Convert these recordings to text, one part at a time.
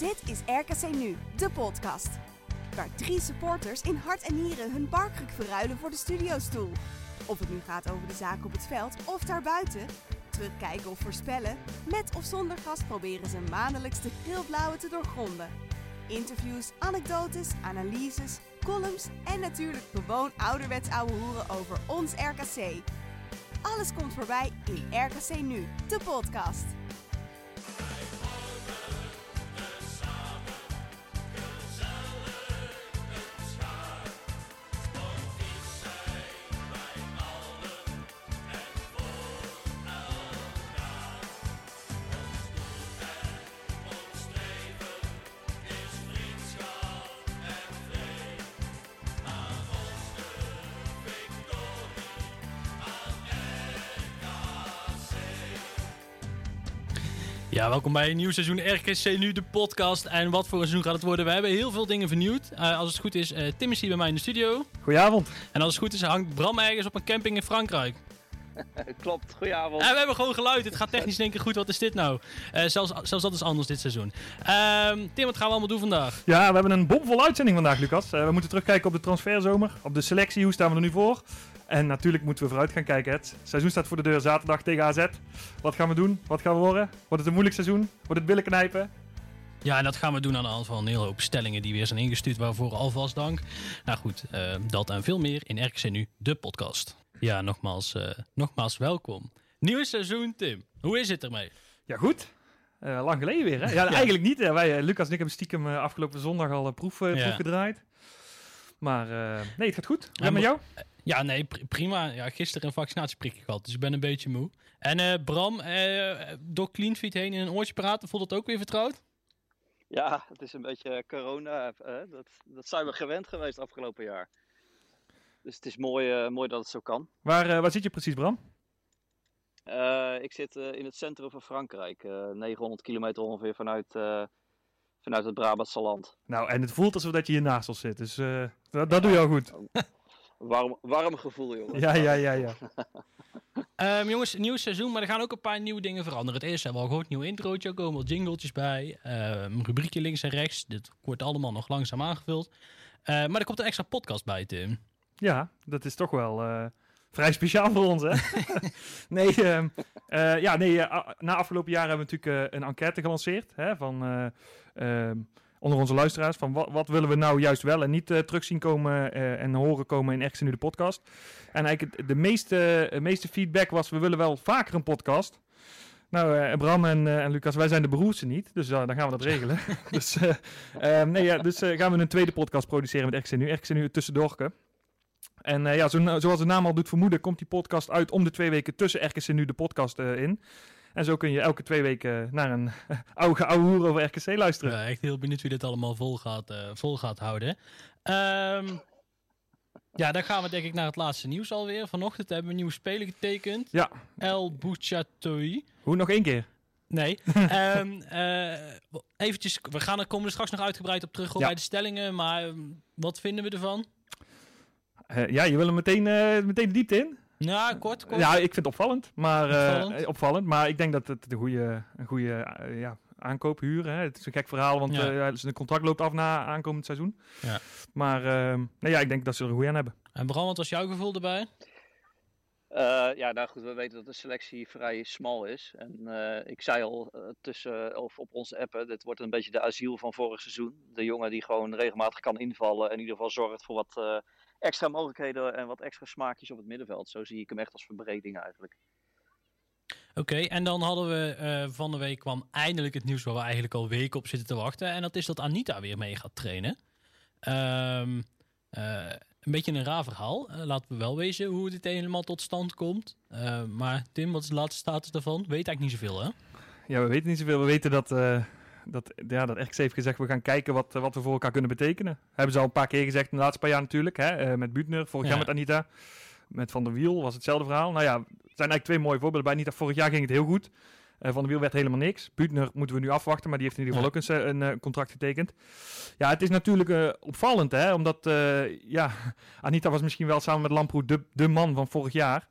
Dit is RKC Nu, de podcast. Waar drie supporters in hart en nieren hun barkruk verruilen voor de studiostoel. Of het nu gaat over de zaak op het veld of daarbuiten. Terugkijken of voorspellen. Met of zonder gast proberen ze maandelijks de grilblauwe te doorgronden. Interviews, anekdotes, analyses, columns en natuurlijk gewoon ouderwets ouwe hoeren over ons RKC. Alles komt voorbij in RKC Nu, de podcast. Welkom bij een nieuw seizoen RKC Nu, de podcast. En wat voor een seizoen gaat het worden? We hebben heel veel dingen vernieuwd. Uh, als het goed is, uh, Tim is hier bij mij in de studio. Goedenavond. En als het goed is, hangt Bram ergens op een camping in Frankrijk. Klopt, goedenavond. En we hebben gewoon geluid. Het gaat technisch denken goed. Wat is dit nou? Uh, zelfs, zelfs dat is anders dit seizoen. Ehm, Tim, wat gaan we allemaal doen vandaag? Ja, we hebben een bomvolle uitzending vandaag, Lucas. we moeten terugkijken op de transferzomer, op de selectie. Hoe staan we er nu voor? En natuurlijk moeten we vooruit gaan kijken. Het seizoen staat voor de deur zaterdag tegen AZ. Wat gaan we doen? Wat gaan we worden? Wordt het een moeilijk seizoen? Wordt het billen knijpen? Ja, en dat gaan we doen aan de hand van een hele hoop stellingen die weer zijn ingestuurd. Waarvoor alvast dank. Nou goed, uh, dat en veel meer in RKC Nu, de podcast. Ja, nogmaals, uh, nogmaals welkom. Nieuw seizoen, Tim. Hoe is het ermee? Ja, goed. Uh, lang geleden weer, hè? Ja, ja. eigenlijk niet. Hè. Wij, Lucas en ik hebben stiekem afgelopen zondag al een proef, proef gedraaid. Maar nee, het gaat goed. En met jou? Ja, nee, prima. Ja, gisteren een vaccinatieprik gehad, dus ik ben een beetje moe. En uh, Bram, uh, door Cleanfeed heen in een oortje praten, voelt het ook weer vertrouwd? Ja, het is een beetje corona. dat, dat zijn we gewend geweest afgelopen jaar. Dus het is mooi, mooi dat het zo kan. Waar, waar zit je precies, Bram? ik zit in het centrum van Frankrijk. 900 kilometer ongeveer vanuit, vanuit het Brabantse land. Nou, en het voelt alsof dat je hier naast ons zit. Dus dat, dat doe je al goed. Warm, warm gevoel, jongens. Ja, ja, ja, ja. um, jongens, nieuw seizoen, maar er gaan ook een paar nieuwe dingen veranderen. Het eerste hebben we al gehoord, nieuw introotje, er komen wat jingletjes bij. Um, rubriekje links en rechts, dit wordt allemaal nog langzaam aangevuld. Uh, maar er komt een extra podcast bij, Tim. Ja, dat is toch wel uh, vrij speciaal voor ons, hè? nee, uh, uh, ja, nee na afgelopen jaren hebben we natuurlijk een enquête gelanceerd. Hè, van onder onze luisteraars. Van wat, wat willen we nou juist wel en niet uh, terug zien komen uh, en horen komen in Ergens Nu de podcast. En eigenlijk de meeste, meeste feedback was, we willen wel vaker een podcast. Nou, uh, Bram en, en, Lucas, wij zijn de beroerdste niet, dus dan gaan we dat regelen. dus nee, ja, dus gaan we een tweede podcast produceren met Ergens Nu. Ergens Nu tussendoorke. En ja, zo, zoals de naam al doet vermoeden, komt die podcast uit om de twee weken tussen Ergens Nu de podcast in. En zo kun je elke twee weken naar een oude, oude hoer over RKC luisteren. Ja, echt heel benieuwd wie dit allemaal vol gaat, uh, vol gaat houden. Um, ja, dan gaan we denk ik naar het laatste nieuws alweer. Vanochtend hebben we een nieuwe speler getekend. Ja. El Bouchatoui. Hoe, nog één keer? Nee. um, uh, eventjes, we gaan er, komen er straks nog uitgebreid op terug ja. bij de stellingen. Maar ehm, wat vinden we ervan? Uh, ja, je wil hem meteen, uh, meteen de diepte in? Ja, kort, kort. Ja, ik vind het opvallend. Maar, opvallend. Uh, opvallend maar ik denk dat het een goede, een goede uh, ja, aankoop huren. Hè. Het is een gek verhaal, want ja. uh, zijn contract loopt af na aankomend seizoen. Ja. Maar nou ja, ik denk dat ze er een goede aan hebben. En Bram, wat was jouw gevoel erbij? ja, nou goed, we weten dat de selectie vrij smal is. En ik zei al tussen, of op onze appen, dit wordt een beetje de asiel van vorig seizoen. De jongen die gewoon regelmatig kan invallen en in ieder geval zorgt voor wat extra mogelijkheden en wat extra smaakjes op het middenveld. Zo zie ik hem echt als verbreding eigenlijk. Oké, okay, en dan hadden we uh, van de week kwam eindelijk het nieuws waar we eigenlijk al weken op zitten te wachten. En dat is dat Anita weer mee gaat trainen. Um, uh, een beetje een raar verhaal. Uh, laten we wel wezen hoe dit helemaal tot stand komt. maar Tim, wat is de laatste status daarvan? Weet eigenlijk niet zoveel, hè? Ja, we weten niet zoveel. We weten dat dat, ja, dat RKC heeft gezegd, we gaan kijken wat, wat we voor elkaar kunnen betekenen. Hebben ze al een paar keer gezegd in de laatste paar jaar natuurlijk. Hè? Uh, met Butner, vorig ja. jaar met Anita. Met Van der Wiel was hetzelfde verhaal. Nou ja, het zijn eigenlijk twee mooie voorbeelden. Bij Anita vorig jaar ging het heel goed. Uh, van der Wiel werd helemaal niks. Butner moeten we nu afwachten, maar die heeft in ieder geval ja. ook een, een, contract getekend. Ja, het is natuurlijk uh, opvallend, hè, omdat ja, Anita was misschien wel samen met Lamproe de, de man van vorig jaar.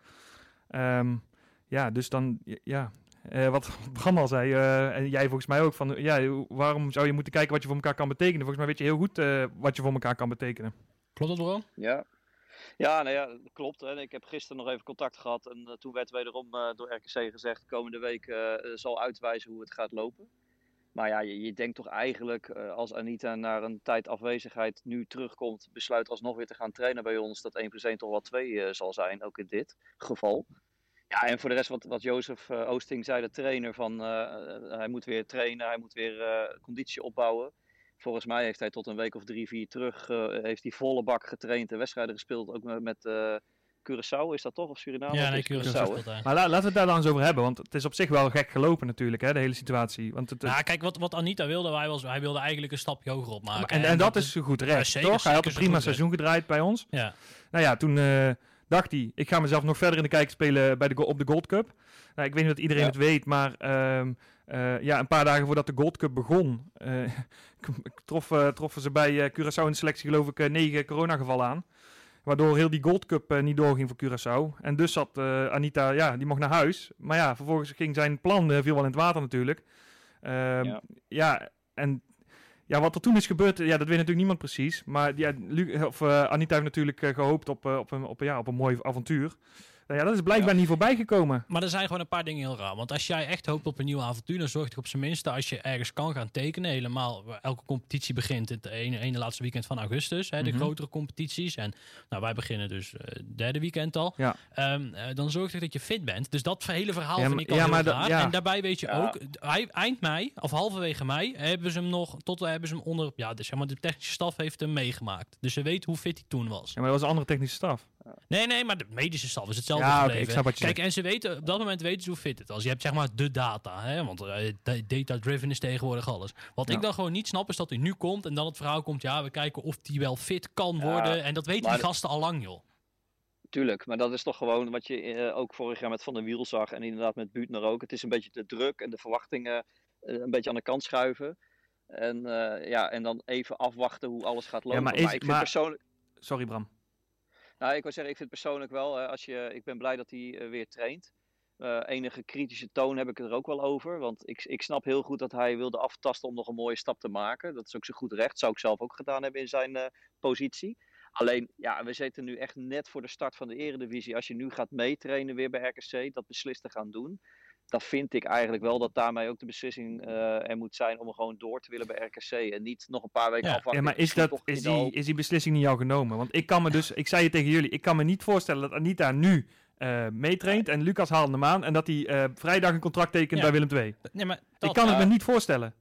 Um, ja, dus dan, ja, eh, wat Bram al zei, eh, en jij volgens mij ook, van ja, waarom zou je moeten kijken wat je voor elkaar kan betekenen? Volgens mij weet je heel goed eh, wat je voor elkaar kan betekenen. Klopt dat, bro? Ja. Ja, nou ja, dat klopt. Hè. Ik heb gisteren nog even contact gehad en toen werd wederom eh, door RKC gezegd, komende week zal uitwijzen hoe het gaat lopen. Maar ja, je, je denkt toch eigenlijk, eh, als Anita na een tijd afwezigheid nu terugkomt, besluit alsnog weer te gaan trainen bij ons, dat 1 plus 1 toch wel 2 eh, zal zijn, ook in dit geval. Ja, en voor de rest wat, wat Jozef eh, Oosting zei, de trainer, van eh, eh, hij moet weer trainen, hij moet weer eh, conditie opbouwen. Volgens mij heeft hij tot een week of drie, vier terug, eh, heeft hij volle bak getraind en wedstrijden gespeeld, ook met, met eh, Curaçao, is dat toch? Of Suriname? ja, nee, Curaçao. Maar la- laten we het daar dan eens over hebben, want het is op zich wel gek gelopen natuurlijk, hè, de hele situatie. Want het, Nou, kijk, wat, wat Anita wilde, hij, was, hij wilde eigenlijk een stapje hoger opmaken. en, en, dat is goed recht, Ja, zeker, toch? Hij had een prima seizoen gedraaid bij ons. Ja, Nou ja, toen eh, dacht hij, ik ga mezelf nog verder in de kijker spelen bij de, op de Gold Cup. Nou, ik weet niet of iedereen Ja. het weet, maar ehm, eh, ja, een paar dagen voordat de Gold Cup begon, eh, trof, eh, troffen ze bij Curaçao in de selectie geloof ik negen coronagevallen aan. Waardoor heel die Gold Cup niet doorging voor Curaçao. En dus zat Anita, ja, die mocht naar huis. Maar ja, vervolgens ging zijn plan, eh, viel wel in het water natuurlijk. Ehm, Ja. ja, en ja, wat er toen is gebeurd, ja, dat weet natuurlijk niemand precies. Maar ja, Lu- of, eh, Anita heeft natuurlijk eh, gehoopt op, eh, op, een, op, ja, op een mooi avontuur. Nou ja, dat is blijkbaar niet voorbij gekomen. maar er zijn gewoon een paar dingen heel raar. Want als jij echt hoopt op een nieuw avontuur, dan zorg toch op zijn minste als je ergens kan gaan tekenen. Helemaal, elke competitie begint het ene, ene laatste weekend van augustus. Hè, de Mhm. grotere competities. En nou, wij beginnen dus eh, het derde weekend al. Ja. Ehm, eh, dan zorg toch dat je fit bent. Dus dat hele verhaal Ja, vind ik al ja, heel maar raar. En daarbij weet je Ja. ook, hij- eind mei of halverwege mei hebben ze hem nog, tot hebben ze hem onder, ja, dus, zeg maar, de technische staf heeft hem meegemaakt. Dus ze weten hoe fit hij toen was. Ja, maar dat was een andere technische staf. Nee, nee, maar de medische staf is hetzelfde Ja, ik snap wat je Kijk, en ze weten, op dat moment weten ze hoe fit het was. Je hebt zeg maar de data, hè? want eh, da- data-driven is tegenwoordig alles. Wat Ja. ik dan gewoon niet snap is dat hij nu komt en dan het verhaal komt, ja, we kijken of hij wel fit kan Ja, worden. En dat weten die gasten al lang, joh. Tuurlijk, maar dat is toch gewoon wat je eh, ook vorig jaar met Van der Wiel zag en inderdaad met Buutner ook. Het is een beetje de druk en de verwachtingen eh, een beetje aan de kant schuiven. En, eh, ja, en dan even afwachten hoe alles gaat lopen. maar maar, is- ik vind maar- persoonlijk, Sorry Bram. Nou, ik wil zeggen, ik vind persoonlijk wel, eh, als je, ik ben blij dat hij eh, weer traint. Eh, enige kritische toon heb ik er ook wel over. Want ik, ik snap heel goed dat hij wilde aftasten om nog een mooie stap te maken. Dat is ook zo goed recht. Zou ik zelf ook gedaan hebben in zijn positie. Alleen, ja, we zitten nu echt net voor de start van de eredivisie. Als je nu gaat meetrainen weer bij RKC, dat beslist te gaan doen. Dan vind ik eigenlijk wel dat daarmee ook de beslissing eh, er moet zijn om gewoon door te willen bij RKC. En niet nog een paar weken Ja. afwachten. Ja, maar is, dat, is, die, is die beslissing niet al genomen? Want ik kan me dus, ik zei het tegen jullie, ik kan me niet voorstellen dat Anita nu eh meetraint en Lucas haalde hem aan en dat hij eh, vrijdag een contract tekent Ja. bij Willem II. Nee, maar Ik dat, kan het me niet voorstellen.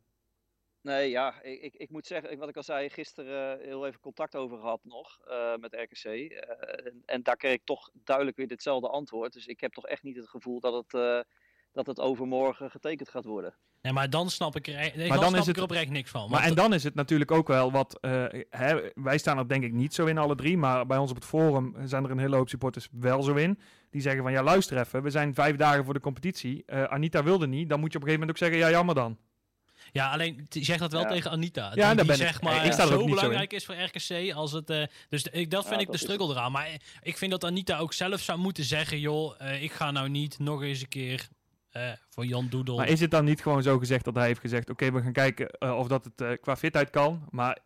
Nee, ja, ik, ik, ik moet zeggen, wat ik al zei, gisteren heel even contact over gehad nog eh, met RKC. eh, en, en daar kreeg ik toch duidelijk weer ditzelfde antwoord. Dus ik heb toch echt niet het gevoel dat het, eh, dat het overmorgen getekend gaat worden. nee, maar dan snap ik er, nee, dan dan snap is ik het- er oprecht niks van. Maar en dan is het natuurlijk ook wel wat. eh, hè, wij staan er denk ik niet zo in, alle drie. Maar bij ons op het forum zijn er een hele hoop supporters wel zo in. Die zeggen van ja, luister even. We zijn vijf dagen voor de competitie. Eh, Anita wilde niet. Dan moet je op een gegeven moment ook zeggen: ja, jammer dan. Ja, alleen zeg dat wel Ja. tegen Anita. Ja, die, ben ik- zeg maar ik sta er ook zo niet zo belangrijk is voor RKC als het. eh, dus de- ik, dat vind Ja, ik dat de is struggle eraan. Maar ik vind dat Anita ook zelf zou moeten zeggen: joh, eh, ik ga nou niet nog eens een keer eh, voor Jan Doedel. Maar is het dan niet gewoon zo gezegd dat hij heeft gezegd: oké, we gaan kijken eh, of dat het eh, qua fitheid kan. Maar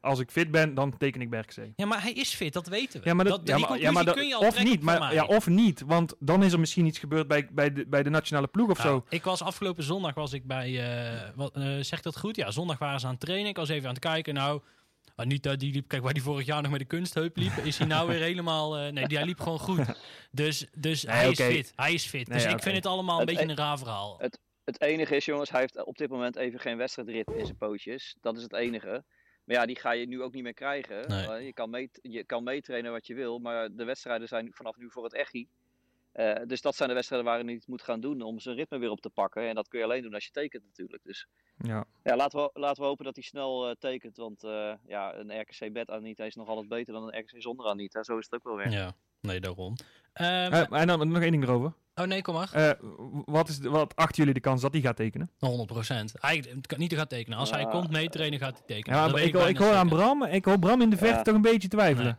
als ik fit ben, dan teken ik RKC. Ja, maar hij is fit, dat weten we. Ja, maar dat, dat, ja, die maar, ja, maar conclusie dat- kun je al of niet, maar ja, of niet, want dan is er misschien iets gebeurd bij, bij, de, bij de nationale ploeg of Nou, zo. Ik was afgelopen zondag was ik bij. wat, zegt dat goed? Ja, zondag waren ze aan het trainen. Ik was even aan het kijken. Nou, Anita die liep. Kijk, waar die vorig jaar nog met de kunstheup liep, is hij nou weer helemaal. eh, nee, die, hij liep gewoon goed. Dus, dus Nee, hij is fit. Hij is fit. Nee, dus ik vind het allemaal een Het- beetje een raar verhaal. Het enige is, jongens, hij heeft op dit moment even geen wedstrijdrit in zijn pootjes. Dat is het enige. Maar ja, die ga je nu ook niet meer krijgen. Nee. Eh, je, kan mee, je kan meetrainen wat je wil, maar de wedstrijden zijn vanaf nu voor het echi. Eh, dus dat zijn de wedstrijden waar hij het moet gaan doen om zijn ritme weer op te pakken. En dat kun je alleen doen als je tekent natuurlijk. Dus Ja. ja, laten we, laten we hopen dat hij snel eh, tekent. Want eh, ja, een RKC bed Anita is nog altijd beter dan een RKC zonder Anita. Zo is het ook wel weer. Ja, nee, daarom. Ehm, Eh, en dan nog één ding erover. oh nee, kom maar. Eh, wat, is, de- wat achten jullie de kans dat hij gaat tekenen? 100 procent. Hij kan niet te gaan tekenen. Als hij komt meetrainen, gaat hij tekenen. Ja, maar ik, hoor- ik hoor aan. Bram, ik hoor Bram in de vecht Ja. toch een beetje twijfelen.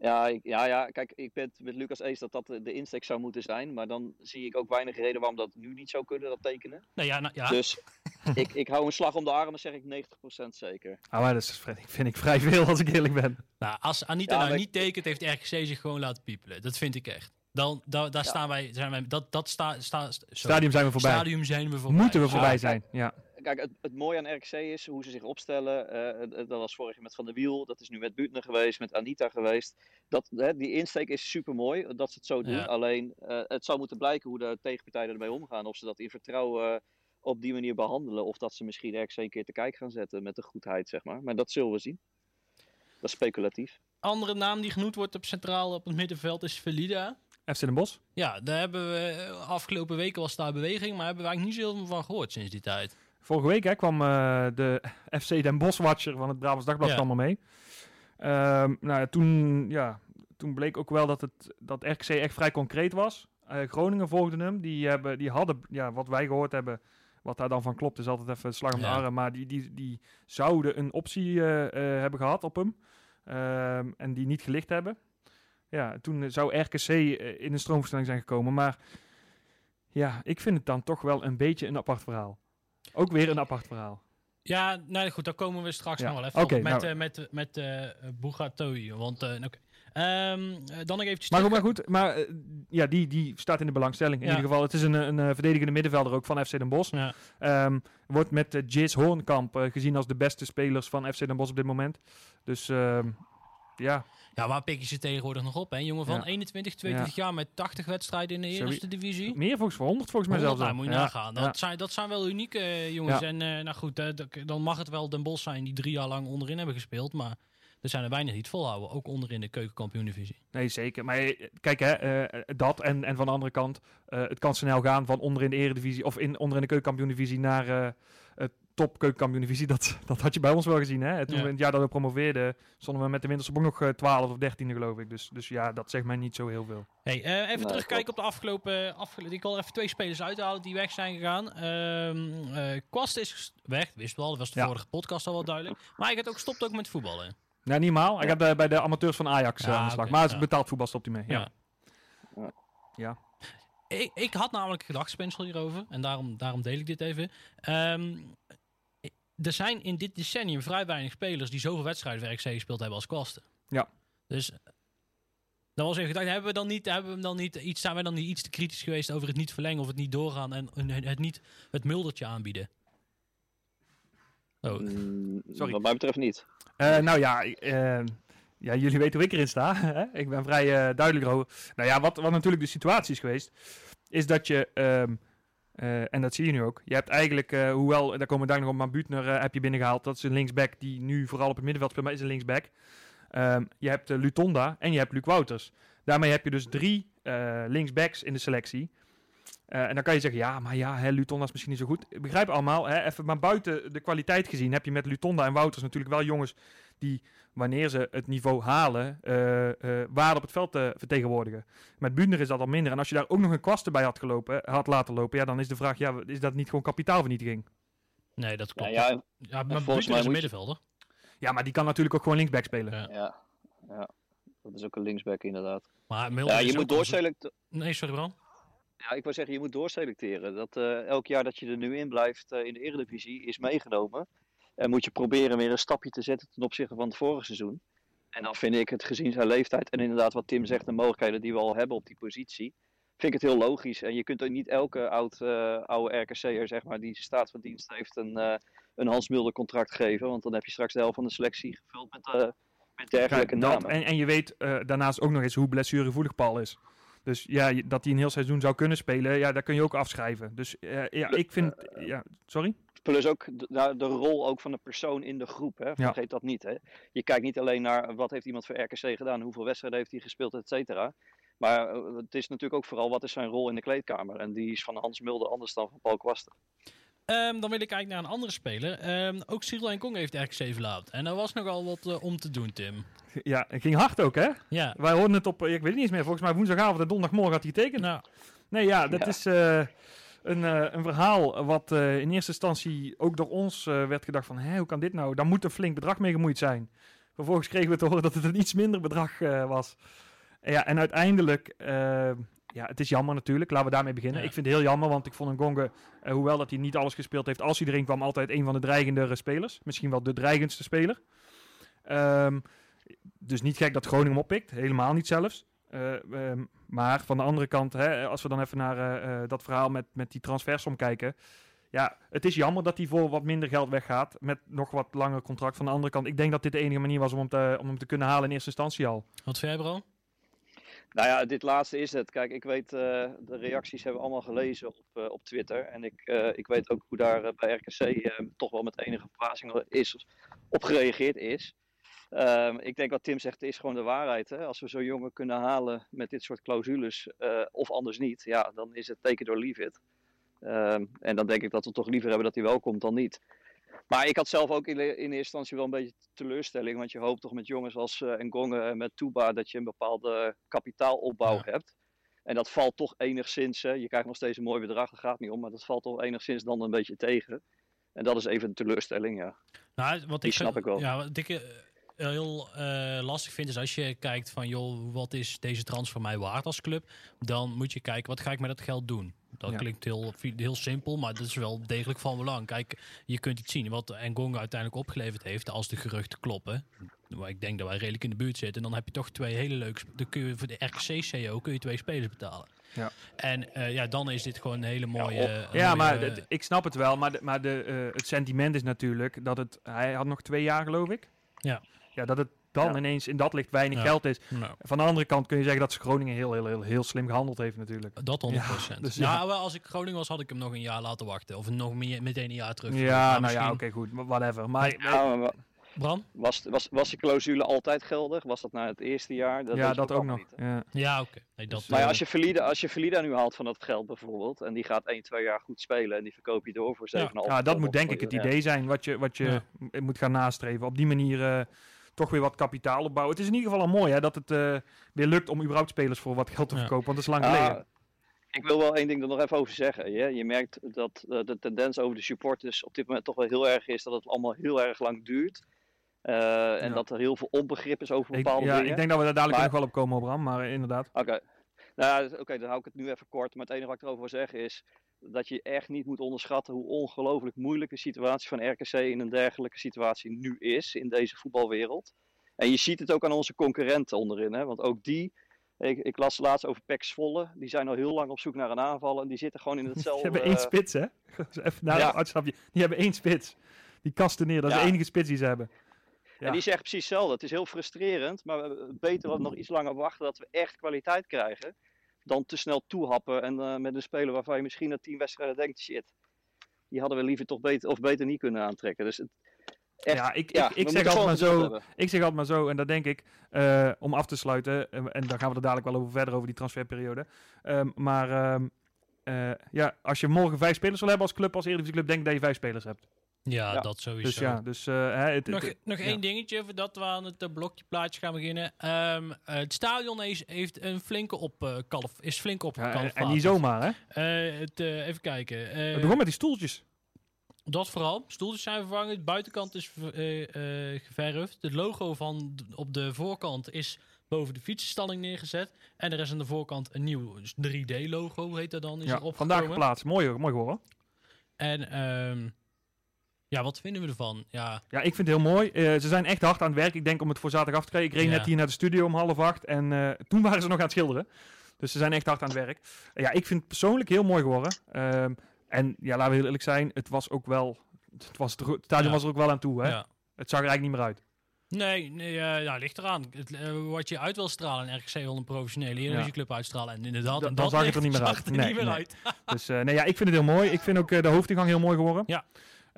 Ja, ik, ja, ja, kijk, ik ben het met Lucas eens dat dat de, insteek zou moeten zijn. Maar dan zie ik ook weinig reden waarom dat nu niet zou kunnen, dat tekenen. Nou ja, nou, ja. Dus ik, ik hou een slag om de arm en zeg ik 90% zeker. Ah, maar dat is, vind ik vrij veel als ik eerlijk ben. Nou, als Anita Ja, nou niet tekent, heeft RKC zich gewoon laten piepelen. Dat vind ik echt. Dan, da, daar Ja. staan wij, zijn wij, dat, dat sta, sta, sorry. Stadium zijn we voorbij. Stadium zijn we voorbij. Moeten we voorbij Ja, zijn. Ja. Kijk, het, het mooie aan RKC is hoe ze zich opstellen. Eh, dat was vorig jaar met Van der Wiel, dat is nu met Buutner geweest, met Anita geweest. Dat, hè, die insteek is super mooi dat ze het zo doen. Ja. Alleen eh, het zou moeten blijken hoe de tegenpartijen ermee omgaan. Of ze dat in vertrouwen eh, op die manier behandelen. Of dat ze misschien RKC een keer te kijk gaan zetten met de goedheid, zeg maar. Maar dat zullen we zien. Dat is speculatief. Andere naam die genoemd wordt op centraal op het middenveld is Felida. FC Den Bosch. Ja, daar hebben we afgelopen weken was daar beweging, maar hebben we eigenlijk niet zoveel van gehoord sinds die tijd. Vorige week hè, kwam eh, de FC Den Bosch Watcher van het Brabants Dagblad Ja. er mee. Ehm, nou, ja, toen, ja, toen bleek ook wel dat, het, dat RKC echt vrij concreet was. Eh, Groningen volgde hem. Die, hebben, die hadden, ja, wat wij gehoord hebben, wat daar dan van klopt, is altijd even slag om de Ja. arm. Maar die, die, die zouden een optie eh, hebben gehad op hem. Ehm, en die niet gelicht hebben. Ja, toen zou RKC in een stroomversnelling zijn gekomen. Maar ja, ik vind het dan toch wel een beetje een apart verhaal. Ook weer een apart verhaal. Ja, nou goed, daar komen we straks Ja, nog wel even op. Met, nou. eh, met, met eh Bougatoui. Want, eh, oké. Ehm, eh, dan nog eventjes Maar goed, maar goed, maar ja, die, die staat in de belangstelling. In Ja. ieder geval, het is een, een verdedigende middenvelder ook van FC Den Bosch. Ja. Ehm, wordt met uh, Jis Hoornkamp gezien als de beste spelers van FC Den Bosch op dit moment. Dus ehm, ja, Ja, waar pik je ze tegenwoordig nog op? Hè? Jongen van Ja. 21, 22 jaar met 80 wedstrijden in de Sorry. eerste divisie. meer volgens voor 100 volgens mij zelfs. Nou, al. moet je Ja, nagaan. Dat, ja. zijn, dat zijn wel unieke eh, jongens. Ja. En eh, nou goed, eh, dan mag het wel Den Bosch zijn die drie jaar lang onderin hebben gespeeld. Maar er zijn er weinig die het volhouden. Ook onderin de keukenkampioen-divisie. Nee, zeker. Maar kijk, hè, dat en, en van de andere kant, het kan snel gaan van onder in de eredivisie of in, onder in de keukenkampioen-divisie naar top keukenkampioen-divisie. Dat, dat had je bij ons wel gezien. Hè? Toen Ja. we in het jaar dat we promoveerden, stonden we met de Winterse ook nog eh, 12 of 13 geloof ik. Dus, dus ja, dat zegt mij niet zo heel veel. Hey, eh, even Nee, terugkijken op de afgelopen... afgelo- ik wil even twee spelers uithalen die weg zijn gegaan. Ehm eh, Kwast is weg, wist wel. Dat was de Ja. vorige podcast al wel duidelijk. Maar hij gaat ook, stopt ook met voetballen. Nou, niet maal. Hij Ja. gaat eh, bij de amateurs van Ajax eh, Ja, aan de slag. maar als ja. betaald voetbal stopt hij mee. Ja. Ja. Ja. Ik, ik had namelijk gedachtspinsel hierover. En daarom, daarom deel ik dit even. Ehm, i- er zijn in dit decennium vrij weinig spelers die zoveel wedstrijden voor gespeeld hebben als Kwasten. Ja. Dus dan was even gedacht, hebben we dan niet, hebben we dan niet iets, zijn we dan niet iets te kritisch geweest over het niet verlengen of het niet doorgaan en het niet het muldertje aanbieden? Oh, Mm, Sorry. Wat mij betreft niet. Eh, nou ja, eh, ja, jullie weten hoe ik erin sta. hè? ik ben vrij eh, duidelijk erover. Nou ja, wat, wat natuurlijk de situatie is geweest, is dat je, ehm, eh, en dat zie je nu ook, je hebt eigenlijk, eh, hoewel, daar komen we daar nog op, maar Buutner eh, heb je binnengehaald. Dat is een linksback die nu vooral op het middenveld speelt, maar is een linksback. Ehm, je hebt Lutonda en je hebt Luc Wouters. Daarmee heb je dus drie linksbacks in de selectie. En dan kan je zeggen, ja, maar ja, hè, Lutonda is misschien niet zo goed. Ik begrijp allemaal, hè, even maar buiten de kwaliteit gezien heb je met Lutonda en Wouters natuurlijk wel jongens die, wanneer ze het niveau halen, eh eh waarde op het veld te vertegenwoordigen. Met Bunder is dat al minder. En als je daar ook nog een kwast bij had, gelopen, had laten lopen, ja, dan is de vraag, ja, is dat niet gewoon kapitaalvernietiging? nee, dat Ja, klopt. ja, Ja, maar volgens mij is een middenvelder. Ja, maar die kan natuurlijk ook gewoon linksback spelen. Ja. ja, ja. Dat is ook een linksback inderdaad. Maar Ja, je moet onze- doorselecteren. Nee, sorry Bram. Ja, ik wil zeggen, je moet doorselecteren. Dat eh, elk jaar dat je er nu in blijft eh, in de Eredivisie is meegenomen. En moet je proberen weer een stapje te zetten ten opzichte van het vorige seizoen. En dan vind ik het gezien zijn leeftijd en inderdaad wat Tim zegt, de mogelijkheden die we al hebben op die positie, vind ik het heel logisch. En je kunt ook niet elke oud, eh, oude RKC'er, zeg maar, die staat van dienst heeft, een, eh, een Hans Mulder contract geven. Want dan heb je straks de helft van de selectie gevuld met, eh, met dergelijke Ja, namen. en, en je weet daarnaast ook nog eens hoe blessuregevoelig Paul is. Dus ja, dat hij een heel seizoen zou kunnen spelen, ja, daar kun je ook afschrijven. Dus ja, ik vind... Ja, sorry? Plus ook de, de rol ook van de persoon in de groep. Hè? Vergeet dat niet. Hè? Je kijkt niet alleen naar wat heeft iemand voor RKC gedaan, hoeveel wedstrijden heeft hij gespeeld, et cetera. Maar eh, het is natuurlijk ook vooral wat is zijn rol in de kleedkamer. En die is van Hans Mulder anders dan van Paul Kwasten. Ehm, dan wil ik eigenlijk naar een andere speler. Ehm, ook Cyril en Kong heeft RKC verlaten. En er was nogal wat eh, om te doen, Tim. Ja, het ging hard ook, hè? Ja, Wij hoorden het op, eh, ik weet het niet eens meer, volgens mij woensdagavond en donderdagmorgen had hij getekend. nou, Nee, ja, dat Ja. is eh, een, eh, een verhaal wat eh, in eerste instantie ook door ons eh, werd gedacht van, hé, hoe kan dit nou? Daar moet een flink bedrag mee gemoeid zijn. Vervolgens kregen we te horen dat het een iets minder bedrag was. Ja, en uiteindelijk, ja, het is jammer natuurlijk. Laten we daarmee beginnen. Ja. Ik vind het heel jammer, want ik vond een Gonge, uh, hoewel dat hij niet alles gespeeld heeft, als hij erin kwam, altijd een van de dreigendere spelers. Misschien wel de dreigendste speler. Um, dus niet gek dat Groningen hem oppikt. Helemaal niet zelfs. Uh, um, maar van de andere kant, hè, als we dan even naar uh, dat verhaal met, met die transfersom kijken. Ja, het is jammer dat hij voor wat minder geld weggaat. Met nog wat langer contract. Van de andere kant, ik denk dat dit de enige manier was om hem te, om hem te kunnen halen in eerste instantie al. Wat vind jij, bro? Nou ja, dit laatste is het. Kijk, ik weet, uh, de reacties hebben we allemaal gelezen op, uh, op Twitter. En ik, uh, ik weet ook hoe daar bij RKC toch wel met enige verbazing is, op gereageerd is. Um, ik denk wat Tim zegt, is gewoon de waarheid. Hè? Als we zo'n jongen kunnen halen met dit soort clausules, of anders niet, ja, dan is het teken door leave it. Um, en dan denk ik dat we toch liever hebben dat hij wel komt dan niet. Maar ik had zelf ook in, in eerste instantie wel een beetje teleurstelling. Want je hoopt toch met jongens als uh, Ngonge en met Tuba dat je een bepaalde kapitaalopbouw ja. hebt. En dat valt toch enigszins, hè, je krijgt nog steeds een mooi bedrag, dat gaat niet om. Maar dat valt toch enigszins dan een beetje tegen. En dat is even een teleurstelling, ja. Nou, wat Die ik, snap ik wel. Ja, wat ik uh, heel uh, lastig vind is als je kijkt van... joh, wat is deze transfer mij waard als club? Dan moet je kijken, wat ga ik met dat geld doen? Dat Ja. klinkt heel, heel simpel, maar dat is wel degelijk van belang. Kijk, je kunt iets zien wat Ngonga uiteindelijk opgeleverd heeft als de geruchten kloppen. Maar ik denk dat wij redelijk in de buurt zitten. Dan heb je toch twee hele leuke... Dan kun je voor de RKC-CO kun je twee spelers betalen. Ja. En eh, ja, dan is dit gewoon een hele mooie... Ja, mooie, maar eh, het- ik snap het wel. Maar, de, maar de, eh, het sentiment is natuurlijk dat het... Hij had nog twee jaar, geloof ik. Ja. Ja, dat het dan Ja. ineens in dat licht weinig Ja. geld is. nou, Van de andere kant kun je zeggen dat ze Groningen heel, heel, heel, heel slim gehandeld heeft natuurlijk. Dat 100%. Ja, dus ja. Nou, wel, als ik Groningen was, had ik hem nog een jaar laten wachten. Of nog meer, meteen een jaar terug. Ja, Maar nou ja, oké, goed. Whatever. Maar Ja, maar Bram? was, was, was die clausule altijd geldig? Was dat na het eerste jaar? Dat ja, dat ook nog. niet? Ja. Ja, oké. Nee, dat, Dus, Maar ja, eh, als je Verlida, als je Verlida nu haalt van dat geld bijvoorbeeld, en die gaat 1, 2 jaar goed spelen en die verkoop je door voor 7,5 Ja, dat ton moet denk ik het ja. idee zijn wat je, wat je Ja. moet gaan nastreven. Op die manier eh, toch weer wat kapitaal opbouwen. Het is in ieder geval al mooi hè, dat het eh, weer lukt om überhaupt spelers voor wat geld te Ja. verkopen. Want dat is lang geleden. ik wil wel één ding er nog even over zeggen. Je, je merkt dat eh, de tendens over de supporters op dit moment toch wel heel erg is dat het allemaal heel erg lang duurt. Eh, en Ja. dat er heel veel onbegrip is over Ik, bepaalde ja, dingen. ik denk dat we daar dadelijk Maar- nog wel op komen, Bram. Maar inderdaad. Oké, nou, ja, oké, dan hou ik het nu even kort. Maar het enige wat ik erover wil zeggen is dat je echt niet moet onderschatten hoe ongelooflijk moeilijk de situatie van RKC in een dergelijke situatie nu is in deze voetbalwereld. En je ziet het ook aan onze concurrenten onderin, hè? want ook die, ik, ik las laatst over Pek Zwolle, die zijn al heel lang op zoek naar een aanval en die zitten gewoon in Ze hetzelfde... hebben één spits, hè? Even naar Ja. uitstapje. Die hebben één spits. Die kasten neer. Dat is Ja. de enige spits die ze hebben. Ja. En die zeggen precies hetzelfde. Het is heel frustrerend, maar beter nog iets langer wachten dat we echt kwaliteit krijgen. Dan te snel toehappen en eh, met een speler waarvan je misschien na tien wedstrijden denkt, shit, die hadden we liever toch beter, of beter niet kunnen aantrekken. Dus het, echt, ja, ik, ja, ik, zeg altijd maar zo. hebben. Ik zeg altijd maar zo, en dat denk ik, eh, om af te sluiten, eh, en dan gaan we er dadelijk wel over verder over die transferperiode. Ehm, maar ehm, eh, ja, als je morgen vijf spelers wil hebben als club, als Eredivisie club, denk dat je vijf spelers hebt. Ja, ja. dat sowieso. Dus ja, dus eh, hè, het, Nog, het- nog ja. één dingetje voordat we aan het eh, blokje plaatje gaan beginnen. Ehm, eh, het stadion is, heeft een flinke op, eh, kalf, is flink ja, en, niet zomaar, hè? Eh, het, eh, even kijken. Eh, Het begon met die stoeltjes. dat vooral. Stoeltjes zijn vervangen. De buitenkant is ver- eh, eh, geverfd. Het logo van op de voorkant is boven de fietsenstalling neergezet. En er is aan de voorkant een nieuw 3D-logo, heet dat dan, is Ja, erop vandaag geplaatst. Mooi, hoor, mooi geworden. En ehm, ja, wat vinden we ervan? Ja, Ja, ik vind het heel mooi. Eh, ze zijn echt hard aan het werk. Ik denk om het voor zaterdag af te krijgen. Ik reed Ja. net hier naar de studio om half acht. En eh, toen waren ze nog aan het schilderen. Dus ze zijn echt hard aan het werk. Eh, ja, ik vind het persoonlijk heel mooi geworden. Ehm, en ja, laten we heel eerlijk zijn. Het was ook wel... Het, was er, het stadion Ja. was er ook wel aan toe, hè? ja. Het zag er eigenlijk niet meer uit. Nee, nee ja, ligt eraan. Het, eh, wat je uit wil stralen en RKC wil een professionele Eredivisieclub uitstralen. En inderdaad, en dan dat zag het er niet meer uit. het Nee, niet meer nee. uit. Dus nee, ja, ik vind het heel mooi. Ik vind ook de hoofdingang heel mooi geworden. Ja.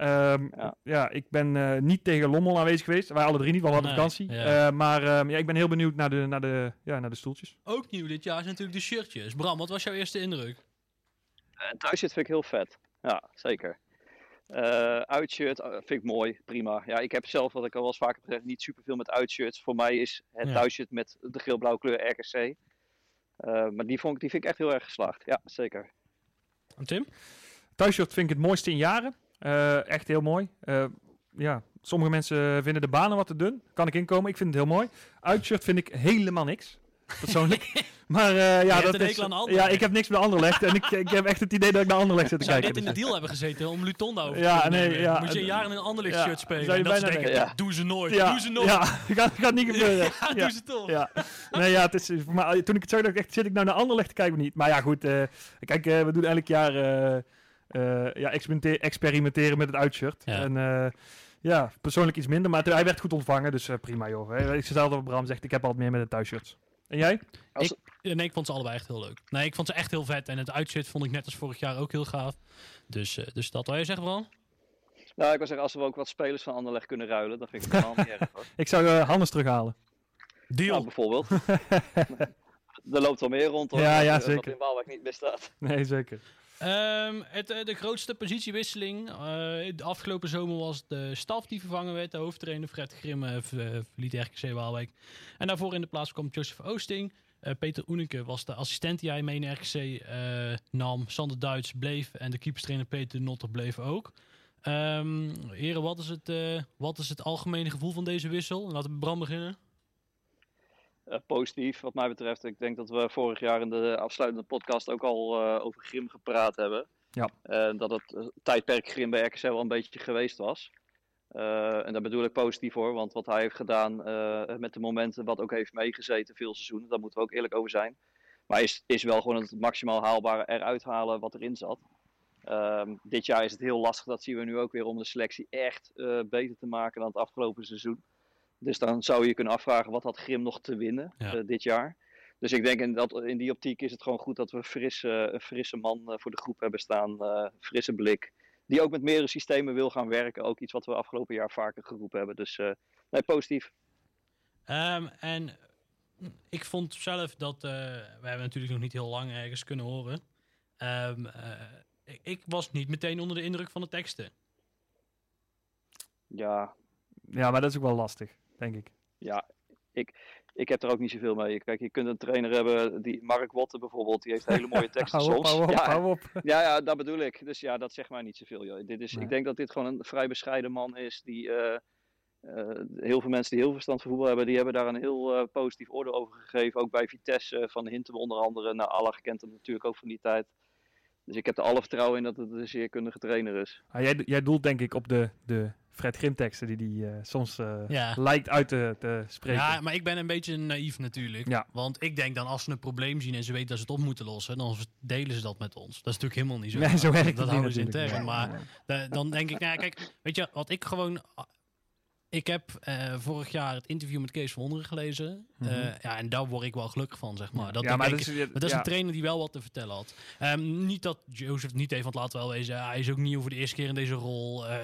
Ehm, ja. Ja. ik ben eh, niet tegen Lommel aanwezig geweest. Wij alle drie niet, wel hadden Nee, vakantie. ja. Eh, maar ehm, ja, ik ben heel benieuwd naar de, naar, de, ja, naar de stoeltjes. Ook nieuw dit jaar is natuurlijk de shirtjes. Bram, wat was jouw eerste indruk? Zit vind ik heel vet. Ja, zeker. Eh uitshirt vind ik mooi, prima. Ja, ik heb zelf, wat ik al wel eens vaker gezegd, niet superveel met uitshirts. Voor mij is het Ja. thuisshirt met de geel-blauwe kleur RKC. Eh, maar die, vond ik, die vind ik echt heel erg geslaagd. Ja, zeker. En Tim? Thuisshirt vind ik het mooiste in jaren. Eh, echt heel mooi. Eh, ja, sommige mensen vinden de banen wat te dun. Kan ik inkomen. Ik vind het heel mooi. Uitshirt vind ik helemaal niks. Persoonlijk. maar uh, ja, dat is, ja, ik heb niks met Anderlecht. en ik, ik heb echt het idee dat ik naar Anderlecht zit te Zou kijken. dit in de deal hebben gezeten om Lutonda over Ja, te nee, ja. Moet je een jaar in een Anderlecht Ja, shirt spelen. zou je en dat bijna denken, doe ze nooit, ja, doe ze nooit. Ja, gaat, gaat niet gebeuren. Ja, doe ze toch. Ja. Nee, ja, het is, maar toen ik het zo dacht, echt, zit ik nou naar Anderlecht te kijken of niet? Maar ja, goed. eh, kijk, eh, we doen elk jaar eh, eh, ja, experimenter- experimenteren met het uitshirt. Ja. En eh, ja, persoonlijk iets minder, maar hij werd goed ontvangen, dus eh, prima joh. Eh, Ik hetzelfde wat Bram zegt, ik heb altijd meer met het thuisshirt. En jij? Als, Ja, Nee, ik vond ze allebei echt heel leuk. Nee, ik vond ze echt heel vet. En het uitshirt vond ik net als vorig jaar ook heel gaaf. Dus, eh, dus dat wil je zeggen, Bram? nou, ik wil zeggen, als we ook wat spelers van Anderlecht kunnen ruilen, dan vind ik het helemaal niet erg. Hoor. Ik zou eh Hannes terughalen. Deal. Nou, bijvoorbeeld. er loopt wel meer rond hoor. Ja, ja, zeker. In Waalwijk niet bestaat. Nee, zeker. Ehm, het, eh, de grootste positiewisseling eh, de afgelopen zomer was de staf die vervangen werd. De hoofdtrainer Fred Grimme eh, verliet RKC Waalwijk. En daarvoor in de plaats kwam Joseph Oosting. Eh, Peter Oeneke was de assistent die hij mee in RKC eh, nam. Sander Duits bleef en de keeperstrainer Peter Notter bleef ook. Ehm heren, wat is, het, eh, wat is het algemene gevoel van deze wissel? Laten we Bram beginnen. Eh, positief, wat mij betreft. Ik denk dat we vorig jaar in de afsluitende podcast ook al eh, over Grim gepraat hebben. Ja. Dat het eh, tijdperk Grim bij RKC wel een beetje geweest was. En daar bedoel ik positief hoor, want wat hij heeft gedaan met de momenten wat ook heeft meegezeten veel seizoenen, daar moeten we ook eerlijk over zijn. Maar is, is wel gewoon het maximaal haalbare eruit halen wat erin zat. Ehm, dit jaar is het heel lastig, dat zien we nu ook weer, om de selectie echt beter te maken dan het afgelopen seizoen. Dus dan zou je kunnen afvragen, wat had Grim nog te winnen Ja. eh, dit jaar? Dus ik denk in, dat, in die optiek is het gewoon goed dat we een frisse, een frisse man eh, voor de groep hebben staan. eh, frisse blik. Die ook met meerdere systemen wil gaan werken. Ook iets wat we afgelopen jaar vaker geroepen hebben. Dus eh, nee, positief. Ehm, en ik vond zelf dat, eh, we hebben natuurlijk nog niet heel lang ergens kunnen horen. Ehm, eh, ik, ik was niet meteen onder de indruk van de teksten. Ja, Ja, maar dat is ook wel lastig, denk ik. ja ik, ik heb er ook niet zoveel mee. Kijk, je kunt een trainer hebben, die Mark Wotte bijvoorbeeld, die heeft hele mooie teksten Hou op, soms. hou op, ja, hou op. Ja, ja, dat bedoel ik. Dus ja, dat zegt maar niet zoveel. Joh. Dit is, Nee. Ik denk dat dit gewoon een vrij bescheiden man is. Die, eh, eh, heel veel mensen die heel verstand van voetbal hebben, die hebben daar een heel eh, positief oordeel over gegeven. Ook bij Vitesse, van Hintem onder andere. Nou, Allah kent hem natuurlijk ook van die tijd. Dus ik heb er alle vertrouwen in dat het een zeer kundige trainer is. Ah, jij, jij doelt denk ik op de, de Fred Grim teksten die die eh, soms eh, Ja. lijkt uit te, te spreken. Ja, maar ik ben een beetje naïef natuurlijk. Ja. Want ik denk dan als ze een probleem zien en ze weten dat ze het op moeten lossen, dan delen ze dat met ons. Dat is natuurlijk helemaal niet zo. nee, zo werkt dat houden niet ze intern. Maar dan denk ik, nou ja, kijk, weet je, wat ik gewoon. Ik heb eh, vorig jaar het interview met Kees van Wonderen gelezen. Eh, Mhm. ja, en daar word ik wel gelukkig van, zeg maar. Dat, ja, maar denk dat ik- is, maar dat is ja. een trainer die wel wat te vertellen had. Ehm, niet dat Jozef het niet heeft, want laten we wel wezen, hij is ook niet voor de eerste keer in deze rol. eh,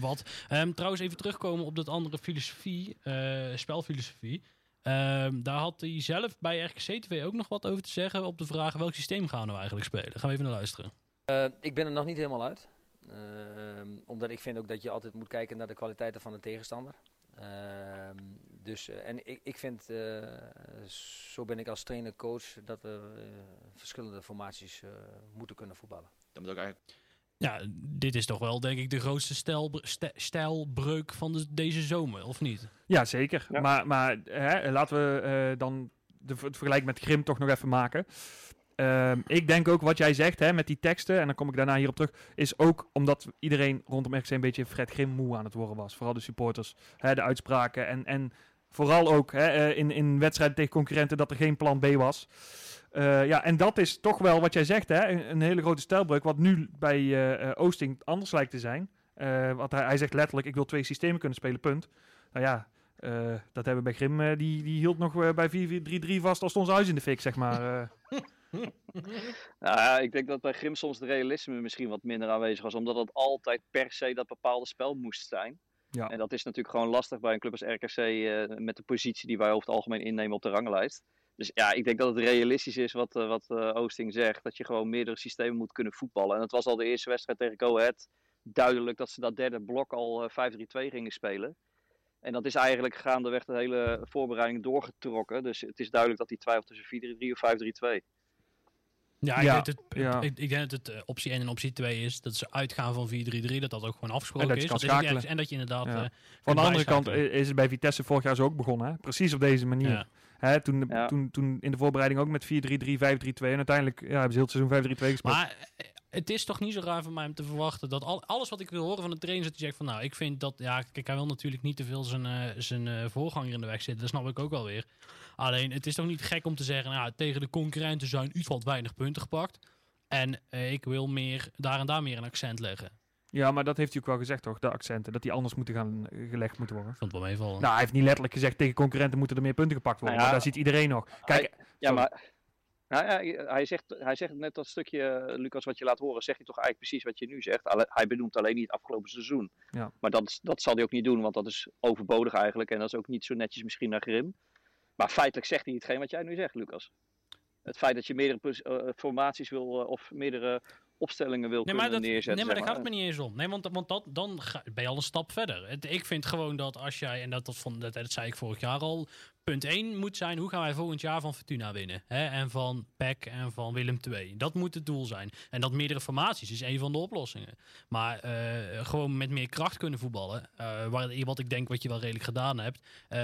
wat. Ehm, trouwens, even terugkomen op dat andere filosofie, eh, spelfilosofie. Ehm, daar had hij zelf bij RKC TV ook nog wat over te zeggen op de vraag welk systeem gaan we nou eigenlijk spelen. Gaan we even naar luisteren. Eh, ik ben er nog niet helemaal uit. Ehm, omdat ik vind ook dat je altijd moet kijken naar de kwaliteiten van de tegenstander. Ehm, dus, eh, en ik, ik vind, eh, zo ben ik als trainer-coach, dat we eh, verschillende formaties eh, moeten kunnen voetballen. Dat moet ook eigenlijk Ja, dit is toch wel denk ik de grootste stijl, st- stijlbreuk van de, deze zomer, of niet? Ja, zeker. Ja. Maar, maar hè, laten we eh, dan de, het vergelijk met Grim toch nog even maken. Ehm, ik denk ook wat jij zegt hè, met die teksten, en dan kom ik daarna hierop terug, is ook omdat iedereen rondom RKC een beetje Fred Grim moe aan het worden was. Vooral de supporters, hè, de uitspraken en, en vooral ook hè, eh, in, in wedstrijden tegen concurrenten dat er geen plan B was. Eh, ja, en dat is toch wel wat jij zegt, hè, een, hele grote stijlbreuk, wat nu bij eh, Oosting anders lijkt te zijn. Want hij, hij zegt letterlijk, ik wil twee systemen kunnen spelen, punt. Nou ja, dat hebben we bij Grim, die, die hield nog bij 4-4-3-3 vast als ons huis in de fik, zeg maar. Nou ja, ik denk dat bij Grim soms de realisme misschien wat minder aanwezig was. Omdat het altijd per se dat bepaalde spel moest zijn. Ja. En dat is natuurlijk gewoon lastig bij een club als RKC eh, met de positie die wij over het algemeen innemen op de ranglijst. Dus ja, ik denk dat het realistisch is wat, eh, wat eh, Oosting zegt. Dat je gewoon meerdere systemen moet kunnen voetballen. En het was al de eerste wedstrijd tegen Go Ahead duidelijk dat ze dat derde blok al eh, 5-3-2 gingen spelen. En dat is eigenlijk gaandeweg de hele voorbereiding doorgetrokken. Dus het is duidelijk dat hij twijfelt tussen 4-3-3 of 5-3-2. Ja, ik, Ja, denk, dat het, ja. ik, ik denk dat het eh, optie 1 en optie 2 is. Dat ze uitgaan van 4-3-3. Dat dat ook gewoon afgesproken En dat je is. kan schakelen. en dat je inderdaad... Ja. eh, Van de andere kant is het bij Vitesse vorig jaar zo ook begonnen. Hè? Precies op deze manier. ja. Hè, toen, Ja. toen, toen in de voorbereiding ook met 4-3-3, 5-3-2. En uiteindelijk ja, hebben ze heel het seizoen 5-3-2 gespeeld. Maar eh, het is toch niet zo raar voor mij om te verwachten dat al, alles wat ik wil horen van de trainer is dat hij zegt van nou, ik vind dat, ja, kijk, hij wil natuurlijk niet te veel zijn, zijn eh, voorganger in de weg zitten. Dat snap ik ook wel weer. Alleen, het is toch niet gek om te zeggen, nou, tegen de concurrenten zijn wat weinig punten gepakt. En eh, ik wil meer, daar en daar meer een accent leggen. Ja, maar dat heeft hij ook wel gezegd toch, de accenten. Dat die anders moeten gaan eh, gelegd moeten worden. Ik vond het wel meevallen. Nou, hij heeft niet letterlijk gezegd tegen concurrenten moeten er meer punten gepakt worden. Nou ja, maar dat ziet iedereen nog. Kijk, Ja, Sorry. maar nou ja, hij, zegt, hij zegt net dat stukje, eh, Lucas, wat je laat horen, zegt hij toch eigenlijk precies wat je nu zegt. Alle- hij benoemt alleen niet het afgelopen seizoen. Ja. Maar dat, dat zal hij ook niet doen, want dat is overbodig eigenlijk. En dat is ook niet zo netjes misschien naar Grim. Maar feitelijk zegt hij hetgeen wat jij nu zegt, Lucas. Het feit dat je meerdere pos- eh, formaties wil, eh, of meerdere opstellingen wil Nee, maar, kunnen dat, neerzetten. nee, maar zeg daar gaat het me niet eens om. Nee, want, want dat, dan ga, ben je al een stap verder. Het, ik vind gewoon dat als jij, en dat, dat, vond, dat, dat zei ik vorig jaar al, punt 1 moet zijn, hoe gaan wij volgend jaar van Fortuna winnen? Hè? En van PEC en van Willem II. Dat moet het doel zijn. En dat meerdere formaties is een van de oplossingen. Maar eh, gewoon met meer kracht kunnen voetballen, eh, waar, wat ik denk wat je wel redelijk gedaan hebt. eh,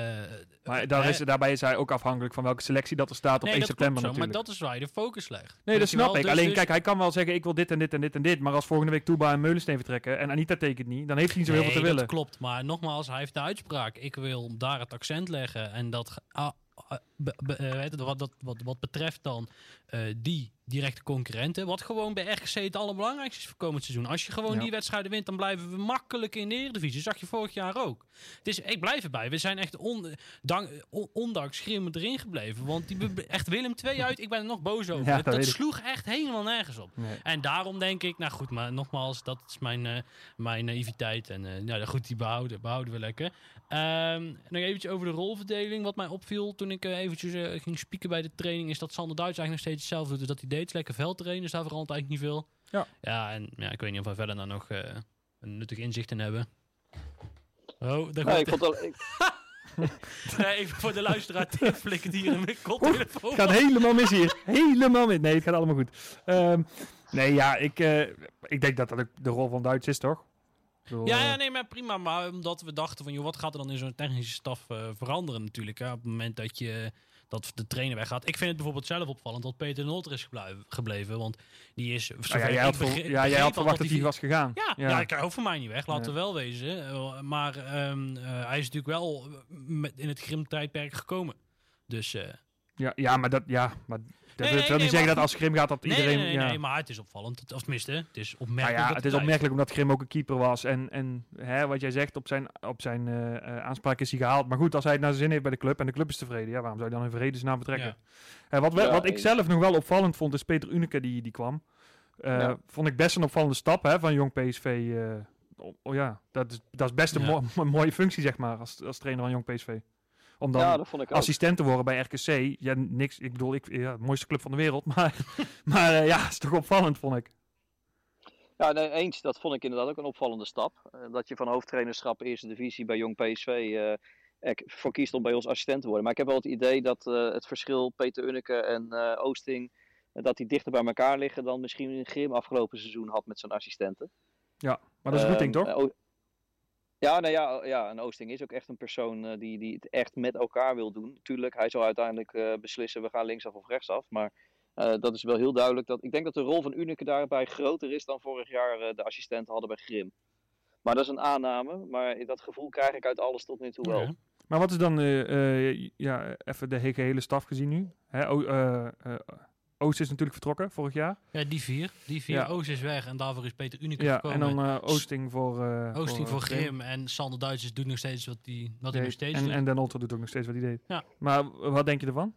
maar daar is, daarbij is hij ook afhankelijk van welke selectie dat er staat op nee, 1 dat september zo, natuurlijk. maar dat is waar je de focus legt. Nee, dat snap wel? ik. Dus- Alleen, dus- kijk, hij kan wel zeggen, ik wil dit en dit en dit en dit. Maar als volgende week Toeba en Meulensteen vertrekken en Anita tekent niet, dan heeft hij niet zo heel veel te Nee, willen. dat klopt. Maar nogmaals, hij heeft de uitspraak. Ik wil daar het accent leggen. En dat, ge- ah, ah, be- be- eh, wat, dat, wat, wat betreft dan eh, die directe concurrenten. Wat gewoon bij RKC het allerbelangrijkste is voor komend seizoen. Als je gewoon Ja. die wedstrijden wint, dan blijven we makkelijk in de Eredivisie. Dat zag je vorig jaar ook. Het is, ik blijf erbij. We zijn echt on, dank, on- ondanks Grim erin gebleven. Want die, echt Willem 2 uit, ik ben er nog boos over. Ja, dat sloeg echt helemaal nergens op. Nee. En daarom denk ik, nou goed, maar nogmaals, dat is mijn, eh, mijn naïviteit. En nou, goed, die behouden, behouden we lekker. Ehm, nog eventjes over de rolverdeling. Wat mij opviel toen ik eh, eventjes eh, ging spieken bij de training, is dat Sander Duits eigenlijk nog steeds hetzelfde doet. Dus dat hij deed, lekker veldtrainen, dus daar verandert eigenlijk niet veel. Ja. Ja, en ja, ik weet niet of wij verder daar nog eh, een nuttig inzicht in hebben. Oh, daar Nee, ik vond ik, nee, even voor de luisteraar, die flikkert hier een koptelefoon. Het gaat helemaal mis hier. helemaal mis. Nee, het gaat allemaal goed. Ehm, nee, ja, ik, eh, ik denk dat dat ook de rol van Duits is, toch? Bedoel, Ja, eh, ja, nee, maar prima. Maar omdat we dachten van, joh, wat gaat er dan in zo'n technische staf eh, veranderen natuurlijk. Hè? Op het moment dat je dat de trainer weggaat. Ik vind het bijvoorbeeld zelf opvallend dat Peter Notter is gebleven. Want die is... nou zover ja, jij had, begreep- ja, jij had verwacht dat hij was gegaan. Ja, ja. Ja. ik hoef voor mij niet weg, laten we wel wezen. Eh, maar ehm, eh, hij is natuurlijk wel met, in het Grim-tijdperk gekomen. Dus Ja, ja, maar dat, ja, maar dat Nee, wil nee, niet nee, zeggen maar dat als Grim gaat dat nee, iedereen... nee, nee, ja. nee, maar het is opvallend. Het- Of tenminste, het is Nou opmerkelijk. ja, dat het is opmerkelijk omdat Grim ook een keeper was. En, en hè, wat jij zegt, op zijn, op zijn eh, eh, aanspraak is hij gehaald. Maar goed, als hij het naar zijn zin heeft bij de club en de club is tevreden, ja, waarom zou hij dan in vredesnaam vertrekken? Ja. Wat, we- Ja, wat ik zelf nog wel opvallend vond, is Peter Uneke die, die kwam. Eh, Ja. Vond ik best een opvallende stap hè, van Jong PSV. eh, oh, oh ja, dat is, dat is best een, Ja. mo- een mooie functie, zeg maar, als, als trainer van Jong PSV. Om dan ja, dat vond ik ook. assistent te worden bij RKC. Ja, niks. Ik bedoel, ik, ja, mooiste club van de wereld. Maar, maar eh, ja, is toch opvallend, vond ik. Ja, nee, eens. Dat vond ik inderdaad ook een opvallende stap. Eh, dat je van hoofdtrainerschap eerste divisie bij Jong PSV eh, er voor kiest om bij ons assistent te worden. Maar ik heb wel het idee dat eh, het verschil Peter Unneke en eh, Oosting, eh, dat die dichter bij elkaar liggen dan misschien Grim afgelopen seizoen had met zijn assistenten. Maar dat is een goed ding, Ehm, toch? Ja, nou ja, ja, en Oosting is ook echt een persoon eh, die, die het echt met elkaar wil doen. Tuurlijk, hij zal uiteindelijk eh, beslissen, we gaan linksaf of rechtsaf. Maar eh, dat is wel heel duidelijk. Dat, ik denk dat de rol van Unike daarbij groter is dan vorig jaar de assistenten hadden bij Grim. Maar dat is een aanname, maar dat gevoel krijg ik uit alles tot nu toe wel. Maar wat is dan ja, even de he- gehele staf gezien nu? Hè, o, eh, Oost is natuurlijk vertrokken vorig jaar. Ja, die vier. Die vier. Ja. Oost is weg en daarvoor is Peter Unicum Ja, gekomen. en dan eh, Oosting voor... eh, Oosting voor eh, Grim en Sander Duitsers doet nog steeds wat hij wat hij nog steeds En, doet. en Den Olter doet ook nog steeds wat hij deed. Ja. Maar wat denk je ervan?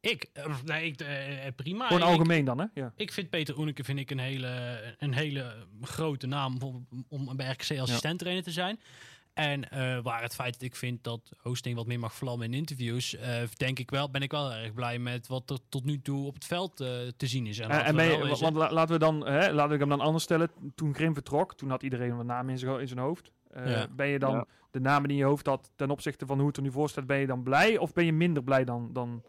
ik, nee, ik, eh, prima. Gewoon Ik- algemeen dan, hè? Ja. Ik vind Peter Oeneke vind ik een hele, een hele grote naam om, om bij RKC assistent trainer te zijn. En eh, waar het feit dat ik vind dat Oosting wat meer mag vlammen in interviews, eh, denk ik wel, ben ik wel erg blij met wat er tot nu toe op het veld eh, te zien is. En, laten ben je- want la- laten we dan, hè, laat ik hem dan anders stellen. Toen Grim vertrok, toen had iedereen een naam in zijn, in zijn hoofd. Eh, Ja. Ben je dan Ja. de namen die in je hoofd had ten opzichte van hoe het er nu voor staat, ben je dan blij of ben je minder blij dan, dan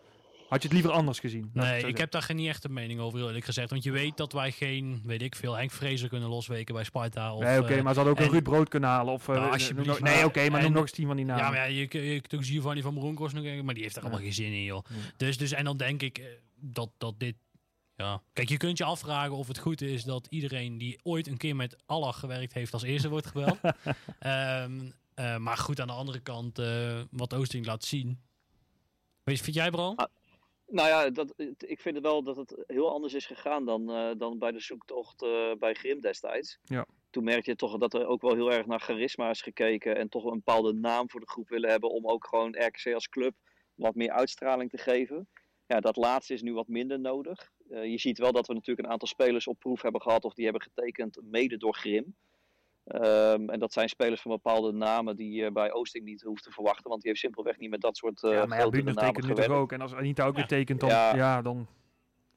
Had je het liever anders gezien? Nee, ik heb daar geen niet echt een mening over, heel eerlijk gezegd. Want je weet dat wij geen, weet ik veel, Henk Vrezer kunnen losweken bij Sparta. Of, nee, oké, eh, maar ze hadden ook en- een Ruud Brood kunnen halen. Of, eh, Nou, noem alsjeblieft, nog- nee, oké, maar noem nog eens tien van die namen. Ja, maar ja, je, je, je kunt ook Giovanni van Bronckhorst nog maar die heeft er allemaal geen zin in, joh. Ja. Dus, dus, en dan denk ik eh, dat, dat dit... Ja. Kijk, je kunt je afvragen of het goed is dat iedereen die ooit een keer met Allah gewerkt heeft als eerste wordt gebeld. Ehm, eh, maar goed, aan de andere kant, eh, wat Oosting laat zien. Weet je, vind jij Bram? Nou ja, dat, ik vind het wel dat het heel anders is gegaan dan, eh, dan bij de zoektocht eh, bij Grim destijds. Ja. Toen merkte je toch dat er ook wel heel erg naar charisma is gekeken en toch een bepaalde naam voor de groep willen hebben om ook gewoon RKC als club wat meer uitstraling te geven. Ja, dat laatste is nu wat minder nodig. Eh, je ziet wel dat we natuurlijk een aantal spelers op proef hebben gehad of die hebben getekend mede door Grim. Ehm, en dat zijn spelers van bepaalde namen die je bij Oosting niet hoeft te verwachten, want die heeft simpelweg niet met dat soort eh ja, maar ja, tekent nu gewerkt. toch ook. En als Anita ook weer tekent, dan... Ja, Ja. dan...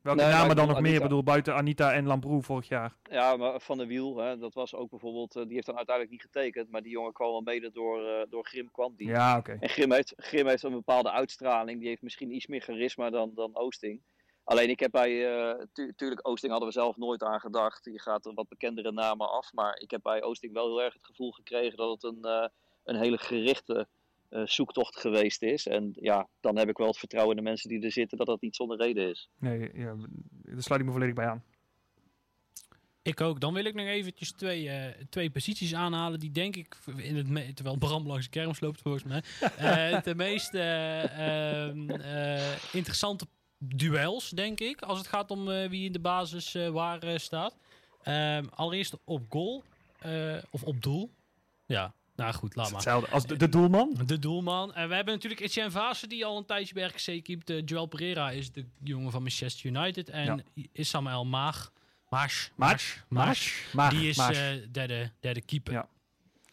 Welke Nee, namen dan nog meer? Ik bedoel, buiten Anita en Lambrou vorig jaar. Ja, maar Van der Wiel, hè, dat was ook bijvoorbeeld, eh, die heeft dan uiteindelijk niet getekend, maar die jongen kwam wel mede door, eh, door Grim kwam die. Ja, oké. En Grim heeft, Grim heeft een bepaalde uitstraling, die heeft misschien iets meer charisma dan, dan Oosting. Alleen ik heb bij, eh tu- tuurlijk Oosting hadden we zelf nooit aan gedacht, je gaat er wat bekendere namen af, maar ik heb bij Oosting wel heel erg het gevoel gekregen dat het een, eh, een hele gerichte eh, zoektocht geweest is. En ja, dan heb ik wel het vertrouwen in de mensen die er zitten dat dat niet zonder reden is. Nee, ja, daar sluit ik me volledig bij aan. Ik ook. Dan wil ik nog eventjes twee, eh, twee posities aanhalen die denk ik, in het terwijl Bram langs de kermis loopt volgens mij, eh, de meest eh, interessante duels, denk ik, als het gaat om eh, wie in de basis eh, waar eh, staat. Ehm, allereerst op goal, eh, of op doel. Ja, nou goed, laat maar. Hetzelfde als de, de doelman. De doelman. En we hebben natuurlijk Etienne Vaassen die al een tijdje bij RKC keept. Uh, Joel Pereira is de jongen van Manchester United. En is Samuel Maag. Maas. Maas. Maas. Maas. Die is eh, derde, derde keeper. Ja.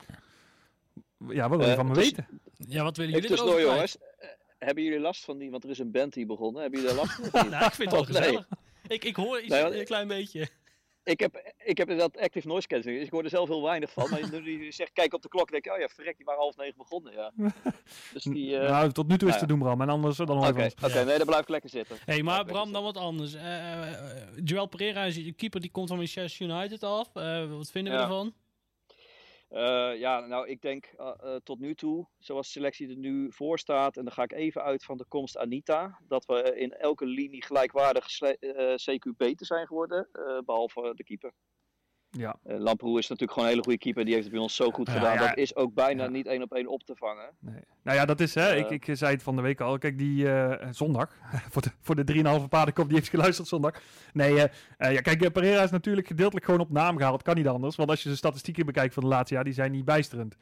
Ja, Ja, wat wil je van me dus- weten? wat willen jullie erover jongens, eh, hebben jullie last van die, want er is een band hier begonnen, hebben jullie daar last van? nou, ik vind het wel Oh, nee. gezellig. Ik, ik hoor iets, Nee, want- een klein beetje. Ik heb, ik heb inderdaad active noise cancelling, dus ik hoor er zelf heel weinig van. Maar nu je zegt, kijk op de klok, denk ik, oh ja, verrek, die waren half negen begonnen, ja. Dus die, eh, nou, tot nu toe is nou het te doen, Bram. En anders dan Oké, hoor oké, ons. nee, dan blijf ik lekker zitten. hey, maar Blijf Bram, dan wat anders. Eh, eh, Joel Pereira is de keeper die komt van Manchester United af. Eh, wat vinden we Ja. ervan? Eh, ja, nou, ik denk eh, eh, tot nu toe, zoals de selectie er nu voor staat, en dan ga ik even uit van de komst Anita, dat we in elke linie gelijkwaardig CQ beter zijn geworden, eh, behalve de keeper. Ja. Uh, Lamproe is natuurlijk gewoon een hele goede keeper, die heeft het bij ons zo goed gedaan. ja. Dat is ook bijna Ja. niet één op één op te vangen. Nee. Nou ja, dat is, hè, ik, Eh. ik zei het van de week al. Kijk, die eh, zondag, voor de, voor de 3,5 paardenkop die heeft geluisterd zondag. Nee, ja, kijk, Pereira is natuurlijk gedeeltelijk gewoon op naam gehaald. Kan niet anders, want als je de statistieken bekijkt van de laatste jaar, die zijn niet bijsterend.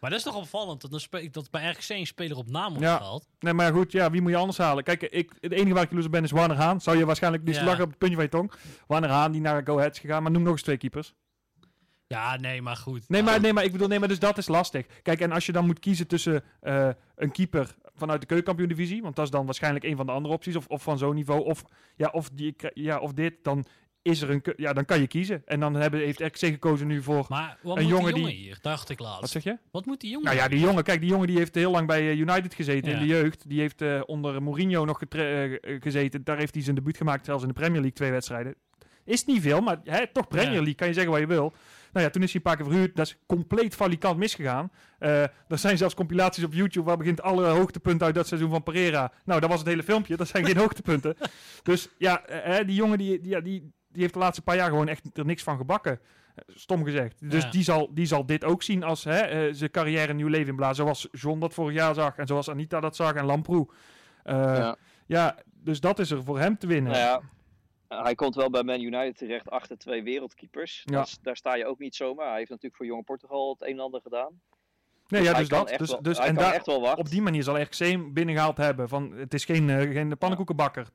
Maar dat is toch opvallend dat, een dat bij RKC een speler op naam wordt Ja. gehaald. Nee, maar goed, ja, wie moet je anders halen? Kijk, ik, het enige waar ik jaloers op ben is Warner Haan. Zou je waarschijnlijk dus Ja. lachen op het puntje van je tong. Warner Haan, die naar Go Ahead is gegaan, maar noem nog eens twee keepers. Ja, nee, maar goed. Nee, maar, nee, maar ik bedoel, nee, maar dus dat is lastig. Kijk, en als je dan moet kiezen tussen eh, een keeper vanuit de keukenkampioen-divisie, want dat is dan waarschijnlijk een van de andere opties, of, of van zo'n niveau, of, ja, of, die, ja, of dit, dan is er een, ja, dan kan je kiezen. En dan hebben, heeft RKC gekozen nu voor, Maar wat Een moet jongen die jongen die- hier? Dacht ik laatst. wat zeg je? Wat moet die jongen? Nou ja, die jongen, kijk, die jongen die heeft heel lang bij eh, United gezeten in de jeugd. Die heeft eh, onder Mourinho nog eh, gezeten. Daar heeft hij zijn debuut gemaakt, zelfs in de Premier League, twee wedstrijden. Is niet veel, maar hè, toch Premier. League, kan je zeggen wat je wil. Nou ja, toen is hij een paar keer verhuurd. Dat is compleet valikant misgegaan. Eh, er zijn zelfs compilaties op YouTube waar begint alle hoogtepunten uit dat seizoen van Pereira. Nou, dat was het hele filmpje. Dat zijn geen hoogtepunten. Dus ja, hè, die jongen die, die, ja, die, die heeft de laatste paar jaar gewoon echt er niks van gebakken. Stom gezegd. Dus Ja. die, zal, die zal dit ook zien als hè, eh, zijn carrière een nieuw leven inblazen. Zoals John dat vorig jaar zag. En zoals Anita dat zag. En Lamproe. Eh, ja. Ja. dus dat is er voor hem te winnen. Nou ja, hij komt wel bij Man United terecht achter twee wereldkeepers. Ja. Dus daar sta je ook niet zomaar. Hij heeft natuurlijk voor Jonge Portugal het een en ander gedaan. nee, ja, hij dus kan dat. Dus, wel- dus, en daar, echt wel op die manier zal RKC hem binnengehaald hebben. Van, het is geen, eh, geen pannenkoekenbakker.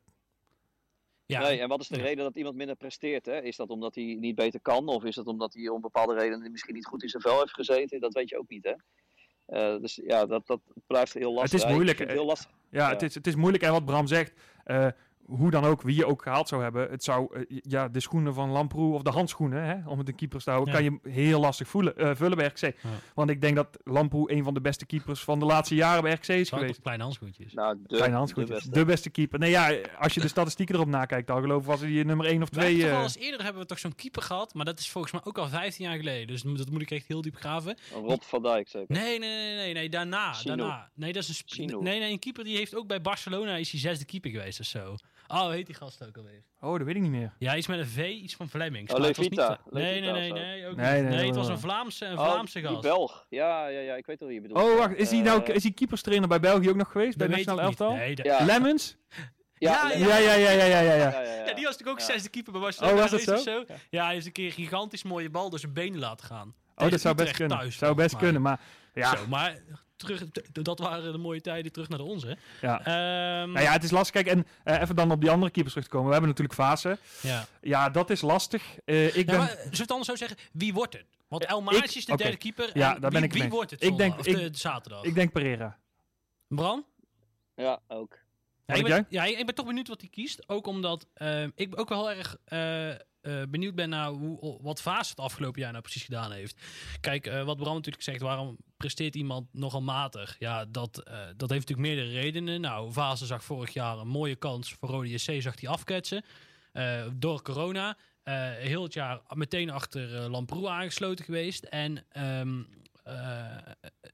Ja, Nee, en wat is de Ja. reden dat iemand minder presteert? Hè? Is dat omdat hij niet beter kan? Of is dat omdat hij om bepaalde redenen misschien niet goed in zijn vel heeft gezeten? Dat weet je ook niet, hè? Eh, dus ja, dat, dat blijft heel lastig. is Ja, ik moeilijk, eh, heel lastig. Ja, Ja. Het, is, het is moeilijk. En wat Bram zegt, eh, hoe dan ook, wie je ook gehaald zou hebben, het zou eh, ja, de schoenen van Lamproe of de handschoenen, hè, om het een keeper te houden, Ja. kan je heel lastig voelen, eh, vullen bij RKC. Ja. Want ik denk dat Lamproe een van de beste keepers van de laatste jaren bij RKC is Zou geweest. kleine handschoentjes. Nou, de, Kleine de beste. De beste keeper. Nee, ja, als je de statistieken erop nakijkt, dan geloof ik was hij nummer 1 of We hebben 2. toch al eens eerder hebben we toch zo'n keeper gehad, maar dat is volgens mij ook al 15 jaar geleden. Dus dat moet ik echt heel diep graven. Rob van Dijk zeker. Nee, nee, nee, nee, nee daarna. Daarna. Nee, dat is een nee, nee, een keeper die heeft ook bij Barcelona is hij zesde keeper geweest of zo. Oh, hoe heet die gast ook alweer? Oh, dat weet ik niet meer. Ja, iets met een V, iets van Flemings. Oh, Levita. Nee, nee, nee, zo. nee, ook Nee, nee, nee, nee, het was een Vlaamse, een Oh, Vlaamse die gast. Belg. Ja, ja, ja, ik weet wel wie je bedoelt. Oh, wacht. Is hij nou Eh, is hij keeperstrainer bij België ook nog geweest? Dat bij Nationaal. Elftal? Nee, dat- Ja. Lemmens? Ja, ja, Ja, ja, ja, ja, ja, ja. ja. Ja, die was natuurlijk ook Ja. zesde keeper bij Barcelona. Oh, was dat zo? of Ja, hij heeft een keer een gigantisch mooie bal door zijn benen laten gaan. Oh, dat zou best kunnen. thuis, zou best kunnen, maar ja. Zo, maar terug, dat waren de mooie tijden terug naar de onze. ja. Ehm, Nou ja, het is lastig. Kijk, en eh, even dan op die andere keepers terug te komen. We hebben natuurlijk Fase. ja. Ja, dat is lastig. Eh, ik Ja, ben... maar zullen we het anders zo zeggen? Wie wordt het? Want El ik- Maatje is de derde keeper. Ja, en daar wie, ben ik Wie mee. wordt het Ik denk- ik- de, zaterdag? Ik denk Pereira. Bram? Ja, ook. Ja, ik, ben, ja, ik ben toch benieuwd wat hij kiest. Ook omdat eh, ik ook wel heel erg eh, eh, benieuwd ben naar hoe, wat Vaas het afgelopen jaar nou precies gedaan heeft. Kijk, eh, wat Bram natuurlijk zegt, waarom presteert iemand nogal matig? Ja, dat, eh, dat heeft natuurlijk meerdere redenen. Nou, Vaas zag vorig jaar een mooie kans voor Rode JC, zag hij afketsen. Eh, door corona. Eh, heel het jaar meteen achter Lamproe aangesloten geweest. En ehm, eh,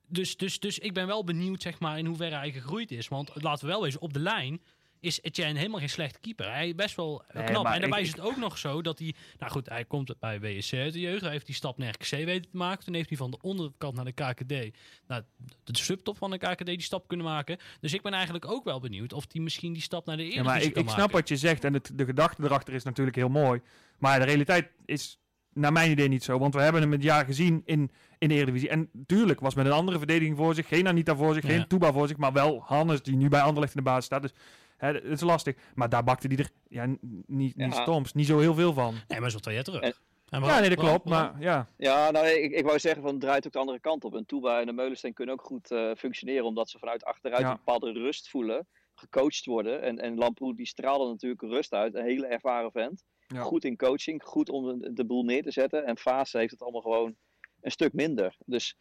dus, dus, dus ik ben wel benieuwd zeg maar, in hoeverre hij gegroeid is. Want laten we wel wezen, op de lijn is Etienne helemaal geen slechte keeper. Hij is best wel Nee, knap. En daarbij ik- is het ook nog zo dat hij... Nou goed, hij komt bij WSC uit de jeugd. Hij heeft die stap naar RKC weten te maken. Toen heeft hij van de onderkant naar de KKD... naar de subtop van de KKD die stap kunnen maken. Dus ik ben eigenlijk ook wel benieuwd of hij misschien die stap naar de Ja, Eredivisie maar ik, kan ik snap maken. wat je zegt en het, de gedachte erachter is natuurlijk heel mooi. Maar de realiteit is naar mijn idee niet zo. Want we hebben hem het jaar gezien in, in de Eredivisie. En tuurlijk was met een andere verdediging voor zich. Geen Anita voor zich, Ja. geen Touba voor zich. Maar wel Hannes die nu bij Anderlecht in de basis staat. Dus hè, het is lastig. Maar daar bakte hij er ja, niet, niet Ja. stoms, niet zo heel veel van. Nee, maar al twee jaar terug. En- En Ja, nee, dat klopt. Maar ja, Ja, nou, ik, ik wou zeggen van het draait ook de andere kant op. En Touba en de Meulensteen kunnen ook goed eh, functioneren, omdat ze vanuit achteruit Ja. een bepaalde rust voelen, gecoacht worden. En, en Lamproe die straalde natuurlijk rust uit, een hele ervaren vent. Ja. Goed in coaching, goed om de, de boel neer te zetten. En Fase heeft het allemaal gewoon een stuk minder. Dus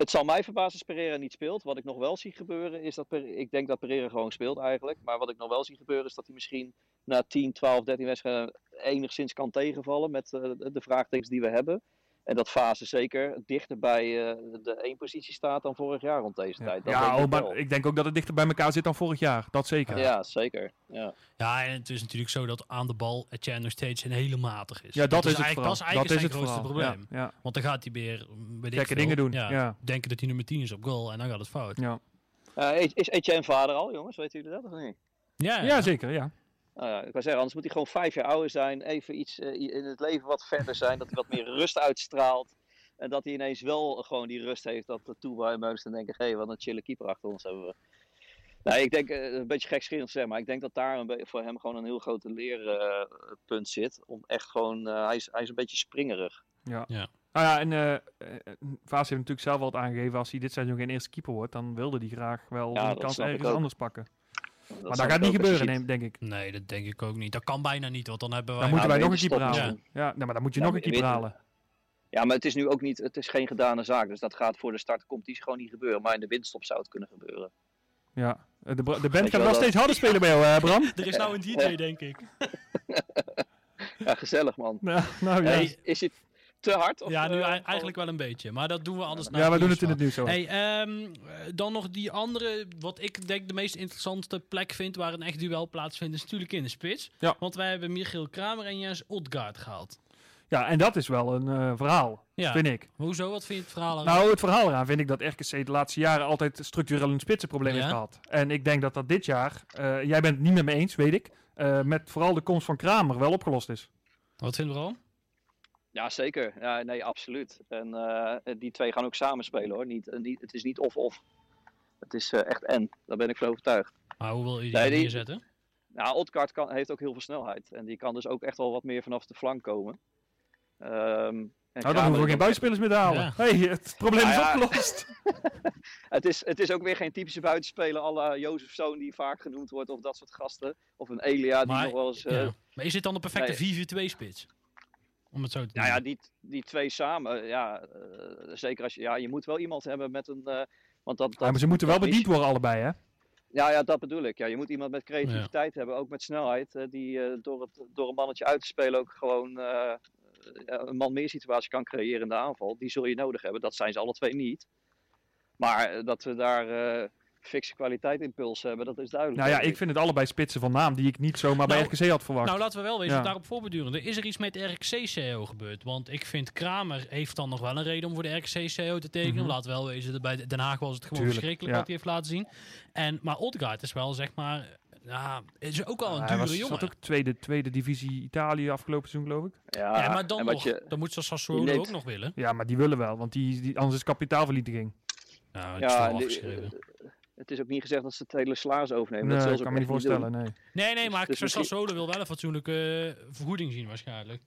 het zal mij verbazen als Pereira niet speelt. Wat ik nog wel zie gebeuren is dat, ik denk dat Pereira gewoon speelt eigenlijk. Maar wat ik nog wel zie gebeuren is dat hij misschien na 10, 12, 13 wedstrijden enigszins kan tegenvallen met eh, de vraagtekens die we hebben. En dat fase zeker dichter bij eh, de één positie staat dan vorig jaar rond deze ja. tijd. Dat ja denk oh, ik maar wel. ik denk ook dat het dichter bij elkaar zit dan vorig jaar. Dat zeker. Ja, zeker. Ja. Ja, en het is natuurlijk zo dat aan de bal Etienne nog steeds een hele matig is. Ja, dat, is het dat is eigenlijk dat is het grootste vooral. probleem. Ja, ja. Want dan gaat hij weer mm, Gekke dingen doen, Ja, ja. Denken dat hij nummer 10 is op goal en dan gaat het fout. Ja. Eh, is- is Etienne vader al, jongens? Weten jullie dat of niet? Ja, Ja, zeker. Ja. Nou ja, ik wou zeggen, anders moet hij gewoon vijf jaar ouder zijn. Even iets eh, in het leven wat verder zijn. Dat hij wat meer rust uitstraalt. En dat hij ineens wel gewoon die rust heeft. Dat de Touba en dan denken: hé, hey, wat een chille keeper achter ons hebben we. Nou, ik denk, eh, een beetje gekscherend te zeggen, maar ik denk dat daar een voor hem gewoon een heel groot leerpunt zit. Om echt gewoon, eh, hij, is, hij is een beetje springerig. Ja. Ja. Nou ja, en eh eh, Vaas heeft natuurlijk zelf al aangegeven, als hij dit seizoen geen eerste keeper wordt, dan wilde hij graag wel Ja, dat kans ik ergens anders pakken. Dat maar dat gaat niet gebeuren, neem- denk ik. Nee, dat denk ik ook niet. Dat kan bijna niet, want dan hebben wij... Dan moeten Ja, wij nog een keeper halen. Ja, nou, maar dan moet je Ja, nog een keeper halen. Ja, maar het is nu ook niet, het is geen gedane zaak. Dus dat gaat voor de start competitie gewoon niet gebeuren. Maar in de winterstop zou het kunnen gebeuren. Ja. Eh, De, de band je gaat wel steeds harder spelen bij jou, hè, Bram? Er is nou een DJ, denk ik. Ja, gezellig man. Ja, nou ja. Hey, Is, is het te hard? Of, ja, nu eh, ei- eigenlijk wel een beetje. Maar dat doen we anders na ja, we doen het in het nieuws zo. Hey, ehm, eh, dan nog die andere, wat ik denk de meest interessante plek vind waar een echt duel plaatsvindt, is natuurlijk in de spits. Ja. Want wij hebben Michiel Kramer en Jens Odgaard gehaald. Ja, en dat is wel een eh, verhaal, Ja. vind ik. Hoezo? Wat vind je het verhaal eraan? Nou, het verhaal eraan vind ik dat RKC de laatste jaren altijd structureel een spitsenprobleem Ja. heeft gehad. En ik denk dat dat dit jaar, eh, jij bent het niet met me eens, weet ik, eh, met vooral de komst van Kramer wel opgelost is. Wat vinden we al? Ja, zeker. Ja, nee, absoluut. En eh, die twee gaan ook samen spelen hoor. Niet, eh, niet, het is niet of-of. Het is eh, echt en. Daar ben ik van overtuigd. Maar hoe wil je die Nee, die- neerzetten? Nou, Odgaard kan, heeft ook heel veel snelheid. En die kan dus ook echt wel wat meer vanaf de flank komen. Ehm, en Nou, dan hoeven we geen buitenspelers meer te halen. Ja. Hey, het probleem Nou is ja. opgelost. het, is, het is ook weer geen typische buitenspeler à la Jozef Zoon die vaak genoemd wordt of dat soort gasten. Of een Elia die Maar, nog wel eens... eh, ja. Maar is dit dan de perfecte 4-4-2-spits? Om het zo te Nou ja, die, die twee samen, ja, eh, zeker als je, ja, je moet wel iemand hebben met een, eh, want dat, dat Ja, maar ze moeten wel bediend worden allebei, hè? Ja, ja, dat bedoel ik. Ja, je moet iemand met creativiteit hebben, ook met snelheid, eh, die eh, door, het, door een mannetje uit te spelen ook gewoon eh, ja, een man meer situatie kan creëren in de aanval. Die zul je nodig hebben. Dat zijn ze alle twee niet. Maar eh, dat we daar eh fikse kwaliteit impuls hebben, dat is duidelijk. Nou ja, ik vind het allebei spitsen van naam die ik niet zomaar bij Nou, RKC had verwacht. Nou, laten we wel wezen, Ja. daarop voorbedurende. Is er iets met de RKC-CEO gebeurd? Want ik vind Kramer heeft dan nog wel een reden om voor de RKC-CEO te tekenen. Mhm. Laten we wel wezen, dat bij Den Haag was het gewoon Tuurlijk, verschrikkelijk ja. wat hij heeft laten zien. En, maar Odgaard is wel, zeg maar, ja, is ook al een hij dure was, jongen. zat ook tweede, tweede divisie Italië afgelopen seizoen, geloof ik. Ja, ja, maar dan nog, je- dan moet ze Sassuolo neemt- ook nog willen. Ja, maar die willen wel, want die, die, anders is kapitaalvernietiging. Nou, ja, wel die- afgeschreven. Het is ook niet gezegd dat ze het hele slaars overnemen. Nee, dat ze kan me niet voorstellen, nee. Nee, nee, dus- maar dus misschien- Sassuolo wil wel een fatsoenlijke eh, vergoeding zien waarschijnlijk.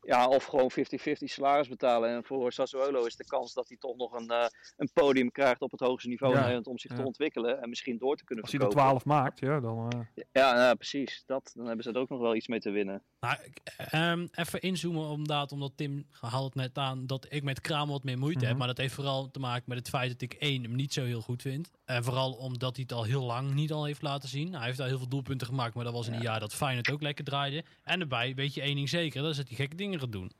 Ja, of gewoon 50-50 salaris betalen. En voor Sassuolo is de kans dat hij toch nog een, eh, een podium krijgt op het hoogste niveau Ja, in Nederland om zich ja. te ontwikkelen en misschien door te kunnen Als hij er verkopen. 12 maakt, ja, dan... eh, Ja, nou, precies. Dat, dan hebben ze er ook nog wel iets mee te winnen. Nou, even inzoomen omdat, omdat Tim het net aan dat ik met Kramer wat meer moeite heb. Mhm. Maar dat heeft vooral te maken met het feit dat ik één hem niet zo heel goed vind. En vooral omdat hij het al heel lang niet al heeft laten zien. Hij heeft al heel veel doelpunten gemaakt, maar dat was in een jaar dat Feyenoord ook lekker draaide. En daarbij weet je één ding zeker, dat is dat hij gekke dingen gaat doen.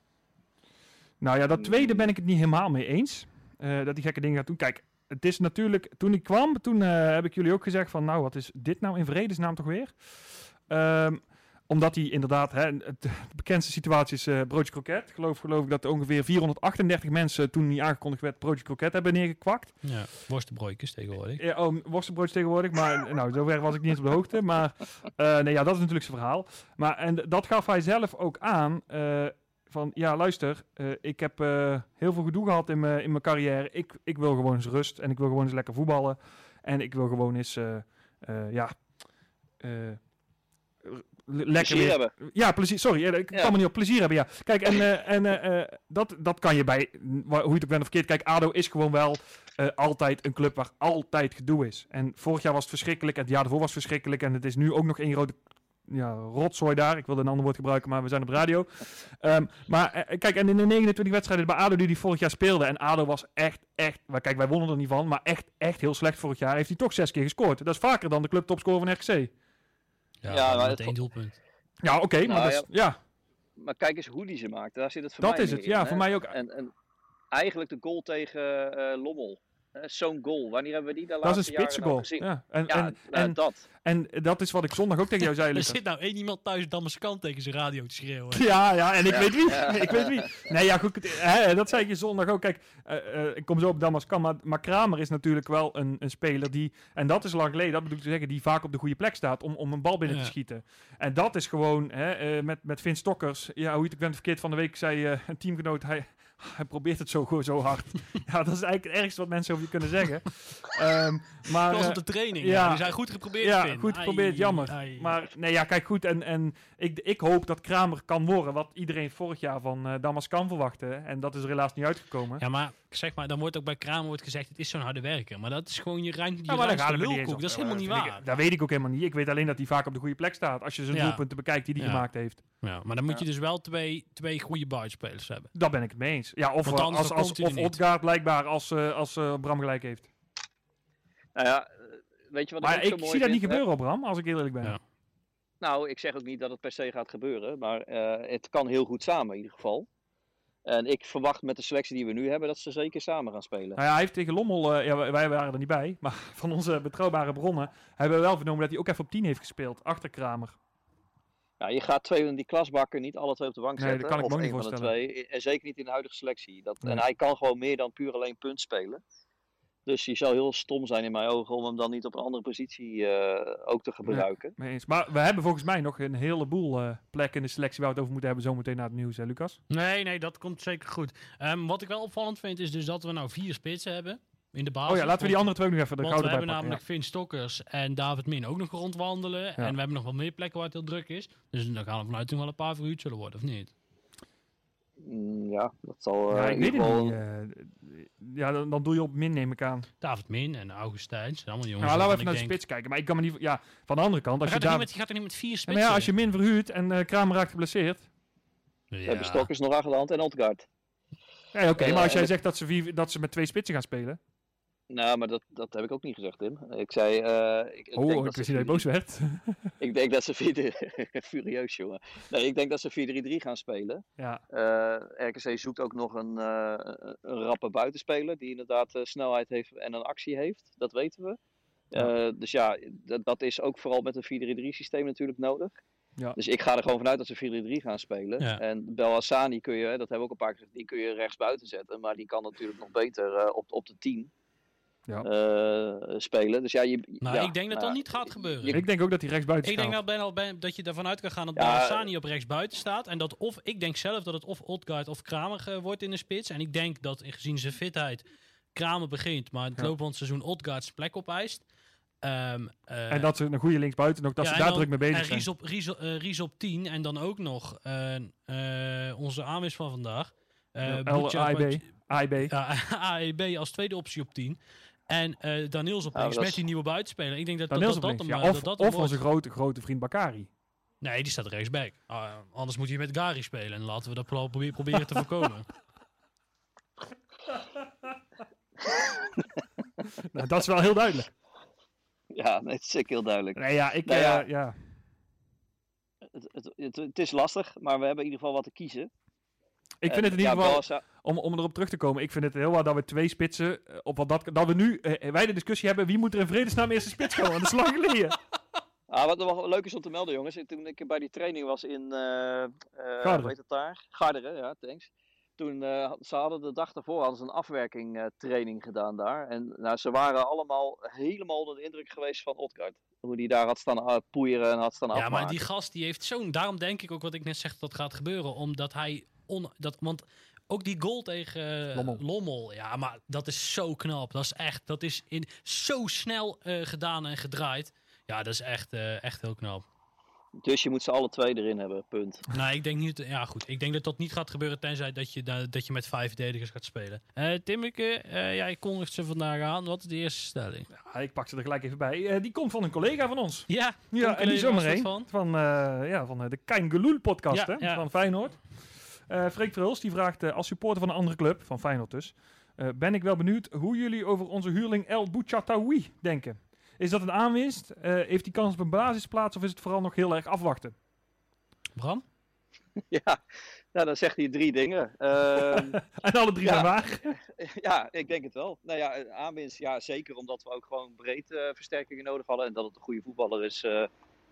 Nou ja, dat tweede ben ik het niet helemaal mee eens. eh, dat die gekke dingen gaat doen. Kijk, het is natuurlijk... Toen ik kwam, toen eh, heb ik jullie ook gezegd van... Nou, wat is dit nou in vredesnaam toch weer? Ehm, omdat hij inderdaad... Hè, de bekendste situatie is eh, broodje kroket. Geloof, geloof ik dat ongeveer 438 mensen... toen die aangekondigd werd broodje kroket hebben neergekwakt. Ja, worstenbroodjes tegenwoordig. Ja, oh, worstenbroodjes tegenwoordig. Maar nou, zover was ik niet op de hoogte. Maar eh, nee, ja, dat is natuurlijk zijn verhaal. Maar en dat gaf hij zelf ook aan. eh, van ja, luister, eh, ik heb eh, heel veel gedoe gehad in mijn in mijn carrière. Ik, ik wil gewoon eens rust en ik wil gewoon eens lekker voetballen. En ik wil gewoon eens, eh, eh, ja, eh, lekker Plezier hebben. ja, plezier. Sorry, eh, ik Ja. kan me niet op plezier hebben. Ja, kijk, en, eh, en eh, eh, dat, dat kan je bij, hoe je het ook bent of verkeerd. Kijk, ADO is gewoon wel eh, altijd een club waar altijd gedoe is. En vorig jaar was het verschrikkelijk en het jaar daarvoor was het verschrikkelijk. En het is nu ook nog één grote ja, rotzooi daar. Ik wilde een ander woord gebruiken, maar we zijn op radio. Ehm, maar eh, kijk, en in de 29 wedstrijden bij ADO die hij vorig jaar speelde. En ADO was echt, echt, maar kijk, wij wonnen er niet van. Maar echt, echt heel slecht vorig jaar. Heeft hij toch zes keer gescoord. Dat is vaker dan de clubtopscorer van RKC. Ja, Ja, maar met het- één doelpunt. Ja, oké, maar Nou, dat is, ja, Maar kijk eens hoe die ze maakt. Daar zit het voor dat mij is het. in, Ja, hè. voor mij ook. En, en eigenlijk de goal tegen eh, Lommel. Eh, Zo'n goal. Wanneer hebben we die de Dat is een laatste jaren nou goal. gezien? Ja. En, Ja, en, nou, en, dat. en dat is wat ik zondag ook tegen jou zei, Er zit nou één iemand thuis Damaskant tegen zijn radio te schreeuwen. Ja, ja, en ik Ja. weet wie. Ja. ik weet wie. Nee, ja, goed. Hè, dat zei ik je zondag ook. Kijk, eh, eh, ik kom zo op Damaskan, maar, maar Kramer is natuurlijk wel een, een speler die, en dat is lang geleden, dat bedoel ik te zeggen, die vaak op de goede plek staat om, om een bal binnen Ja. te schieten. En dat is gewoon, hè, eh, met, met Vin Stokkers, ja, hoe je het ook bent verkeerd van de week, zei eh, een teamgenoot, hij, hij probeert het zo, zo hard. ja, dat is eigenlijk het ergste wat mensen over je kunnen zeggen. Ehm, maar, Dat was eh, op de training. ja. Ja. Die zijn goed geprobeerd. ja, Finn. goed geprobeerd, Ai, jammer. ai. Maar nee, ja, kijk goed. En, en ik, ik hoop dat Kramer kan worden wat iedereen vorig jaar van eh Damas kan verwachten. En dat is er helaas niet uitgekomen. Ja, maar zeg maar, dan wordt ook bij Kramer wordt gezegd, het is zo'n harde werker. Maar dat is gewoon je ruimte, je Ja, maar daar lulkoek. Dat is helemaal niet Dat waar. ik- Dat weet ik ook helemaal niet. Ik weet alleen dat hij vaak op de goede plek staat. Als je zijn Ja. doelpunten bekijkt die hij Ja. gemaakt heeft. Ja, maar dan moet je dus wel twee, twee goede buitenspelers hebben. Daar ben ik het mee eens. Ja, of, als, als, of blijkbaar als, eh, als eh, Bram gelijk heeft. Nou ja, eh, weet je wat Maar ik zie dat niet gebeuren, Bram, als ik eerlijk ben. Ja. Nou, ik zeg ook niet dat het per se gaat gebeuren, maar eh, het kan heel goed samen in ieder geval. En ik verwacht met de selectie die we nu hebben dat ze zeker samen gaan spelen. Nou ja, hij heeft tegen Lommel, eh, ja, wij- waren er niet bij, maar van onze betrouwbare bronnen hebben we wel vernomen dat hij ook even op 10 heeft gespeeld, achter Kramer. Ja, je gaat twee van die klasbakken niet alle twee op de bank Nee, dat zetten. kan ik me niet één van de voorstellen. twee. En zeker niet in de huidige selectie. Dat, Nee. En hij kan gewoon meer dan puur alleen punt spelen. Dus die zou heel stom zijn in mijn ogen om hem dan niet op een andere positie eh, ook te gebruiken. Mee eens. Maar we hebben volgens mij nog een heleboel eh plekken in de selectie waar we het over moeten hebben zometeen na het nieuws, hè Lucas? Nee, nee, dat komt zeker goed. Ehm, wat ik wel opvallend vind, is dus dat we nou vier spitsen hebben in de basis. Oh ja, laten we die andere twee ook nog even de Want we hebben namelijk Vin Stokkers en David Min ook nog rondwandelen. En we hebben nog wel meer plekken waar het heel druk is. Dus dan gaan we vanuit toen wel een paar verhuurd zullen worden, of niet? Mm, ja, dat zal. ja, eh, ik in weet geval niet. eh, ja, dan, dan doe je op min, neem ik aan. David Min en Augustijn. zijn allemaal Ja, jongens. maar laten we even naar de denk- spits kijken. Maar ik kan me niet... Ja, van de andere kant, als je Gaat er, daar... niet met, gaat er niet met vier Ja, spitsen? maar ja, als je min verhuurt en eh Kramer raakt geblesseerd... We Ja. hebben Stokkers nog achter de hand en Odgaard. Ja, oké, Ja, maar als jij zegt dat ze, vier, dat ze met twee spitsen gaan spelen... Nou, maar dat, dat heb ik ook niet gezegd, Tim. Ik zei. eh, ik, ik oh, denk ik dat wist ze niet dat je boos werd. Ik denk dat ze 4 Furieus, jongen. Nee, ik denk dat ze 4-3-3 gaan spelen. ja, Eh, RKC zoekt ook nog een, eh, een rappe buitenspeler die inderdaad eh, snelheid heeft en een actie heeft. Dat weten we. Eh, dus ja, dat, dat is ook vooral met een 4-3-3 systeem natuurlijk nodig. Ja. Dus ik ga er gewoon vanuit dat ze 4-3 gaan spelen. Ja. En Belhassani kun je, hè, dat hebben we ook een paar keer gezegd, die kun je rechts buiten zetten. Maar die kan natuurlijk nog beter eh, op, op de 10 Ja. eh, spelen. Dus ja, je, Nou, ja, ik denk dat nou, dat niet gaat gebeuren. je- ik denk ook dat hij rechtsbuiten Ik denk staat. dat, ben al ben, dat je ervan uit kan gaan dat Ja, Bellassani op rechts buiten staat. En dat of, ik denk zelf dat het of Odgaard of Kramer eh, wordt in de spits. En ik denk dat gezien zijn fitheid Kramer begint, maar in het Ja. loop van het seizoen Odgaard zijn plek opeist. Ehm, eh, En dat ze een goede linksbuiten nog, dat ja, ze daar dan- druk mee bezig en zijn. Ries op, Ries, eh, Ries op 10 en dan ook nog eh, eh, onze aanwis van vandaag. eh Ja, AIB. AIB. Als tweede optie op 10. En eh Daniels op Ja, links dat met is- die nieuwe buitenspeler. Ik denk dat dat, dat, dat, hem, Ja, eh, of dat, dat hem of onze grote, grote vriend Bakari. Nee, die staat rechtsback. Ah, anders moet je met Gary spelen. En laten we dat vooral probe- proberen te voorkomen. Nou, dat is wel heel duidelijk. Ja, nee, het is zeker heel duidelijk. Nee, ja, ik... Nou ja. eh, ja. Het, het, het, het is lastig, maar we hebben in ieder geval wat te kiezen. Ik vind het in ieder geval... Om, om erop terug te komen, ik vind het heel waar dat we twee spitsen, eh, op wat dat, dat we nu, eh, wij de discussie hebben, wie moet er in vredesnaam eerste spits komen? Want dat is lang geleden. Ah, wat nog wel leuk is om te melden, jongens. Toen ik bij die training was in. eh eh, Garderen. hoe heet het daar? Garderen, ja, thanks. Toen eh, ze hadden de dag daarvoor hadden ze een afwerking eh, training gedaan daar. En nou, ze waren allemaal helemaal onder de indruk geweest van Odgaard. Hoe die daar had staan uh, poeieren en had staan ja, afmaken. maar die gast die heeft zo'n... Daarom denk ik ook wat ik net zeg dat gaat gebeuren. Omdat hij... On, dat, want ook die goal tegen eh, Lommel. Ja, maar dat is zo knap. Dat is echt... Dat is in, zo snel eh, gedaan en gedraaid. Ja, dat is echt, eh, echt heel knap. Dus je moet ze alle twee erin hebben, punt. Nou, ik denk niet... Ja, goed. Ik denk dat dat niet gaat gebeuren tenzij dat je, da- dat je met vijf verdedigers gaat spelen. Eh Timmeke, eh, jij kondigt ze vandaag aan. Wat is de eerste stelling? Ja, ik pak ze er gelijk even bij. Eh, die komt van een collega van ons. Ja, Ja, en die is zomaar heen. van. Van, eh, ja, van de Kein Geloel podcast Ja, hè, ja. van Feyenoord. Eh Freek Verhulst die vraagt eh, als supporter van een andere club, van Feyenoord dus, eh, ben ik wel benieuwd hoe jullie over onze huurling El Bouchataoui denken. Is dat een aanwinst? Eh, heeft hij kans op een basisplaats of is het vooral nog heel erg afwachten? Bram? ja, nou, dan zegt hij drie dingen. Ehm, En alle drie Ja. zijn waar. Ja, ik denk het wel. Nou ja, aanwinst, ja, zeker omdat we ook gewoon breed eh, versterkingen nodig hadden. En dat het een goede voetballer is, eh,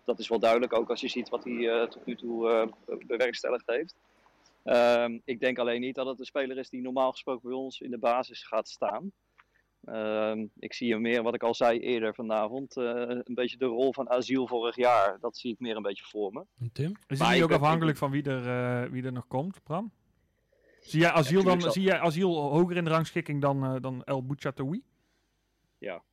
dat is wel duidelijk. Ook als je ziet wat hij eh, tot nu toe eh, bewerkstelligd heeft. Ehm, ik denk alleen niet dat het een speler is die normaal gesproken bij ons in de basis gaat staan. Ehm, ik zie hem meer, wat ik al zei eerder vanavond, eh, een beetje de rol van asiel vorig jaar. Dat zie ik meer een beetje voor me. Tim? Is het ook afhankelijk van wie er, eh, wie er nog komt, Bram? Zie jij asiel, dan, zal- zie jij asiel hoger in de rangschikking dan, eh, dan El Bouchatoui? Ja.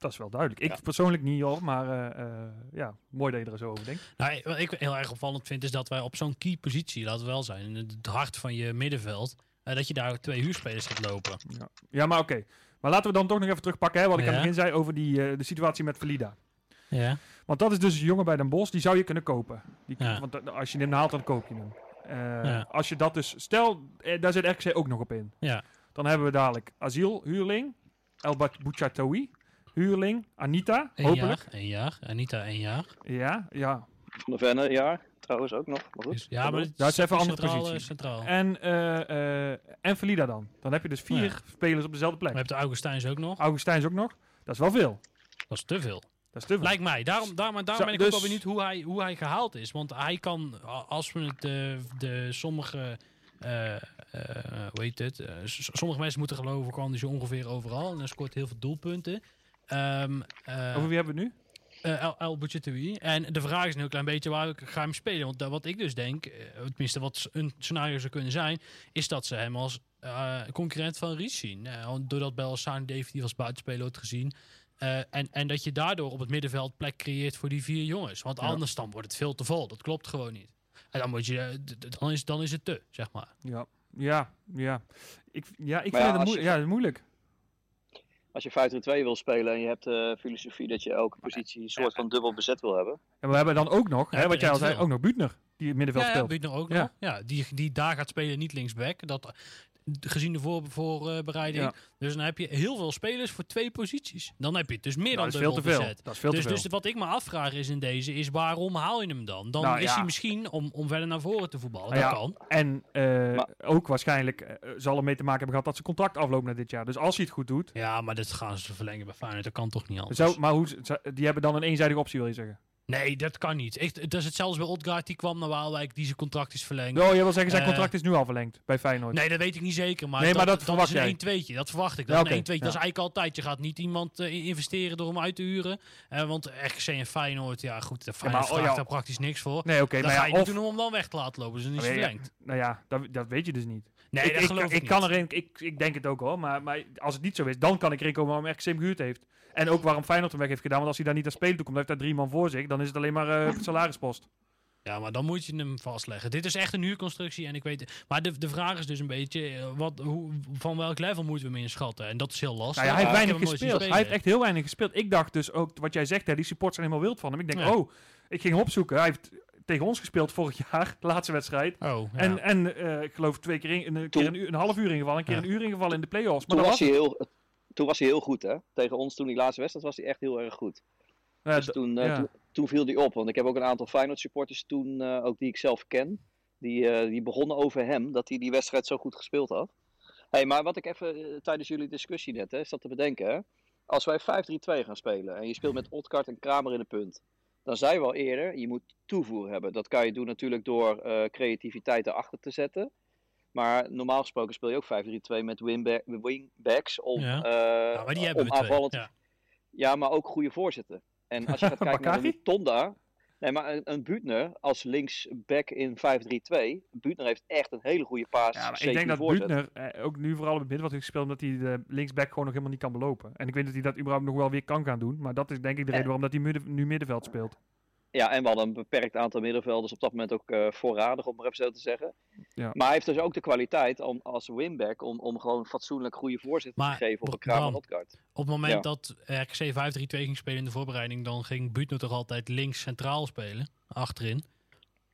Dat is wel duidelijk. Ik Ja. persoonlijk niet hoor, maar eh, eh, ja, mooi dat je er zo over denkt. Nou, wat ik heel erg opvallend vind is dat wij op zo'n key positie, laten we wel zijn, in het hart van je middenveld, eh, dat je daar twee huurspelers gaat lopen. Ja, ja maar oké. Maar laten we dan toch nog even terugpakken, hè, wat ik aan het begin zei over die, eh, de situatie met Valida. Ja. Want dat is dus een jongen bij Den Bosch, die zou je kunnen kopen. Die, Ja. Want als je hem haalt, dan koop je hem. Eh, Ja. Als je dat dus, stel, daar zit RKC ook nog op in. Ja. Dan hebben we dadelijk asiel, huurling, El Bouchatoui, huurling, Anita, hopelijk. jaar, één jaar. Anita, één jaar. Ja, ja. Van de Venne, ja, trouwens ook nog. Maar goed. Dus, ja, maar Dat is even een andere centraal, positie. eh, Centraal. En, eh, eh, en Valida dan. Dan heb je dus vier Ja. spelers op dezelfde We plek. hebben de Augustijns ook nog. Augustijns ook nog. Dat is wel veel. Dat is te veel. Dat is te veel. Lijkt mij. Daarom, daarom, maar daarom ben ik ook dus- wel benieuwd hoe hij, hoe hij gehaald is. Want hij kan, als we het de, de sommige, eh, eh, hoe heet het? Sommige mensen moeten geloven, kwam hij zo ongeveer overal. En hij scoort heel veel doelpunten. Ehm eh, Over wie hebben we het nu? eh, El, El. En de vraag is een heel klein beetje waar ik ga hem spelen. Want wat ik dus denk, eh, tenminste wat een scenario zou kunnen zijn, is dat ze hem als eh, concurrent van Ries zien. Want doordat Belsaar definitief als buitenspeler wordt gezien. Eh, en, en dat je daardoor op het middenveld plek creëert voor die vier jongens. Want Ja. anders dan wordt het veel te vol. Dat klopt gewoon niet. En dan, moet je, dan, is, dan is het te, zeg maar. Ja, ja, ja. Ik, ja, ik Maar vind ja, het als moe- je- ja, moeilijk. Als je 5-3-2 wil spelen en je hebt de filosofie dat je elke positie een soort van dubbel bezet wil hebben. En we hebben dan ook nog, Ja, hè, wat jij al zei, ook nog Buutner, die middenveld Ja, ja, speelt. Buutner ook Ja. nog. Ja, die, die daar gaat spelen, niet linksback. Dat, gezien de voor, voorbereiding. Ja. Dus dan heb je heel veel spelers voor twee posities. Dan heb je het dus meer dat dan dubbel veel. bezet. Dat is veel Dus, te veel. dus wat ik me afvraag is in deze, is waarom haal je hem dan? Dan Nou, is ja. hij misschien om, om verder naar voren te voetballen. Nou dat ja, kan. En eh, Maar- ook waarschijnlijk eh, zal er mee te maken hebben gehad dat zijn contract afloopt na dit jaar. Dus als hij het goed doet, Ja, maar dat gaan ze verlengen bij Feyenoord. Dat kan toch niet anders? zou, maar hoe, die hebben dan een eenzijdige optie, wil je zeggen? Nee, dat kan niet. Echt, dat is hetzelfde bij Odgaard. Die kwam naar Waalwijk, die zijn contract is verlengd. Oh, je wil zeggen, zijn Eh, contract is nu al verlengd bij Feyenoord. Nee, dat weet ik niet zeker. Maar, Nee, maar dat dat, is een 1 2 Dat verwacht ik. Dat Ja, is een oké, 1 2 Dat is ja. eigenlijk altijd. Je gaat niet iemand eh, investeren door hem uit te huren. Eh, want RKC en Feyenoord, ja goed, de Feyenoord maar, oh, vraagt ja. daar praktisch niks voor. Nee, oké, maar ga ja, je of, doen om hem dan weg te laten lopen. Dus dan is hij Nee, ja. verlengd. nou ja, dat, dat weet je dus niet. Nee, ik, dat ik, geloof ik, ik niet. kan erin, ik, ik denk het ook hoor, maar, maar als het niet zo is, dan kan ik erin komen waarom RKC hem gehuurd heeft. En ook waarom Feyenoord hem weg heeft gedaan, want als hij daar niet aan spelen toe komt, dan heeft hij drie man voor zich, dan is het alleen maar eh, salarispost. Ja, maar dan moet je hem vastleggen. Dit is echt een huurconstructie en ik weet... Maar de, de vraag is dus een beetje, eh, wat, hoe, van welk level moeten we hem inschatten? En dat is heel lastig. Nou ja, hij heeft weinig gespeeld. Hij heeft echt heel weinig gespeeld. Ik dacht dus ook, wat jij zegt, hè, die supporters zijn helemaal wild van hem. Ik denk, Ja. oh, ik ging hem opzoeken. Hij heeft tegen ons gespeeld vorig jaar, de laatste wedstrijd. Oh, ja. En, en eh, ik geloof twee keer, in, een, keer een, uur, een half uur ingevallen, een keer Ja. een uur ingevallen in de play-offs. Maar Toen dat was, was hij heel, toen was hij heel goed hè. Tegen ons toen die laatste wedstrijd was hij echt heel erg goed. Ja, Dus toen, eh, ja. toen, toen viel hij op. Want ik heb ook een aantal Feyenoord supporters toen, eh, ook die ik zelf ken. Die, eh, die begonnen over hem, dat hij die wedstrijd zo goed gespeeld had. Hey, maar wat ik even tijdens jullie discussie net, hè, is dat te bedenken. Hè? Als wij 5-3-2 gaan spelen en je speelt met Otkart en Kramer in de punt. Dan zei we al eerder, je moet toevoer hebben. Dat kan je doen natuurlijk door creativiteit erachter te zetten. Maar normaal gesproken speel je ook 5-3-2 met wingba- wingbacks om, Ja. eh, Ja, maar die om hebben we twee. aanvallend Ja. ja, maar ook goede voorzetten. En als je gaat kijken naar een Tonda. Nee, maar een, een Buutner als linksback in 5-3-2. Buutner heeft echt een hele goede paas. Ja, maar ik denk dat voorzet. Buutner eh, ook nu vooral op het midden wat heeft gespeeld, omdat hij de linksback gewoon nog helemaal niet kan belopen. En ik weet dat hij dat überhaupt nog wel weer kan gaan doen, maar dat is denk ik de reden waarom dat hij midden- nu middenveld speelt. Ja, en we hadden een beperkt aantal middenvelders op dat moment ook eh, voorradig, om maar even zo te zeggen. Ja. Maar hij heeft dus ook de kwaliteit om, als winback om, om gewoon fatsoenlijk goede voorzetten Maar, te geven op een Kramer. Op het moment Ja. dat RKC 5-3-2 ging spelen in de voorbereiding, dan ging Buutner toch altijd links centraal spelen, achterin.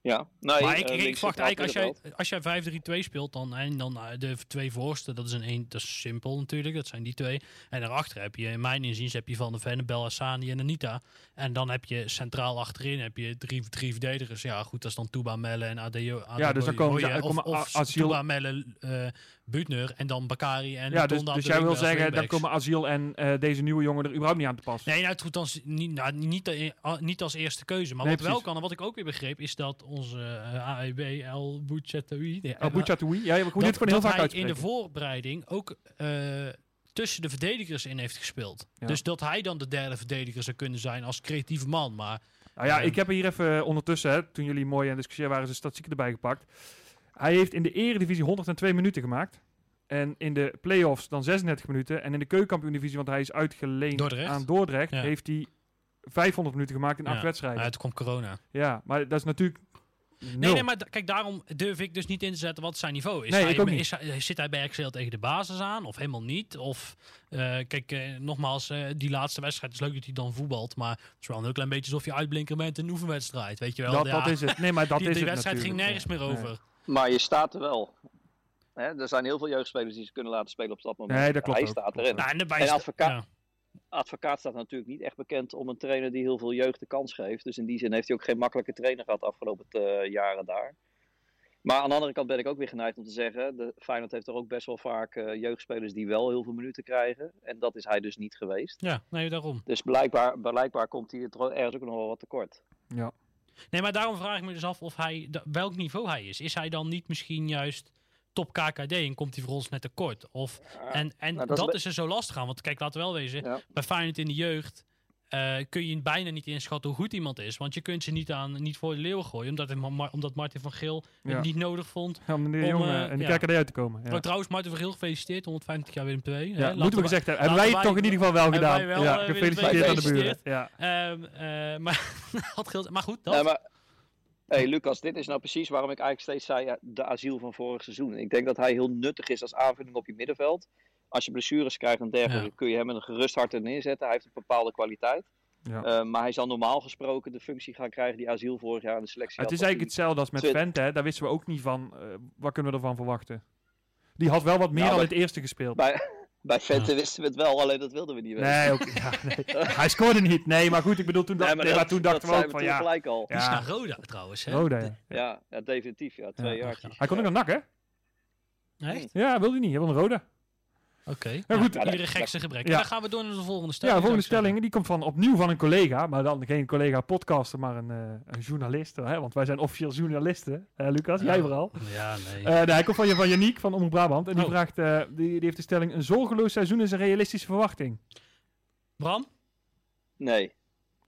Ja, nee, maar ik, eh, ik, ik verwacht eigenlijk, als jij, als jij 5-3-2 speelt dan, en dan eh, de twee voorste, dat is een één, dat is simpel natuurlijk, dat zijn die twee. En daarachter heb je, in mijn inziens, heb je Van de Ven, Bel Hassani en Anita. En dan heb je centraal achterin heb je drie, drie verdedigers. Ja, goed, dat is dan Touba Melle en Adeo. Ja, dus dan komen ze- Of, komen of A- Asiel- Touba Melle, eh Buutner en dan Bakari en Ja, dus, dus jij wil zeggen, dan komen Asiel en eh, deze nieuwe jongen er überhaupt niet aan te passen. Nee, nou, het goed dan niet, nou, niet, eh, niet als eerste keuze. Maar Nee, wat wel kan, en wat ik ook weer begreep, is dat onze eh, AEB, El Bouchatoui... nee, Bouchatoui? Ja, we dat, dit gewoon heel vaak hij in uitspreken. de voorbereiding ook eh, tussen de verdedigers in heeft gespeeld. Ja. Dus dat hij dan de derde verdediger zou kunnen zijn als creatieve man. Maar Nou ja, Ehm. ik heb hier even eh, ondertussen, hè, toen jullie mooi aan het discussiëren waren, zijn statistieken erbij gepakt. Hij heeft in de eredivisie 102 minuten gemaakt. En in de play-offs dan 36 minuten. En in de keukenkampioen-divisie, want hij is uitgeleend Dordrecht. aan Dordrecht, Ja. heeft hij 500 minuten gemaakt in Ja. acht wedstrijden. uh, toen kwam corona. Ja, maar dat is natuurlijk. Nee, nee, maar kijk, daarom durf ik dus niet in te zetten wat zijn niveau is. Nee, hij, ik ook niet. is hij- zit hij bij Excel tegen de basis aan of helemaal niet? Of, eh, kijk, eh, nogmaals, eh, die laatste wedstrijd is leuk dat hij dan voetbalt. Maar het is wel een heel klein beetje alsof je uitblinker bent in een oefenwedstrijd. Weet je wel? dat, Ja, dat is het. Nee, maar dat die, is die het wedstrijd ging nergens meer Nee. over. Maar je staat er wel. Hè, er zijn heel veel jeugdspelers die ze kunnen laten spelen op dat moment. Nee, dat klopt Hij ook. staat Klopt erin. Nou, en, de En bijsta- advocaat- ja. Advocaat staat natuurlijk niet echt bekend om een trainer die heel veel jeugd de kans geeft. Dus in die zin heeft hij ook geen makkelijke trainer gehad de afgelopen eh, jaren daar. Maar aan de andere kant ben ik ook weer geneigd om te zeggen, de Feyenoord heeft er ook best wel vaak eh, jeugdspelers die wel heel veel minuten krijgen. En dat is hij dus niet geweest. ja, nee, daarom. Dus blijkbaar, blijkbaar komt hij er ergens ook nog wel wat tekort. Ja. Nee, maar daarom vraag ik me dus af of hij, welk niveau hij is. Is hij dan niet misschien juist top KKD en komt hij voor ons net tekort? Of, en en nou, dat, dat is er zo lastig aan. Want kijk, laten we wel wezen. Ja. Bij Feyenoord in de jeugd eh, kun je bijna niet inschatten hoe goed iemand is. Want je kunt ze niet, aan, niet voor de leeuwen gooien. Omdat, het, omdat Martin van Geel Ja. het niet nodig vond. Ja, om de Om, jongen eh, en de ja. KKD uit te komen. Ja. Oh, trouwens, Martin van Geel gefeliciteerd. 150 jaar Willem II. Ja, moeten we gezegd hebben. Hebben wij het toch in ieder geval wel gedaan. wel, ja, eh, gefeliciteerd aan de buren. Ja. Ehm, eh, maar, had Geel- maar goed, dat. Maar hey, Lucas, dit is nou precies waarom ik eigenlijk steeds zei ja, de asiel van vorig seizoen. Ik denk dat hij heel nuttig is als aanvulling op je middenveld. Als je blessures krijgt en dergelijke, Ja. kun je hem een gerust hart er neerzetten. Hij heeft een bepaalde kwaliteit. Ja. Eh, maar hij zal normaal gesproken de functie gaan krijgen die asiel vorig jaar in de selectie het had. is eigenlijk hetzelfde als met Vente. hè. Daar wisten we ook niet van. eh, wat kunnen we ervan verwachten? Die had wel wat meer Nou, in dat- het eerste gespeeld. Bij, bij Vente wisten we het wel, alleen dat wilden we niet weten. Nee, ook, ja, nee. hij scoorde niet. Nee, maar goed, ik bedoel, toen, dacht, nee, maar dat- toen dat dachten we ook van toen ja. gelijk al. Die is Ja, naar Roda trouwens. Hè? Roda, ja. Ja, ja, definitief. Ja, twee Ja. jaartjes. Hij kon ook naar NAC, hè? Echt? Ja, wilde hij niet. Hij wilde een Roda. Oké. Ja, Ja, goed. Iedere gekste gebrek. Ja. Dan gaan we door naar de volgende Ja, stelling. de volgende stelling die komt van opnieuw van een collega. Maar dan geen collega podcaster, maar een, eh, een journalist. Hè? Want wij zijn officieel journalisten. Eh, Lucas, jij Ja. vooral. Ja, nee. Eh, nee, hij komt van, van Janiek van Omroep Brabant. En die Oh. vraagt, eh, die, die heeft de stelling... Een zorgeloos seizoen is een realistische verwachting. Bram? Nee.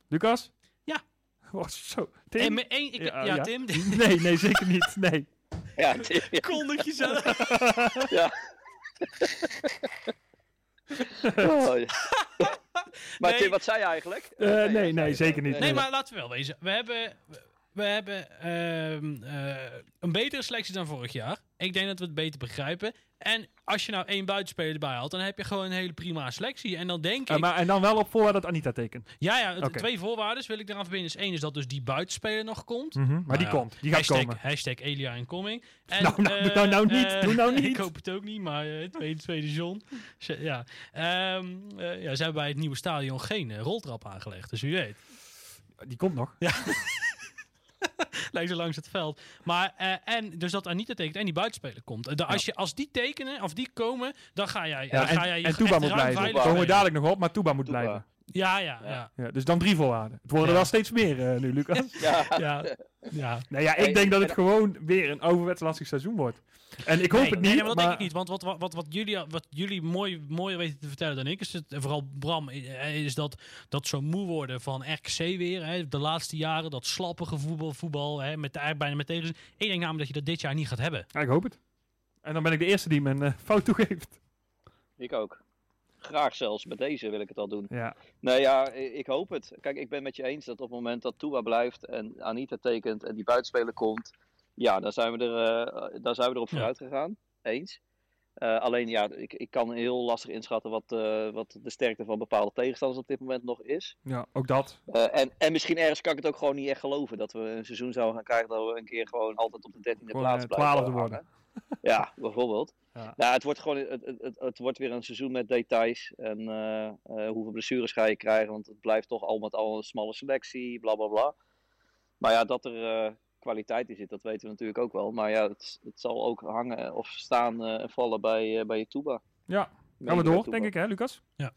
Lucas? Ja. Oh, zo. Tim? En met één, ik, Ja, ja, ja. Tim. Nee, nee, zeker niet. Nee. Ja, Tim, ja. Kondig jezelf. Oh, ja. maar Nee. Tim, wat zei je eigenlijk? Eh, jij nee, nee, het zeker niet. Nee, maar laten we wel wezen. We hebben, we hebben ehm, eh, een betere selectie dan vorig jaar. Ik denk dat we het beter begrijpen. En als je nou één buitenspeler erbij haalt, dan heb je gewoon een hele prima selectie. En dan denk ik... maar, en dan wel op voorwaarde dat Anita tekent. ja, ja, twee voorwaarden wil ik eraan verbinden. Is één is dat dus die buitenspeler nog komt. Mhm, Maar die ja. komt. Die gaat hashtag, komen. hashtag Elia incoming. En, Nou, nou, eh, doe nou- nou niet, eh, doe nou niet. Ik hoop het ook niet, maar tweede, tweede John. Ze- Ja. Ehm, eh, ja, ze hebben bij het nieuwe stadion geen roltrap aangelegd. Dus wie weet. Die komt nog. Lijkt zo langs het veld. Maar, eh, en dus dat Anita tekent en die buitenspeler komt. De- als, je, als die tekenen, of die komen, dan ga jij, Ja, dan ga en, jij je en Toeba moet blijven. Daar komen we dadelijk nog op, maar Toeba moet blijven. Ja, ja, Ja. ja. Ja, dus dan drie voorwaarden. Het worden er wel steeds meer eh, nu, Lucas. Ja, ja, ja. Nee, ja, ik denk dat het gewoon weer een ouderwets lastig seizoen wordt. En ik hoop nee, het niet, nee, maar dat maar... denk ik niet. Want wat, wat, wat, wat jullie, wat jullie mooi, mooier weten te vertellen dan ik, is het, en vooral Bram, eh, is dat, dat zo moe worden van RKC weer. Hè, de laatste jaren, dat slappige voetbal, voetbal hè, met, eigenlijk bijna met tegenzin. Ik denk namelijk dat je dat dit jaar niet gaat hebben. Ja, ik hoop het. En dan ben ik de eerste die mijn eh, fout toegeeft. ik ook. Graag zelfs, met deze wil ik het al doen. Ja, Nee, ja, ik hoop het. Kijk, ik ben met je eens dat op het moment dat Tua blijft en Anita tekent en die buitenspeler komt, ja, dan zijn we er, dan zijn we erop vooruit gegaan. Eens. Eh, alleen, ja, ik, ik kan heel lastig inschatten wat, eh, wat de sterkte van bepaalde tegenstanders op dit moment nog is. ja, ook dat. En, en misschien ergens kan ik het ook gewoon niet echt geloven dat we een seizoen zouden gaan krijgen dat we een keer gewoon altijd op de dertiende Gewoon, plaats blijven twaalfde hangen. worden. Ja, bijvoorbeeld. Ja. Nou, het wordt gewoon het, het, het, het wordt weer een seizoen met details. En eh, eh, hoeveel blessures ga je krijgen? Want het blijft toch al met al een smalle selectie, bla bla bla. Maar ja, dat er eh, kwaliteit in zit, dat weten we natuurlijk ook wel. Maar ja, het, het zal ook hangen of staan eh, en vallen bij, eh, bij je Tuba. Ja, gaan we door, Tuba. denk ik, hè, Lucas? Ja.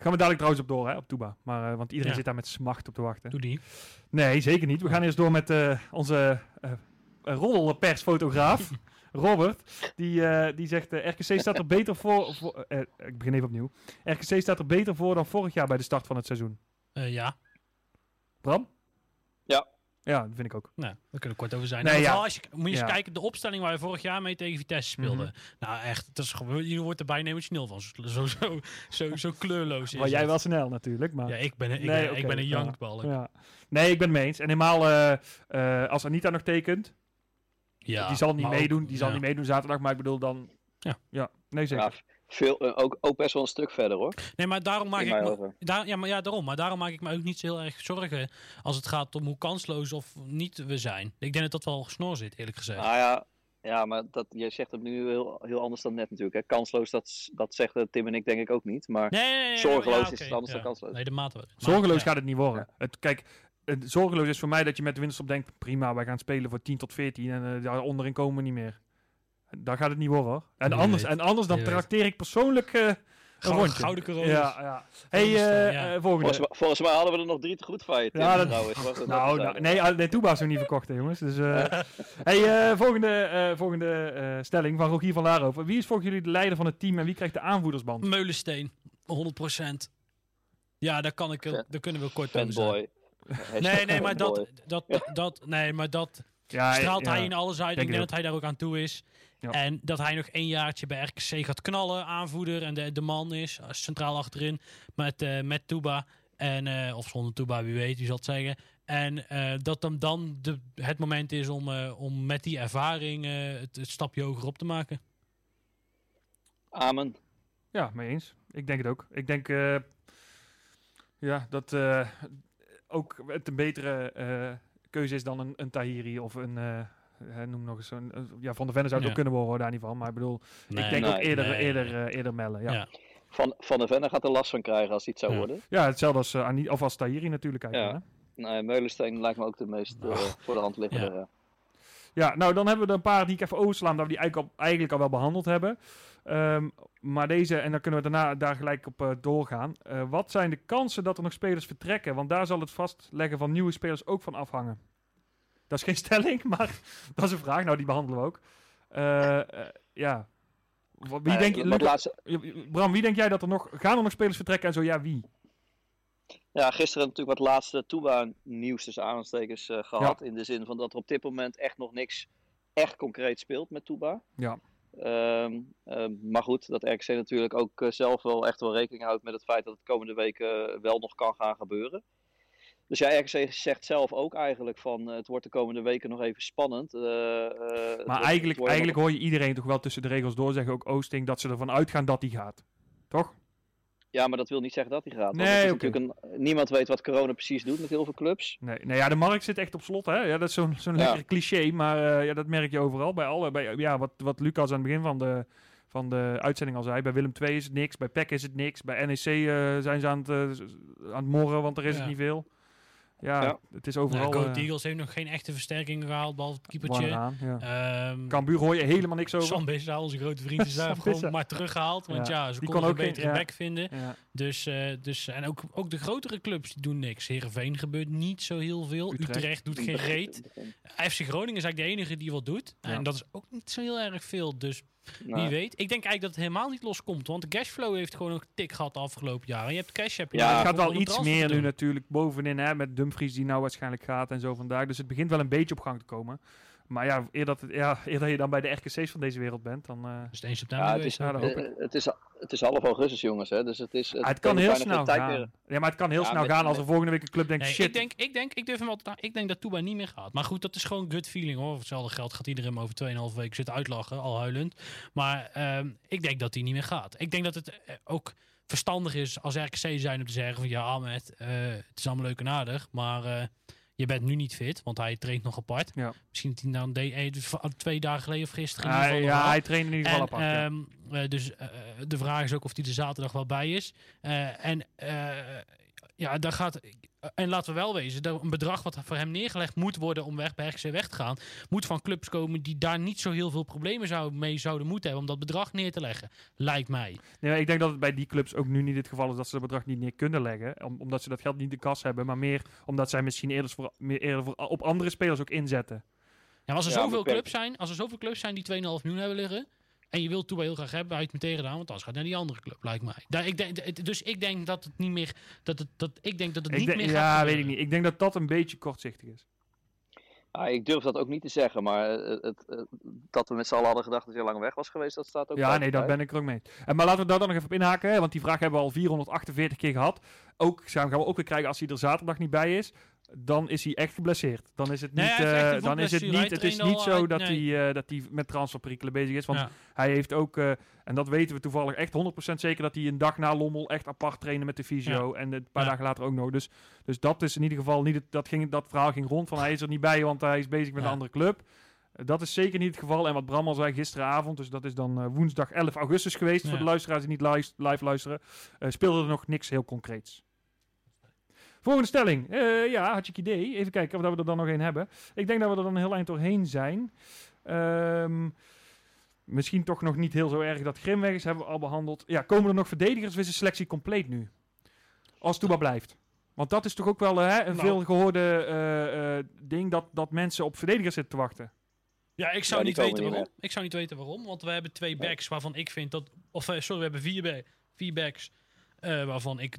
Gaan we dadelijk trouwens op door, hè, op Toeba. Maar, eh, want iedereen Ja. zit daar met smacht op te wachten. Doe die. Nee, zeker niet. We gaan eerst door met eh, onze eh eh, roddelpersfotograaf, Robert. Die, eh, die zegt, eh, RKC staat er beter voor... voor eh, ik begin even opnieuw. RKC staat er beter voor dan vorig jaar bij de start van het seizoen. Eh, ja, Bram? Ja. Ja, dat vind ik ook. nou, daar kunnen we kort over zijn. Nee, Nou, ja. als je, moet je eens Ja. kijken, de opstelling waar je vorig jaar mee tegen Vitesse speelde. Mhm. Nou echt, het is gewoon, je wordt er bijna emotioneel van. Zo, zo, zo, zo, zo kleurloos is Maar jij het. wel snel natuurlijk, maar... Ja, ik ben, ik Nee, ben, oké, ik ben een ja. jankbalk. Ja. Nee, ik ben het mee eens. En helemaal eh, eh, als Anita nog tekent, Ja, die zal niet ook- meedoen. Die zal ja. niet meedoen zaterdag, maar ik bedoel dan... Ja. Ja, nee zeker. Ja, veel, eh, ook, ook best wel een stuk verder hoor. Nee, maar daarom maak In ik me, daar, ja, maar ja, daarom. Maar daarom maak ik me ook niet zo heel erg zorgen als het gaat om hoe kansloos of niet we zijn. Ik denk dat dat wel snor zit, eerlijk gezegd. Nou ja, ja maar dat, je zegt het nu heel, heel anders dan net natuurlijk. Hè. Kansloos, dat, dat zeggen Tim en ik denk ik ook niet. Maar nee, nee, nee, nee, zorgeloos ja, is het anders dan kansloos. Nee, de mate. Zorgeloos ja. gaat het niet worden. Het, kijk, het, zorgeloos is voor mij dat je met de winst op denkt... prima, wij gaan spelen voor 10 tot 14 en eh, daar onderin komen we niet meer. Daar gaat het niet worden hoor. En, anders, en anders dan trakteer ik persoonlijk eh, een Gouden- rondje. gouden coronas. Ja, ja. Hey, Volgende eh, ja. eh, volgende. Volgens, mij- volgens mij hadden we er nog drie te goed van je, Tim, Ja, dat- trouwens. Was dat Nou, nou, nee, ah, nee, Toeba is nog niet verkocht, hè, jongens. Dus, eh, hey, eh, volgende eh, volgende eh, stelling van Rogier van Laarhoven. Wie is volgens jullie de leider van het team en wie krijgt de aanvoerdersband? Meulensteen, 100%. Ja, daar, kan ik, er- daar kunnen we kort over zijn. Nee, nee, maar dat, dat, dat, dat, nee, maar dat Ja, straalt ja. hij in alles uit. denk ik denk dat hij daar ook aan toe is. Ja. En dat hij nog één jaartje bij RKC gaat knallen, aanvoerder. En de, de man is, eh, centraal achterin, met, eh met Tuba. En, eh, of zonder Tuba, wie weet, wie zal het zeggen. En eh, dat dan, dan de, het moment is om, eh, om met die ervaring eh, het, het stapje hoger op te maken. Amen. Ja, mee eens. Ik denk het ook. Ik denk eh, ja, dat eh, ook het een betere eh, keuze is dan een, een Tahiri of een... eh, eh, noem nog eens zo'n... eh, ja, Van de Venne zou het Ja. ook kunnen worden, daar niet van. Maar ik bedoel, Nee, ik denk nee, ook eerder, nee. eerder, eerder mellen. Ja. Ja. Van, van de Venne gaat er last van krijgen als hij het zou Ja. worden. Ja, hetzelfde als, Ani- of als Tahiri natuurlijk. Eigenlijk? Nee, Meulensteen lijkt me ook de meest eh, voor de hand liggende. Ja. Ja, nou dan hebben we er een paar die ik even overslaan, dat we die eigenlijk al, eigenlijk al wel behandeld hebben. Ehm, maar deze, en dan kunnen we daarna daar gelijk op eh, doorgaan. Eh, wat zijn de kansen dat er nog spelers vertrekken? Want daar zal het vastleggen van nieuwe spelers ook van afhangen. Dat is geen stelling, maar dat is een vraag. Nou, die behandelen we ook. Eh, ja. Wie denk je, laatste, Bram, wie denk jij dat er nog... Gaan er nog spelers vertrekken en zo ja, wie? ja, gisteren natuurlijk wat laatste Toeba-nieuws tussen aanstekers eh, gehad. In de zin van dat er op dit moment echt nog niks echt concreet speelt met Toeba. Ja. Ehm, ehm, maar goed, dat RKC natuurlijk ook eh, zelf wel echt wel rekening houdt met het feit dat het komende weken eh, wel nog kan gaan gebeuren. Dus ja, RKC zegt zelf ook eigenlijk van eh, het wordt de komende weken nog even spannend. Wordt- Maar eigenlijk, eigenlijk nog- hoor je iedereen toch wel tussen de regels door zeggen, ook Oosting, dat ze ervan uitgaan dat hij gaat. Toch? Ja, maar dat wil niet zeggen dat hij gaat. want Nee, het is oké. natuurlijk een, niemand weet wat corona precies doet met heel veel clubs. Nee, nou ja, de markt zit echt op slot. Hè? Ja, dat is zo'n zo'n Ja. lekker cliché, maar eh, ja, dat merk je overal. Bij alle, bij, ja, wat, wat Lucas aan het begin van de, van de uitzending al zei. Bij Willem II is het niks, bij PEC is het niks. Bij NEC eh, zijn ze aan het, eh, aan het morren, want er is Ja. het niet veel. Ja, Ja. het is Nou, overal... Go eh, Eagles heeft nog geen echte versterkingen gehaald, behalve het keepertje. ja. Ehm Cambuur hoor je helemaal niks over. Sam onze grote vriend, is daar gewoon maar teruggehaald. Want Ja, ja, ze die konden kon een ook geen- betere ja. back vinden. Ja. Dus, eh, dus, en ook, ook de grotere clubs die doen niks. Heerenveen gebeurt niet zo heel veel. Utrecht. Utrecht, doet geen reet. FC Groningen is eigenlijk de enige die wat doet. Ja. En dat is ook niet zo heel erg veel. Dus Nou, wie weet. Ik denk eigenlijk dat het helemaal niet loskomt. Want de cashflow heeft gewoon een tik gehad de afgelopen jaren. Je hebt cash, heb je Ja, het gaat wel iets meer nu natuurlijk bovenin, hè, met Dumfries die nou waarschijnlijk gaat en zo vandaag. Dus het begint wel een beetje op gang te komen. Maar ja, eer dat, het, ja, eer dat je dan bij de RKC's van deze wereld bent, dan... eh, Dus het 1 september Ja, het is, Ja, dat eh, hoop ik. het, is, het is half augustus, jongens. Hè? Dus het, is, het Ah, het kan heel snel gaan. meer. Ja, maar het kan heel Ja, snel met- gaan als er volgende week een club denkt, Nee, shit. ik, denk, ik, denk, ik durf hem wel te- Ik denk dat Toeba niet meer gaat. Maar goed, dat is gewoon gut feeling hoor. Voor hetzelfde geld gaat iedereen hem over 2,5 weken zitten uitlachen, al huilend. Maar ehm, ik denk dat hij niet meer gaat. Ik denk dat het eh, ook verstandig is als RKC zijn om te zeggen van ja, Ahmed, eh, het is allemaal leuk en aardig, maar eh, je bent nu niet fit, want hij traint nog apart. Ja. Misschien dat hij nou deed, eh, dus twee dagen geleden of gisteren. in ieder geval nog ja, hij traint in ieder geval En, apart. ja. ehm, eh, dus eh, de vraag is ook of hij er zaterdag wel bij is. En ja, daar gaat. En laten we wel wezen, dat een bedrag wat voor hem neergelegd moet worden om weg bij RKC weg te gaan, moet van clubs komen die daar niet zo heel veel problemen zou, mee zouden moeten hebben om dat bedrag neer te leggen. Lijkt mij. Nee, ik denk dat het bij die clubs ook nu niet het geval is dat ze dat bedrag niet neer kunnen leggen. Om- omdat ze dat geld niet in de kas hebben. Maar meer omdat zij misschien eerder, voor, meer eerder voor, op andere spelers ook inzetten. Ja, maar als er Ja, zoveel clubs zijn, als er zoveel clubs zijn die 2,5 miljoen hebben liggen. En je wilt Toeba heel graag hebben, uit meteen gedaan, want anders gaat hij naar die andere club, lijkt mij. Daar, ik denk, het- dus ik denk dat het niet meer. Dat het, dat, ik denk dat het Ik niet denk- meer gaat. ja, weet ik niet. Ik denk dat dat een beetje kortzichtig is. Ah, ik durf dat ook niet te zeggen, maar het, het, het- dat we met z'n allen hadden gedacht dat hij lang weg was geweest, dat staat ook Ja, nee, daar ben ik er ook mee. En, maar laten we daar dan nog even op inhaken, hè, want die vraag hebben we al 448 keer gehad. Ook gaan we ook weer krijgen als hij er zaterdag niet bij is. Dan is hij echt geblesseerd. Dan is het niet, eh, dan is het niet, het is niet zo uit- dat, nee. hij, eh, dat hij met transferperikelen bezig is. Want Ja. hij heeft ook, eh, en dat weten we toevallig echt 100% zeker, dat hij een dag na Lommel echt apart trainde met de fysio. En een paar Ja. dagen later ook nog. Dus, dus dat is in ieder geval niet, het, dat, ging, dat verhaal ging rond van hij is er niet bij, want hij is bezig met een andere club. Dat is zeker niet het geval. En wat Bram al zei gisteravond, dus dat is dan woensdag 11 augustus geweest. Voor de luisteraars die niet live, live luisteren, speelde er nog niks heel concreets. Volgende stelling. Eh, ja, had je het idee. Even kijken of dat we er dan nog één hebben. Ik denk dat we er dan een heel eind doorheen zijn. Ehm, misschien toch nog niet heel zo erg dat Grim weg is, hebben we al behandeld. Ja, komen er nog verdedigers of is de selectie compleet nu? Als Toeba blijft. Want dat is toch ook wel eh, hè, een Nou. veel gehoorde eh, eh, ding dat, dat mensen op verdedigers zitten te wachten. Ja, ik zou Ja, niet weten niet waarom. Ik zou niet weten waarom. Want we hebben twee backs waarvan ik vind dat. Of sorry, we hebben vier, ba- vier backs. Eh, waarvan ik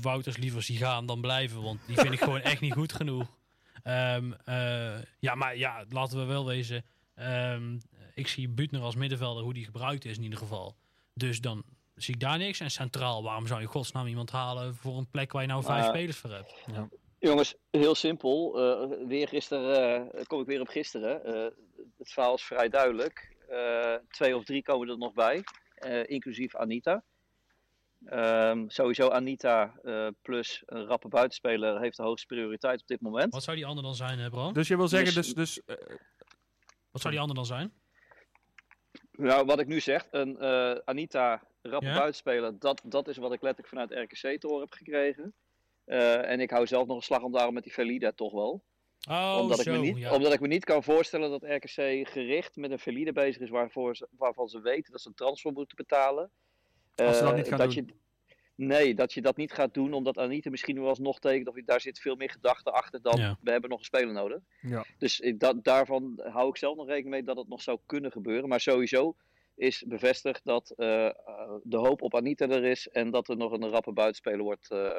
Wouters liever zie gaan dan blijven. Want die vind ik gewoon echt niet goed genoeg. Ehm, eh, ja, maar ja, laten we wel wezen. Ehm, ik zie Butner als middenvelder hoe die gebruikt is in ieder geval. Dus dan zie ik daar niks. En centraal, waarom zou je godsnaam iemand halen voor een plek waar je nou vijf Maar- spelers voor hebt? Jongens, heel simpel. Uh, weer gisteren, uh, kom ik weer op gisteren. Het verhaal is vrij duidelijk. twee of drie komen er nog bij, inclusief Anita. Um, sowieso Anita plus een rappe buitenspeler heeft de hoogste prioriteit op dit moment. Wat zou die ander dan zijn, Bram? Dus je wil zeggen, dus... dus, dus wat zou die ander dan zijn? Nou, wat ik nu zeg, een Anita rappe buitenspeler, dat, dat is wat ik letterlijk vanuit RKC te horen heb gekregen. Uh, en ik hou zelf nog een slag om daarom met die Velida toch wel. Oh, omdat, zo, ik me niet, ja. omdat ik me niet kan voorstellen dat RKC gericht met een Velida bezig is waarvoor ze, waarvan ze weten dat ze een transfer moeten betalen. Als ze dat Uh, niet gaan dat doen. Je, nee, dat je dat niet gaat doen omdat Anita misschien wel alsnog tekent. Of daar zit veel meer gedachte achter dan Ja. we hebben nog een speler nodig. Ja. Dus dat, daarvan hou ik zelf nog rekening mee dat het nog zou kunnen gebeuren. Maar sowieso is bevestigd dat eh, eh, de hoop op Anita er is en dat er nog een rappe buitenspeler wordt, eh,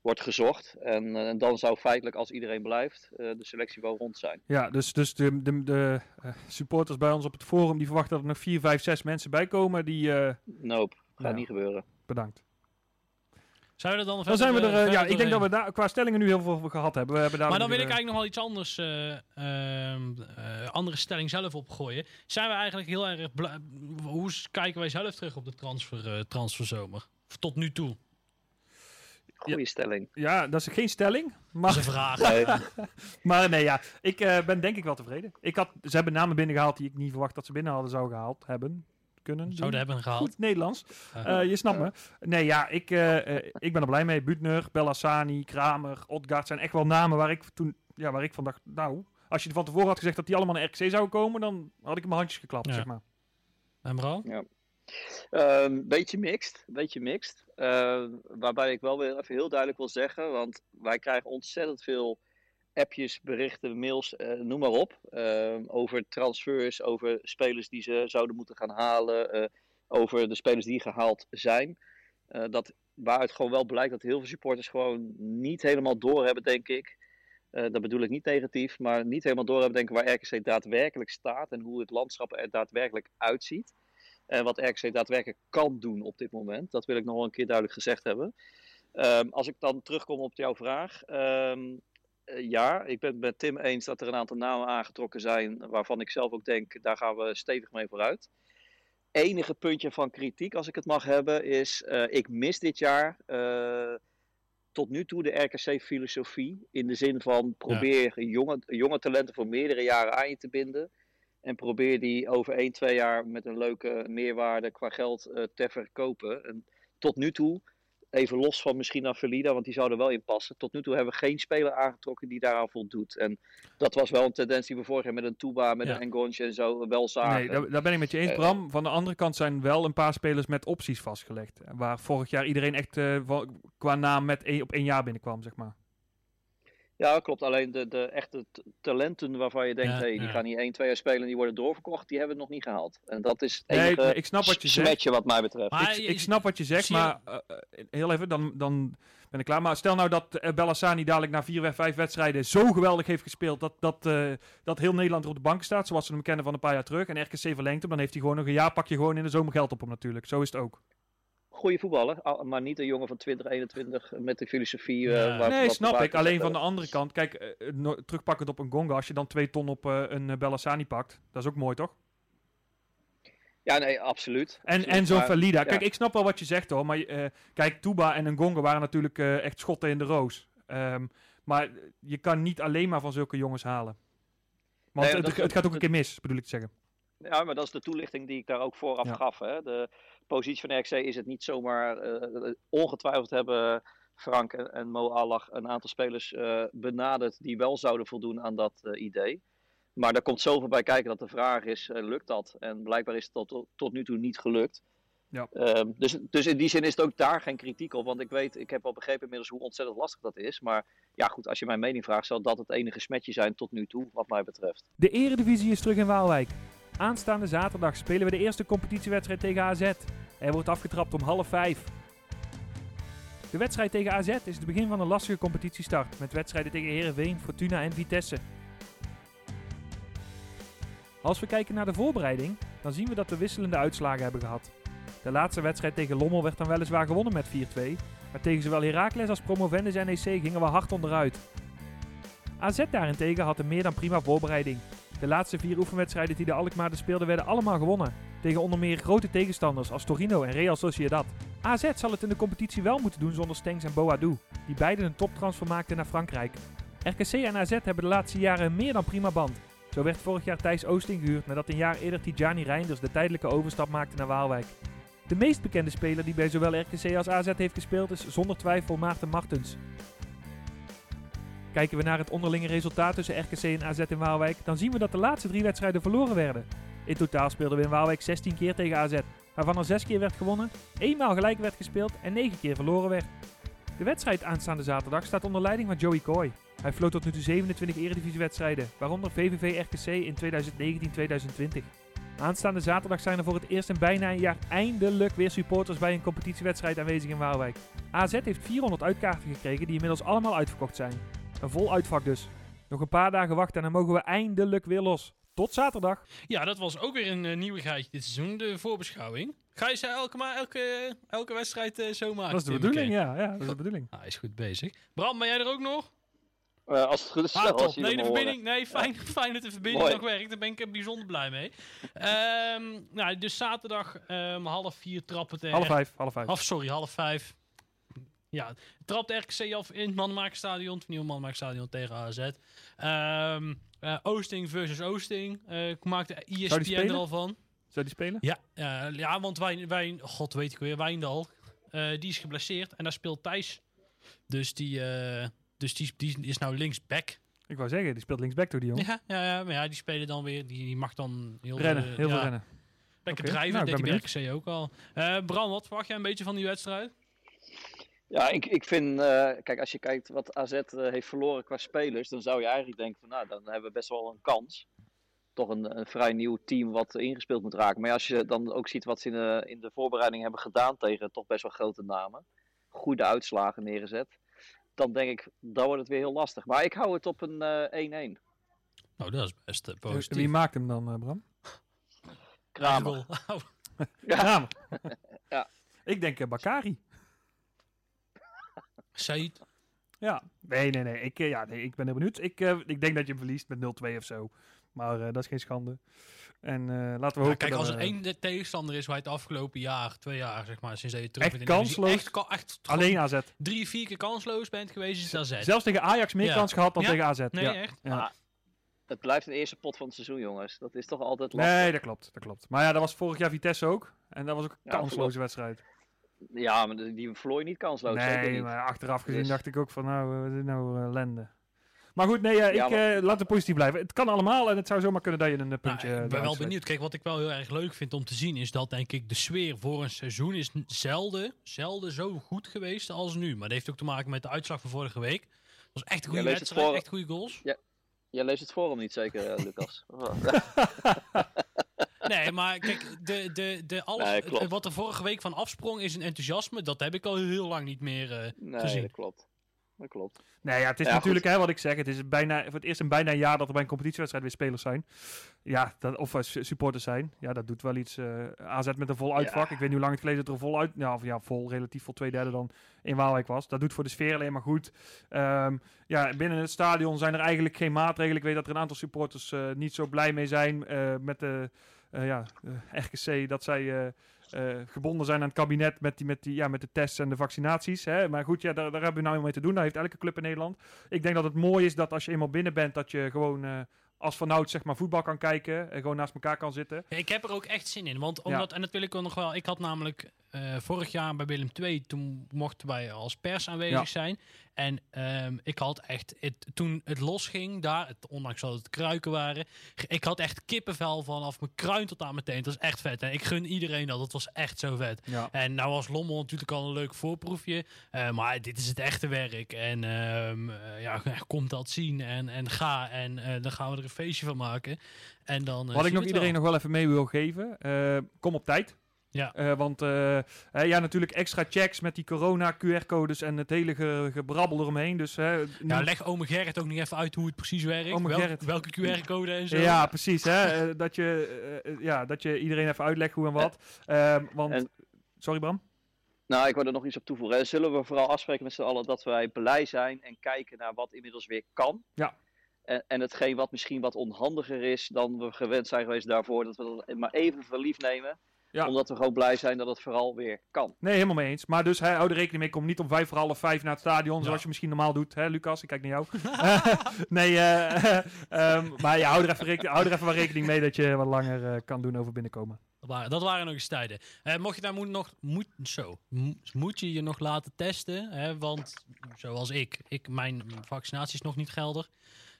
wordt gezocht. En, eh, en dan zou feitelijk, als iedereen blijft, eh, de selectie wel rond zijn. Ja, dus, dus de, de, de eh, supporters bij ons op het forum die verwachten dat er nog 4, 5, 6 mensen bij komen. Die, eh, Nope, gaat Ja. niet gebeuren. bedankt. Zijn we er dan Dan zijn we er. eh, verder ja, ik denk dat we daar qua stellingen nu heel veel over gehad hebben. We hebben daar Maar dan wil ik eh, eigenlijk nog wel iets anders, eh, ehm, eh, andere stelling zelf opgooien. Zijn we eigenlijk heel erg, hoe kijken wij zelf terug op de transfer, eh, transferzomer? Tot nu toe. Goeie stelling. Ja, dat is geen stelling. Dat Maar, is een vraag. Nee, maar nee, ja. Ik eh, ben denk ik wel tevreden. Ik had, ze hebben namen binnengehaald die ik niet verwacht dat ze binnen hadden zou gehaald hebben. Kunnen. doen. Zouden hebben gehaald. Goed Nederlands. Eh, je snapt me. Nee, ja, ik, eh, eh, ik ben er blij mee. Butner, Bellassani, Kramer, Odgaard zijn echt wel namen waar ik toen, ja, waar ik van dacht, nou, als je van tevoren had gezegd dat die allemaal naar RKC zouden komen, dan had ik mijn handjes geklapt, Ja. zeg maar. en Bro? Ehm, beetje mixed, beetje mixed. Ehm, waarbij ik wel weer even heel duidelijk wil zeggen, want wij krijgen ontzettend veel appjes, berichten, mails, eh, noem maar op. ehm, over transfers, over spelers die ze zouden moeten gaan halen, eh, over de spelers die gehaald zijn. Eh, dat, waaruit gewoon wel blijkt dat heel veel supporters gewoon niet helemaal doorhebben, denk ik. Dat bedoel ik niet negatief, maar niet helemaal doorhebben denken waar RKC daadwerkelijk staat en hoe het landschap er daadwerkelijk uitziet. En wat RKC daadwerkelijk kan doen op dit moment. Dat wil ik nog wel een keer duidelijk gezegd hebben. Ehm, als ik dan terugkom op jouw vraag. ehm, eh, ja, ik ben het met Tim eens dat er een aantal namen aangetrokken zijn. Waarvan ik zelf ook denk, daar gaan we stevig mee vooruit. Enige puntje van kritiek, als ik het mag hebben, is: eh, ik mis dit jaar eh, tot nu toe de RKC-filosofie. In de zin van probeer jonge, jonge talenten voor meerdere jaren aan je te binden. En probeer die over 1, 2 jaar met een leuke meerwaarde qua geld eh, te verkopen. En tot nu toe, even los van misschien naar Velida, want die zou er wel in passen. Tot nu toe hebben we geen speler aangetrokken die daaraan voldoet. En dat was wel een tendens die we vorig jaar met een Tuba, met Ja. een Engonche en zo wel zagen. Nee, daar, daar ben ik met je eens, Eh, Bram. Van de andere kant zijn wel een paar spelers met opties vastgelegd. Waar vorig jaar iedereen echt eh, qua naam met één- op één jaar binnenkwam, zeg maar. Ja, klopt. Alleen de, de echte talenten waarvan je denkt, Ja, hey, die ja. gaan hier 1, 2 jaar spelen en die worden doorverkocht, die hebben we nog niet gehaald. En dat is het Nee, enige nee, ik snap wat je zegt. smetje wat mij betreft. Maar ik, snap wat je zegt, maar eh, eh, heel even, dan, dan ben ik klaar. Maar stel nou dat uh, Bellassani dadelijk na vier, vijf wedstrijden zo geweldig heeft gespeeld dat, dat, eh, dat heel Nederland er op de bank staat, zoals ze hem kennen van een paar jaar terug. En RKC verlengt hem, dan heeft hij gewoon nog een jaar, pak je gewoon in de zomer geld op hem natuurlijk. Zo is het ook. Goeie voetballer, al- maar niet een jongen van 20, 21 met de filosofie. eh, waar- nee, wat snap ik. Alleen van de andere kant, kijk, eh, no- terugpakkend op een Gonga, als je dan twee ton op eh, een eh, Bellassani pakt, dat is ook mooi toch? Ja, nee, absoluut. En, Absoluut, en zo'n Valida. ja. Kijk, ik snap wel wat je zegt hoor. Maar eh, kijk, Tuba en Ngonga waren natuurlijk eh, echt schotten in de roos. Ehm, maar je kan niet alleen maar van zulke jongens halen. Want Nee, het, het gaat ook een keer mis, bedoel ik te zeggen. Ja, maar dat is de toelichting die ik daar ook vooraf Ja. gaf. Hè. De positie van RKC is het niet zomaar. eh, ongetwijfeld hebben Frank en, Mo Allah een aantal spelers eh, benaderd die wel zouden voldoen aan dat eh, idee. Maar daar komt zoveel bij kijken dat de vraag is, lukt dat? En blijkbaar is het tot, tot nu toe niet gelukt. Ja. Ehm, dus, dus in die zin is het ook daar geen kritiek op. Want ik weet, ik heb al begrepen inmiddels hoe ontzettend lastig dat is. Maar ja goed, als je mijn mening vraagt, zal dat het enige smetje zijn tot nu toe, wat mij betreft. De Eredivisie is terug in Waalwijk. Aanstaande zaterdag spelen we de eerste competitiewedstrijd tegen AZ. Er wordt afgetrapt om half vijf. De wedstrijd tegen AZ is het begin van een lastige competitiestart. Met wedstrijden tegen Heerenveen, Fortuna en Vitesse. Als we kijken naar de voorbereiding, dan zien we dat we wisselende uitslagen hebben gehad. De laatste wedstrijd tegen Lommel werd dan weliswaar gewonnen met 4-2. Maar tegen zowel Heracles als Promovendus NEC gingen we hard onderuit. AZ daarentegen had een meer dan prima voorbereiding. De laatste vier oefenwedstrijden die de Alkmaarden speelden werden allemaal gewonnen. Tegen onder meer grote tegenstanders als Torino en Real Sociedad. AZ zal het in de competitie wel moeten doen zonder Stengs en Boadou, die beiden een toptransfer maakten naar Frankrijk. RKC en AZ hebben de laatste jaren een meer dan prima band. Zo werd vorig jaar Thijs Oosting gehuurd nadat een jaar eerder Tijani Reinders de tijdelijke overstap maakte naar Waalwijk. De meest bekende speler die bij zowel RKC als AZ heeft gespeeld is zonder twijfel Maarten Martens. Kijken we naar het onderlinge resultaat tussen RKC en AZ in Waalwijk, dan zien we dat de laatste drie wedstrijden verloren werden. In totaal speelden we in Waalwijk 16 keer tegen AZ, waarvan er 6 keer werd gewonnen, eenmaal gelijk werd gespeeld en 9 keer verloren werd. De wedstrijd aanstaande zaterdag staat onder leiding van Joey Coy. Hij floot tot nu toe 27 eredivisiewedstrijden, waaronder VVV RKC in 2019-2020. Aanstaande zaterdag zijn er voor het eerst in bijna een jaar eindelijk weer supporters bij een competitiewedstrijd aanwezig in Waalwijk. AZ heeft 400 uitkaarten gekregen die inmiddels allemaal uitverkocht zijn. Een vol uitvak dus. Nog een paar dagen wachten en dan mogen we eindelijk weer los. Tot zaterdag. Ja, dat was ook weer een uh, nieuwigheidje dit seizoen, de voorbeschouwing. Ga je ze elke, ma elke, elke wedstrijd uh, zo maken? Dat is de bedoeling, ja, ja. Dat is de bedoeling. Hij is goed bezig. Bram, ben jij er ook nog? Uh, als het goed is, ah, als nee, de verbinding, nee, fijn, ja. fijn dat de verbinding Mooi. nog werkt. Daar ben ik bijzonder blij mee. um, nou, dus zaterdag um, half vier trappen tegen... Half vijf, half vijf. Of, sorry, half vijf. Ja, trapt RKC af in het Mannenmakerstadion, het nieuwe Mannenmakerstadion tegen AZ. Um, uh, Oosting versus Oosting. Uh, maakte ESPN er al van. Zou die spelen? Ja, uh, ja want wij, wij, god weet ik weer, Wijndal, die is geblesseerd en daar speelt Thijs. Dus die... Dus die, die is nou linksback. Ik wou zeggen, die speelt linksback door die jongen. Ja, ja, ja, maar ja, die spelen dan weer, die, die mag dan heel rennen, veel, heel ja, veel rennen. Lekker okay. drijven, nou, deed die RKC ook al. Bram, wat verwacht jij een beetje van die wedstrijd? Ja, ik, ik vind, uh, kijk, als je kijkt wat AZ uh, heeft verloren qua spelers, dan zou je eigenlijk denken van, nou, dan hebben we best wel een kans. Toch een, een vrij nieuw team wat ingespeeld moet raken. Maar als je dan ook ziet wat ze in de, in de voorbereiding hebben gedaan tegen toch best wel grote namen. Goede uitslagen neergezet dan denk ik, dan wordt het weer heel lastig. Maar ik hou het op een 1-1. nou, dat is best uh, positief. Wie maakt hem dan, uh, Bram? Kramer. Kramer. ja. Ik denk uh, Bakari. Said. Ja, nee, nee, nee. Ik, ja, nee, ik ben heel benieuwd. Ik, ik denk dat je hem verliest met 0-2 of zo. Maar dat is geen schande. En uh, laten we ja, hopen Kijk, als er uh, één de tegenstander is waar het afgelopen jaar, twee jaar, zeg maar, sinds dat je terug echt bent in de kansloos, echt, ka echt alleen AZ. Drie, vier keer kansloos bent geweest, is AZ. Zelfs tegen Ajax meer Ja. kans gehad dan Ja. tegen AZ. Nee, ja. echt. Ja. Ah, het blijft een eerste pot van het seizoen, jongens. Dat is toch altijd lastig. Nee, dat klopt, dat klopt. Maar ja, dat was vorig jaar Vitesse ook. En dat was ook een Ja, kansloze klopt. wedstrijd. Ja, maar die- verloor je niet kansloos. zeker nee, niet. maar achteraf gezien Dus- dacht ik ook van, nou, wat is nou ellende. Maar goed, nee, eh, Ja, ik eh, laat het positief blijven. Het kan allemaal en het zou zomaar kunnen dat je een eh, Nou, puntje... ik ben wel benieuwd. Kijk, wat ik wel heel erg leuk vind om te zien is dat denk ik de sfeer voor een seizoen is zelden, zelden zo goed geweest als nu. Maar dat heeft ook te maken met de uitslag van vorige week. Dat was echt een goede wedstrijd, voor- echt goede goals. Jij leest het forum niet zeker, Lucas? Nee, maar kijk, de, de, de alles, Nee, klopt. wat er vorige week van afsprong is een enthousiasme. Dat heb ik al heel lang niet meer eh, nee, gezien. dat klopt. Dat klopt. Nee, ja, het is Ja, natuurlijk hè, wat ik zeg. Het is bijna, voor het eerst in bijna een jaar dat er bij een competitiewedstrijd weer spelers zijn. Ja, dat, of eh, su- supporters zijn. Ja, dat doet wel iets. eh AZ met een vol uitvak. Ja. Ik weet niet hoe lang het geleden dat er een vol uit... Ja, of ja, vol, relatief vol twee derde dan in Waalwijk was. Dat doet voor de sfeer alleen maar goed. Ehm, ja, binnen het stadion zijn er eigenlijk geen maatregelen. Ik weet dat er een aantal supporters eh, niet zo blij mee zijn eh, met de eh, ja, eh, RKC. Dat zij... eh, gebonden zijn aan het kabinet met, die, met, die, ja, met de tests en de vaccinaties. Hè? Maar goed, ja, daar, daar hebben we nou mee te doen. Daar heeft elke club in Nederland. Ik denk dat het mooi is dat als je eenmaal binnen bent, dat je gewoon als vanouds zeg maar voetbal kan kijken. En gewoon naast elkaar kan zitten. Ja, Ik heb er ook echt zin in. Want omdat, en dat wil ik ook nog wel. Ik had namelijk eh, vorig jaar bij Willem II, toen mochten wij als pers aanwezig Ja. zijn. En ehm, ik had echt, het, toen het losging daar, het, ondanks dat het kruiken waren, ik had echt kippenvel vanaf mijn kruin tot aan mijn teen. Dat was echt vet. En ik gun iedereen dat. Het was echt zo vet. Ja. En nou was Lommel natuurlijk al een leuk voorproefje. eh, maar dit is het echte werk. En ehm, eh, ja, komt dat zien en, en ga. En eh, dan gaan we er een feestje van maken. En dan, Wat ik nog iedereen wel. nog wel even mee wil geven. kom op tijd. Ja. Eh, want eh, hè, ja, natuurlijk extra checks met die corona QR-codes en het hele ge- gebrabbel eromheen. Dus, hè, Ja, leg ome Gerrit ook nog even uit hoe het precies werkt. Ome Wel- Gerrit. welke QR-code en zo. Ja, precies. Hè? Eh, dat, je, eh, eh, ja, dat je iedereen even uitlegt hoe en wat. Ehm, want, En- sorry Bram? Nou, ik wil er nog iets op toevoegen. En zullen we vooral afspreken met z'n allen dat wij blij zijn en kijken naar wat inmiddels weer kan. Ja. En, en hetgeen wat misschien wat onhandiger is dan we gewend zijn geweest daarvoor, dat we dat maar even verliefd nemen. Ja. Omdat we gewoon blij zijn dat het vooral weer kan. Nee, helemaal mee eens. Maar dus, hè, hou er rekening mee. Kom niet om vijf voor half vijf naar het stadion, zoals je misschien normaal doet. Hè, Lucas? Ik kijk naar jou. nee, eh, ehm, maar ja, hou er, even rekening, hou er even wat rekening mee dat je wat langer eh, kan doen over binnenkomen. Dat waren, dat waren nog eens tijden. Eh, mocht je daar moet nog, moet, zo, mo- moet je je nog laten testen, hè, want zoals ik, ik, mijn vaccinatie is nog niet geldig,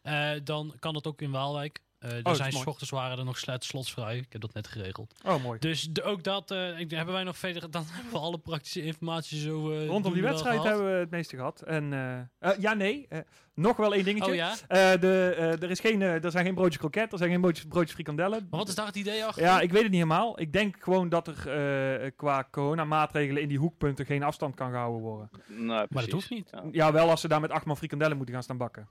eh, dan kan dat ook in Waalwijk. Eh er Oh, zijn s ochtends waren er nog slet slotsvrij. Ik heb dat net geregeld. Oh, mooi. Dus de- ook dat eh, ik, hebben wij nog verder. Dan hebben we alle praktische informatie zo. eh, Rondom die wedstrijd hebben we het meeste gehad. En, eh, eh, ja, nee. nog wel één dingetje. Oh ja. Eh, de, eh, er, is geen, er zijn geen broodjes kroket, er zijn geen broodjes, broodjes frikandellen. Maar wat is daar het idee achter? Ja, ik weet het niet helemaal. Ik denk gewoon dat er eh, qua coronamaatregelen in die hoekpunten geen afstand kan gehouden worden. Nou, maar dat hoeft niet. Ja. Ja, wel als ze daar met acht man frikandellen moeten gaan staan bakken.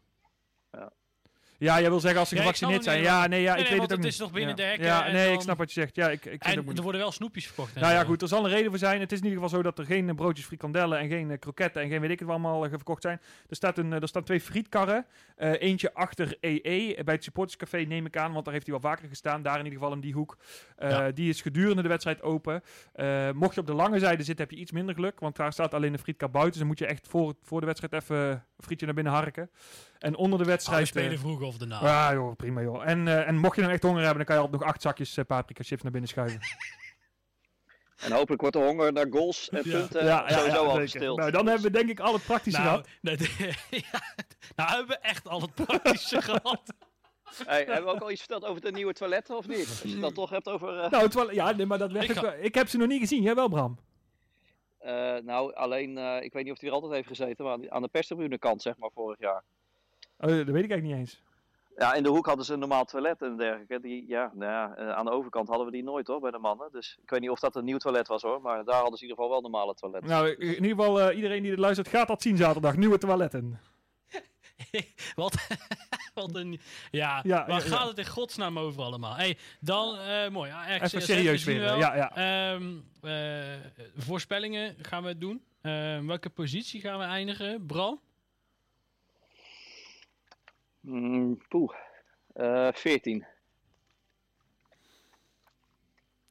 Ja. Jij wil zeggen als ze Ja, gevaccineerd zijn. Ja, nee, ja, Nee, ik nee, weet want het ook het is nog binnen ja. de hekken Ja, nee, ik snap wat je zegt. Ja, ik, ik En er worden wel snoepjes verkocht. Nou ja, goed, er zal een reden voor zijn. Het is in ieder geval zo dat er geen broodjes frikandellen en geen eh, kroketten en geen weet ik het wat allemaal eh, verkocht zijn. Er, staat een, eh, er staan twee frietkarren. Eentje achter EE bij het supporterscafé neem ik aan, want daar heeft hij wel vaker gestaan. Daar in ieder geval in die hoek. Die is gedurende de wedstrijd open. Mocht je op de lange zijde zitten, heb je iets minder geluk, want daar staat alleen een frietkar buiten. Dus dan moet je echt voor, voor de wedstrijd even een frietje naar binnen harken. En onder de Oh, we wedstrijd... spelen eh, vroeg of daarna. ja, joh, prima joh. En, eh, en mocht je dan echt honger hebben, dan kan je altijd nog acht zakjes eh, paprika chips naar binnen schuiven. En hopelijk wordt de honger naar goals en Ja. punten sowieso al gestild. Nou, dan hebben we denk ik al het praktische nou, gehad. nee, nou hebben we echt al het praktische gehad. Hey, hebben we ook al iets verteld over de nieuwe toiletten of niet? Als je het dan toch hebt over... eh, Nou, ja, nee, maar dat Ik ga-. Ik heb ze nog niet gezien. Jij wel, Bram? eh, nou, alleen, eh, ik weet niet of hij er altijd heeft gezeten, maar aan de- aan de perstribune kant, zeg maar, vorig jaar. Oh, dat weet ik eigenlijk niet eens. Ja, in de hoek hadden ze een normaal toilet en dergelijke. Die, ja, nou ja, eh, aan de overkant hadden we die nooit hoor, bij de mannen. Dus ik weet niet of dat een nieuw toilet was hoor, maar daar hadden ze in ieder geval wel normale toiletten. Nou, in ieder geval, eh, iedereen die dit luistert, gaat dat zien zaterdag. Nieuwe toiletten. wat, wat een... Ja, Ja, waar ja, gaat ja. het in godsnaam over allemaal? Hey, dan, eh, mooi. Ja, ergens Even serieus weer. Ja, ja. Ehm, eh, voorspellingen gaan we doen. Ehm, welke positie gaan we eindigen? Bram? Mm, poeh, Eh 14.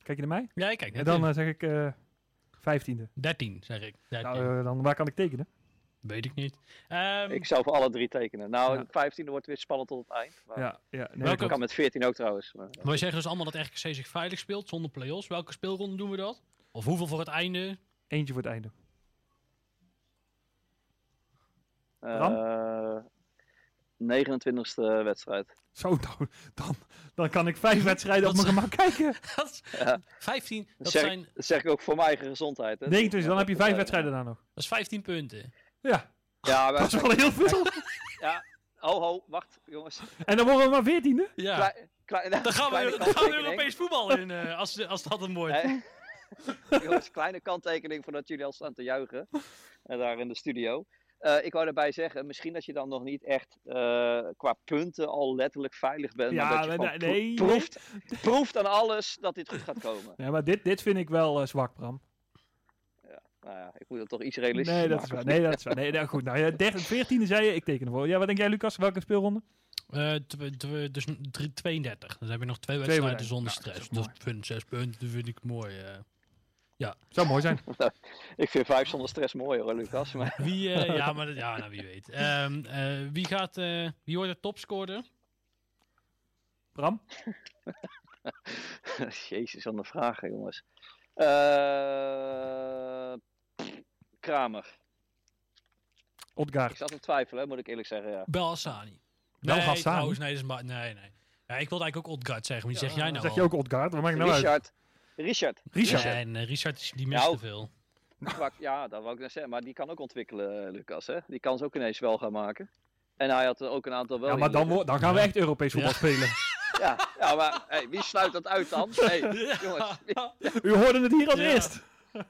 Kijk je naar mij? Ja, ik kijk En dan eh, zeg ik eh vijftiende. 13, zeg ik. 13. Nou, eh, dan waar kan ik tekenen? Weet ik niet. Ehm, Ik zou voor alle drie tekenen. Nou, Ja. 15 wordt weer spannend tot het eind. Maar Ja, ja. Nee, Welke- kan met 14 ook trouwens. Maar, Wij zeggen dus allemaal dat RKC zich veilig speelt zonder play-offs. Welke speelronde doen we dat? Of hoeveel voor het einde? Eentje voor het einde. eh 29ste wedstrijd. Zo, nou, dan, dan kan ik vijf wedstrijden op mijn is- gemak kijken. Dat is Ja. 15, Dat, dat zeg, zijn, dat zeg ik ook voor mijn eigen gezondheid. Hè. 29, dan heb je vijf wedstrijden daar nog. dat is 15 punten. Ja, Ja, maar, dat is wel heel veel. ja, ho ho, wacht jongens. En dan worden we maar veertiende. Ja. Dan gaan we, dan gaan we. Europees voetbal in, eh, als, als dat een wordt. Hè? jongens, kleine kanttekening voordat jullie al staan te juichen. En daar in de studio. Eh, ik wou daarbij zeggen, misschien dat je dan nog niet echt eh, qua punten al letterlijk veilig bent. Ja, maar dat je nee, nee, pro- proeft, proeft aan alles dat dit goed gaat komen. Ja, maar dit, dit vind ik wel eh, zwak, Bram. Nou ja, ik moet het toch iets realistisch Nee, dat is waar. Nee, dat is waar. Nee, nou, goed. Nou, ja, 13, 14e zei je, ik teken ervoor. Ja, wat denk jij, Lucas? Welke speelronde? Eh, dus drie- 32. Dan heb je nog twee wedstrijden zonder Nou, dat stress. Dat vind zes punten, dat vind ik mooi. Eh. Zou mooi zijn. Ik vind vijf zonder stress mooi hoor, Lucas. Maar Wie, eh, ja, maar dat- ja, nou, wie weet. Ehm, eh, wie, gaat, eh, wie wordt de topscorer? Bram? Jezus, aan de vragen, jongens. Eh, Kramer. Ik Odgaard. zat te twijfelen, hè, moet ik eerlijk zeggen. Ja. Bel Hassani. Bel nee, Hassani? trouwens, nee, dat is nee, nee. Ja, ik wilde eigenlijk ook Odgaard zeggen, maar die zeg jij Dan nou zeg je ook Odgaard. Wat maakt nou uit? Richard. Richard. Richard. Nee, nee, Richard is, die mist Nou, te veel. Ja, dat wou ik net zeggen. Maar die kan ook ontwikkelen, eh, Lucas. Hè? Die kan ze ook ineens wel gaan maken. En hij had er ook een aantal wel Ja, maar dan, dan gaan we echt Europees voetbal Ja. spelen. Ja, ja maar hey, wie sluit dat uit dan? Hey, jongens. U hoorde het hier als Ja. eerst.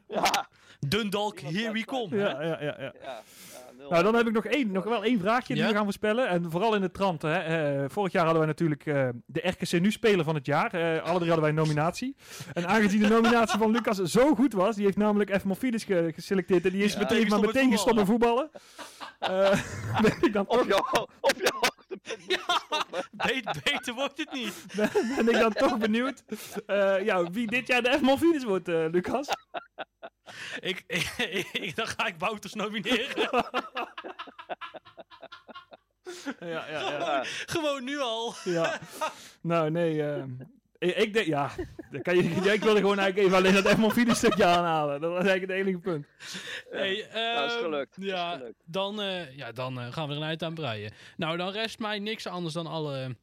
Ja, Dundalk, here we come. Ja, ja, ja. Nou, dan heb ik nog, één, nog wel één vraagje die we gaan voorspellen. En vooral in de trant. Hè. Eh, vorig jaar hadden wij natuurlijk eh, de RKC Nu Speler van het jaar. Eh, alle drie hadden wij een nominatie. En aangezien de nominatie van Lucas zo goed was, die heeft namelijk F. Morfides ge- geselecteerd. En die is Ja. meteen, maar meteen gestopt met voetballen. Eh, ben ik dan jouw, op beter wordt het niet. ben, ben ik dan toch benieuwd eh, ja, wie dit jaar de F. Wordt, eh, Lucas. Ik, ik, ik- dan ga ik Wouters nomineren. ja, ja, ja. Gewoon nu al. Ja. Nou, nee. ehm, ik, ik denk, ja. dan Kan je, ja, ik wilde gewoon eigenlijk even alleen dat Emma stukje aanhalen. Dat was eigenlijk het enige punt. Hey, nou, is ehm, gelukt. is Ja, gelukt. dan, eh, ja, dan eh, gaan we er een eind aan breien. Nou, dan rest mij niks anders dan alle...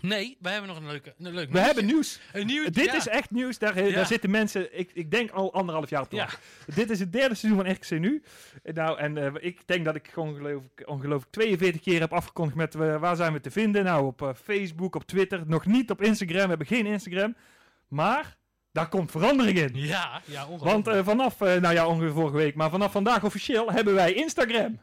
Nee, we hebben nog een leuke, een leuk We nieuwtje. hebben nieuws. een nieuw. Dit ja. is echt nieuws. Daar, eh, Ja. daar zitten mensen, ik, ik denk al anderhalf jaar op te Ja. wachten. Dit is het derde seizoen van RKC Nu. Eh, Nou, en eh, ik denk dat ik ongelooflijk, ongelooflijk 42 keer heb afgekondigd met waar zijn we te vinden. Nou, op Facebook, op Twitter. Nog niet op Instagram. We hebben geen Instagram. Maar daar komt verandering in. Ja, ja, Want vanaf, nou ja, ongeveer vorige week, maar vanaf vandaag officieel hebben wij Instagram.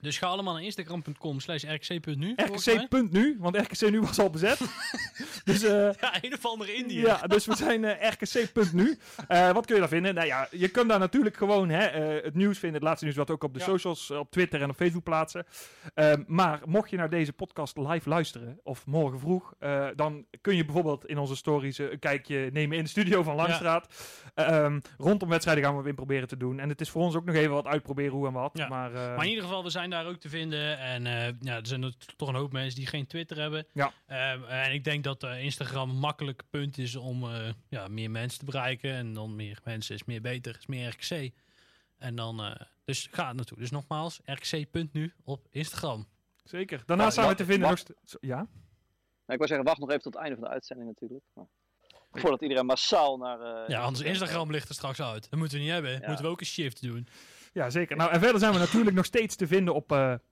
Dus ga allemaal naar instagram.com slash rkc.nu. RKC.nu, want RKC nu was al bezet. dus, eh, Ja, een of andere Indiër. ja, dus we zijn eh, RKC.nu. Eh wat kun je daar vinden? Nou ja, je kunt daar natuurlijk gewoon hè, het nieuws vinden, het laatste nieuws wat ook op de Ja. socials, op Twitter en op Facebook plaatsen. Ehm, maar mocht je naar deze podcast live luisteren, of morgen vroeg, dan kun je bijvoorbeeld in onze stories een kijkje nemen in de studio van Langstraat. Ehm, rondom wedstrijden gaan we weer proberen te doen. En het is voor ons ook nog even wat uitproberen hoe en wat. Ja. Maar, Maar in ieder geval, we zijn daar ook te vinden. En eh, ja, er zijn er toch een hoop mensen die geen Twitter hebben. Ja. Ehm, en ik denk dat eh, Instagram een makkelijk punt is om eh, ja, meer mensen te bereiken. En dan meer mensen is meer beter, is meer RKC. En dan, eh, dus ga er naartoe. Dus nogmaals, rkc.nu op Instagram. Zeker. Daarnaast Ja, zijn we te vinden nog Ja? Nou, ik wou zeggen, wacht nog even tot het einde van de uitzending natuurlijk. Maar, voordat iedereen massaal naar... eh, Ja, anders Instagram ligt er straks uit. Dat moeten we niet hebben. Ja. Moeten we ook een shift doen. Ja, zeker. Nou, en verder zijn we natuurlijk nog steeds te vinden op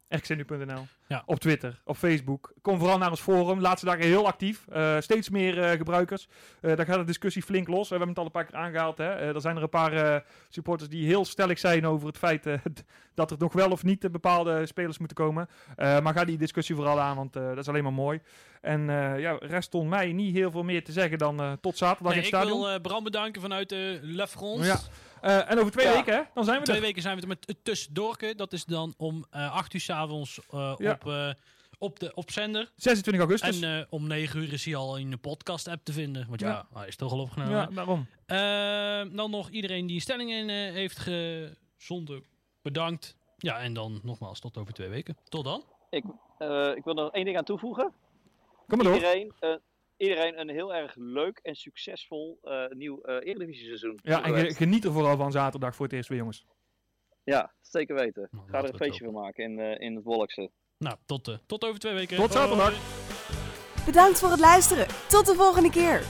rkcnu.nl. Ja. Op Twitter, op Facebook. Kom vooral naar ons forum. Laatste dagen heel actief. Eh, steeds meer eh, gebruikers. Daar gaat de discussie flink los. We hebben het al een paar keer aangehaald. Hè. Er zijn er een paar supporters die heel stellig zijn over het feit dat er nog wel of niet bepaalde spelers moeten komen. Maar ga die discussie vooral aan, want dat is alleen maar mooi. En ja, rest on mij niet heel veel meer te zeggen dan tot zaterdag Nee, in ik het stadion. wil eh, Bram bedanken vanuit de Le France. Ja. Eh, en over twee Ja. weken, hè, dan zijn we Twee er. weken zijn we er met het tussendoorke. Dat is dan om eh 8 uur s'avonds eh Ja. op, eh, op, de, op zender. 26 augustus. En eh, om 9 uur is hij al in de podcast-app te vinden. Want ja, Ja. hij is toch al opgenomen. ja, daarom. Dan nog iedereen die een stelling in eh, heeft gezonden. Bedankt. Ja, en dan nogmaals tot over twee weken. Tot dan. Eh, ik wil er nog één ding aan toevoegen. Kom maar door. Iedereen, eh, iedereen een heel erg leuk en succesvol eh, nieuw eh Eredivisie seizoen. Ja, en ge- geniet er vooral van zaterdag voor het eerst weer, jongens. Ja, zeker weten. Nou, Ga er een feestje van maken in, eh, in het Wolkse. Nou, tot, tot over twee weken. Tot zaterdag. Bedankt voor het luisteren. Tot de volgende keer.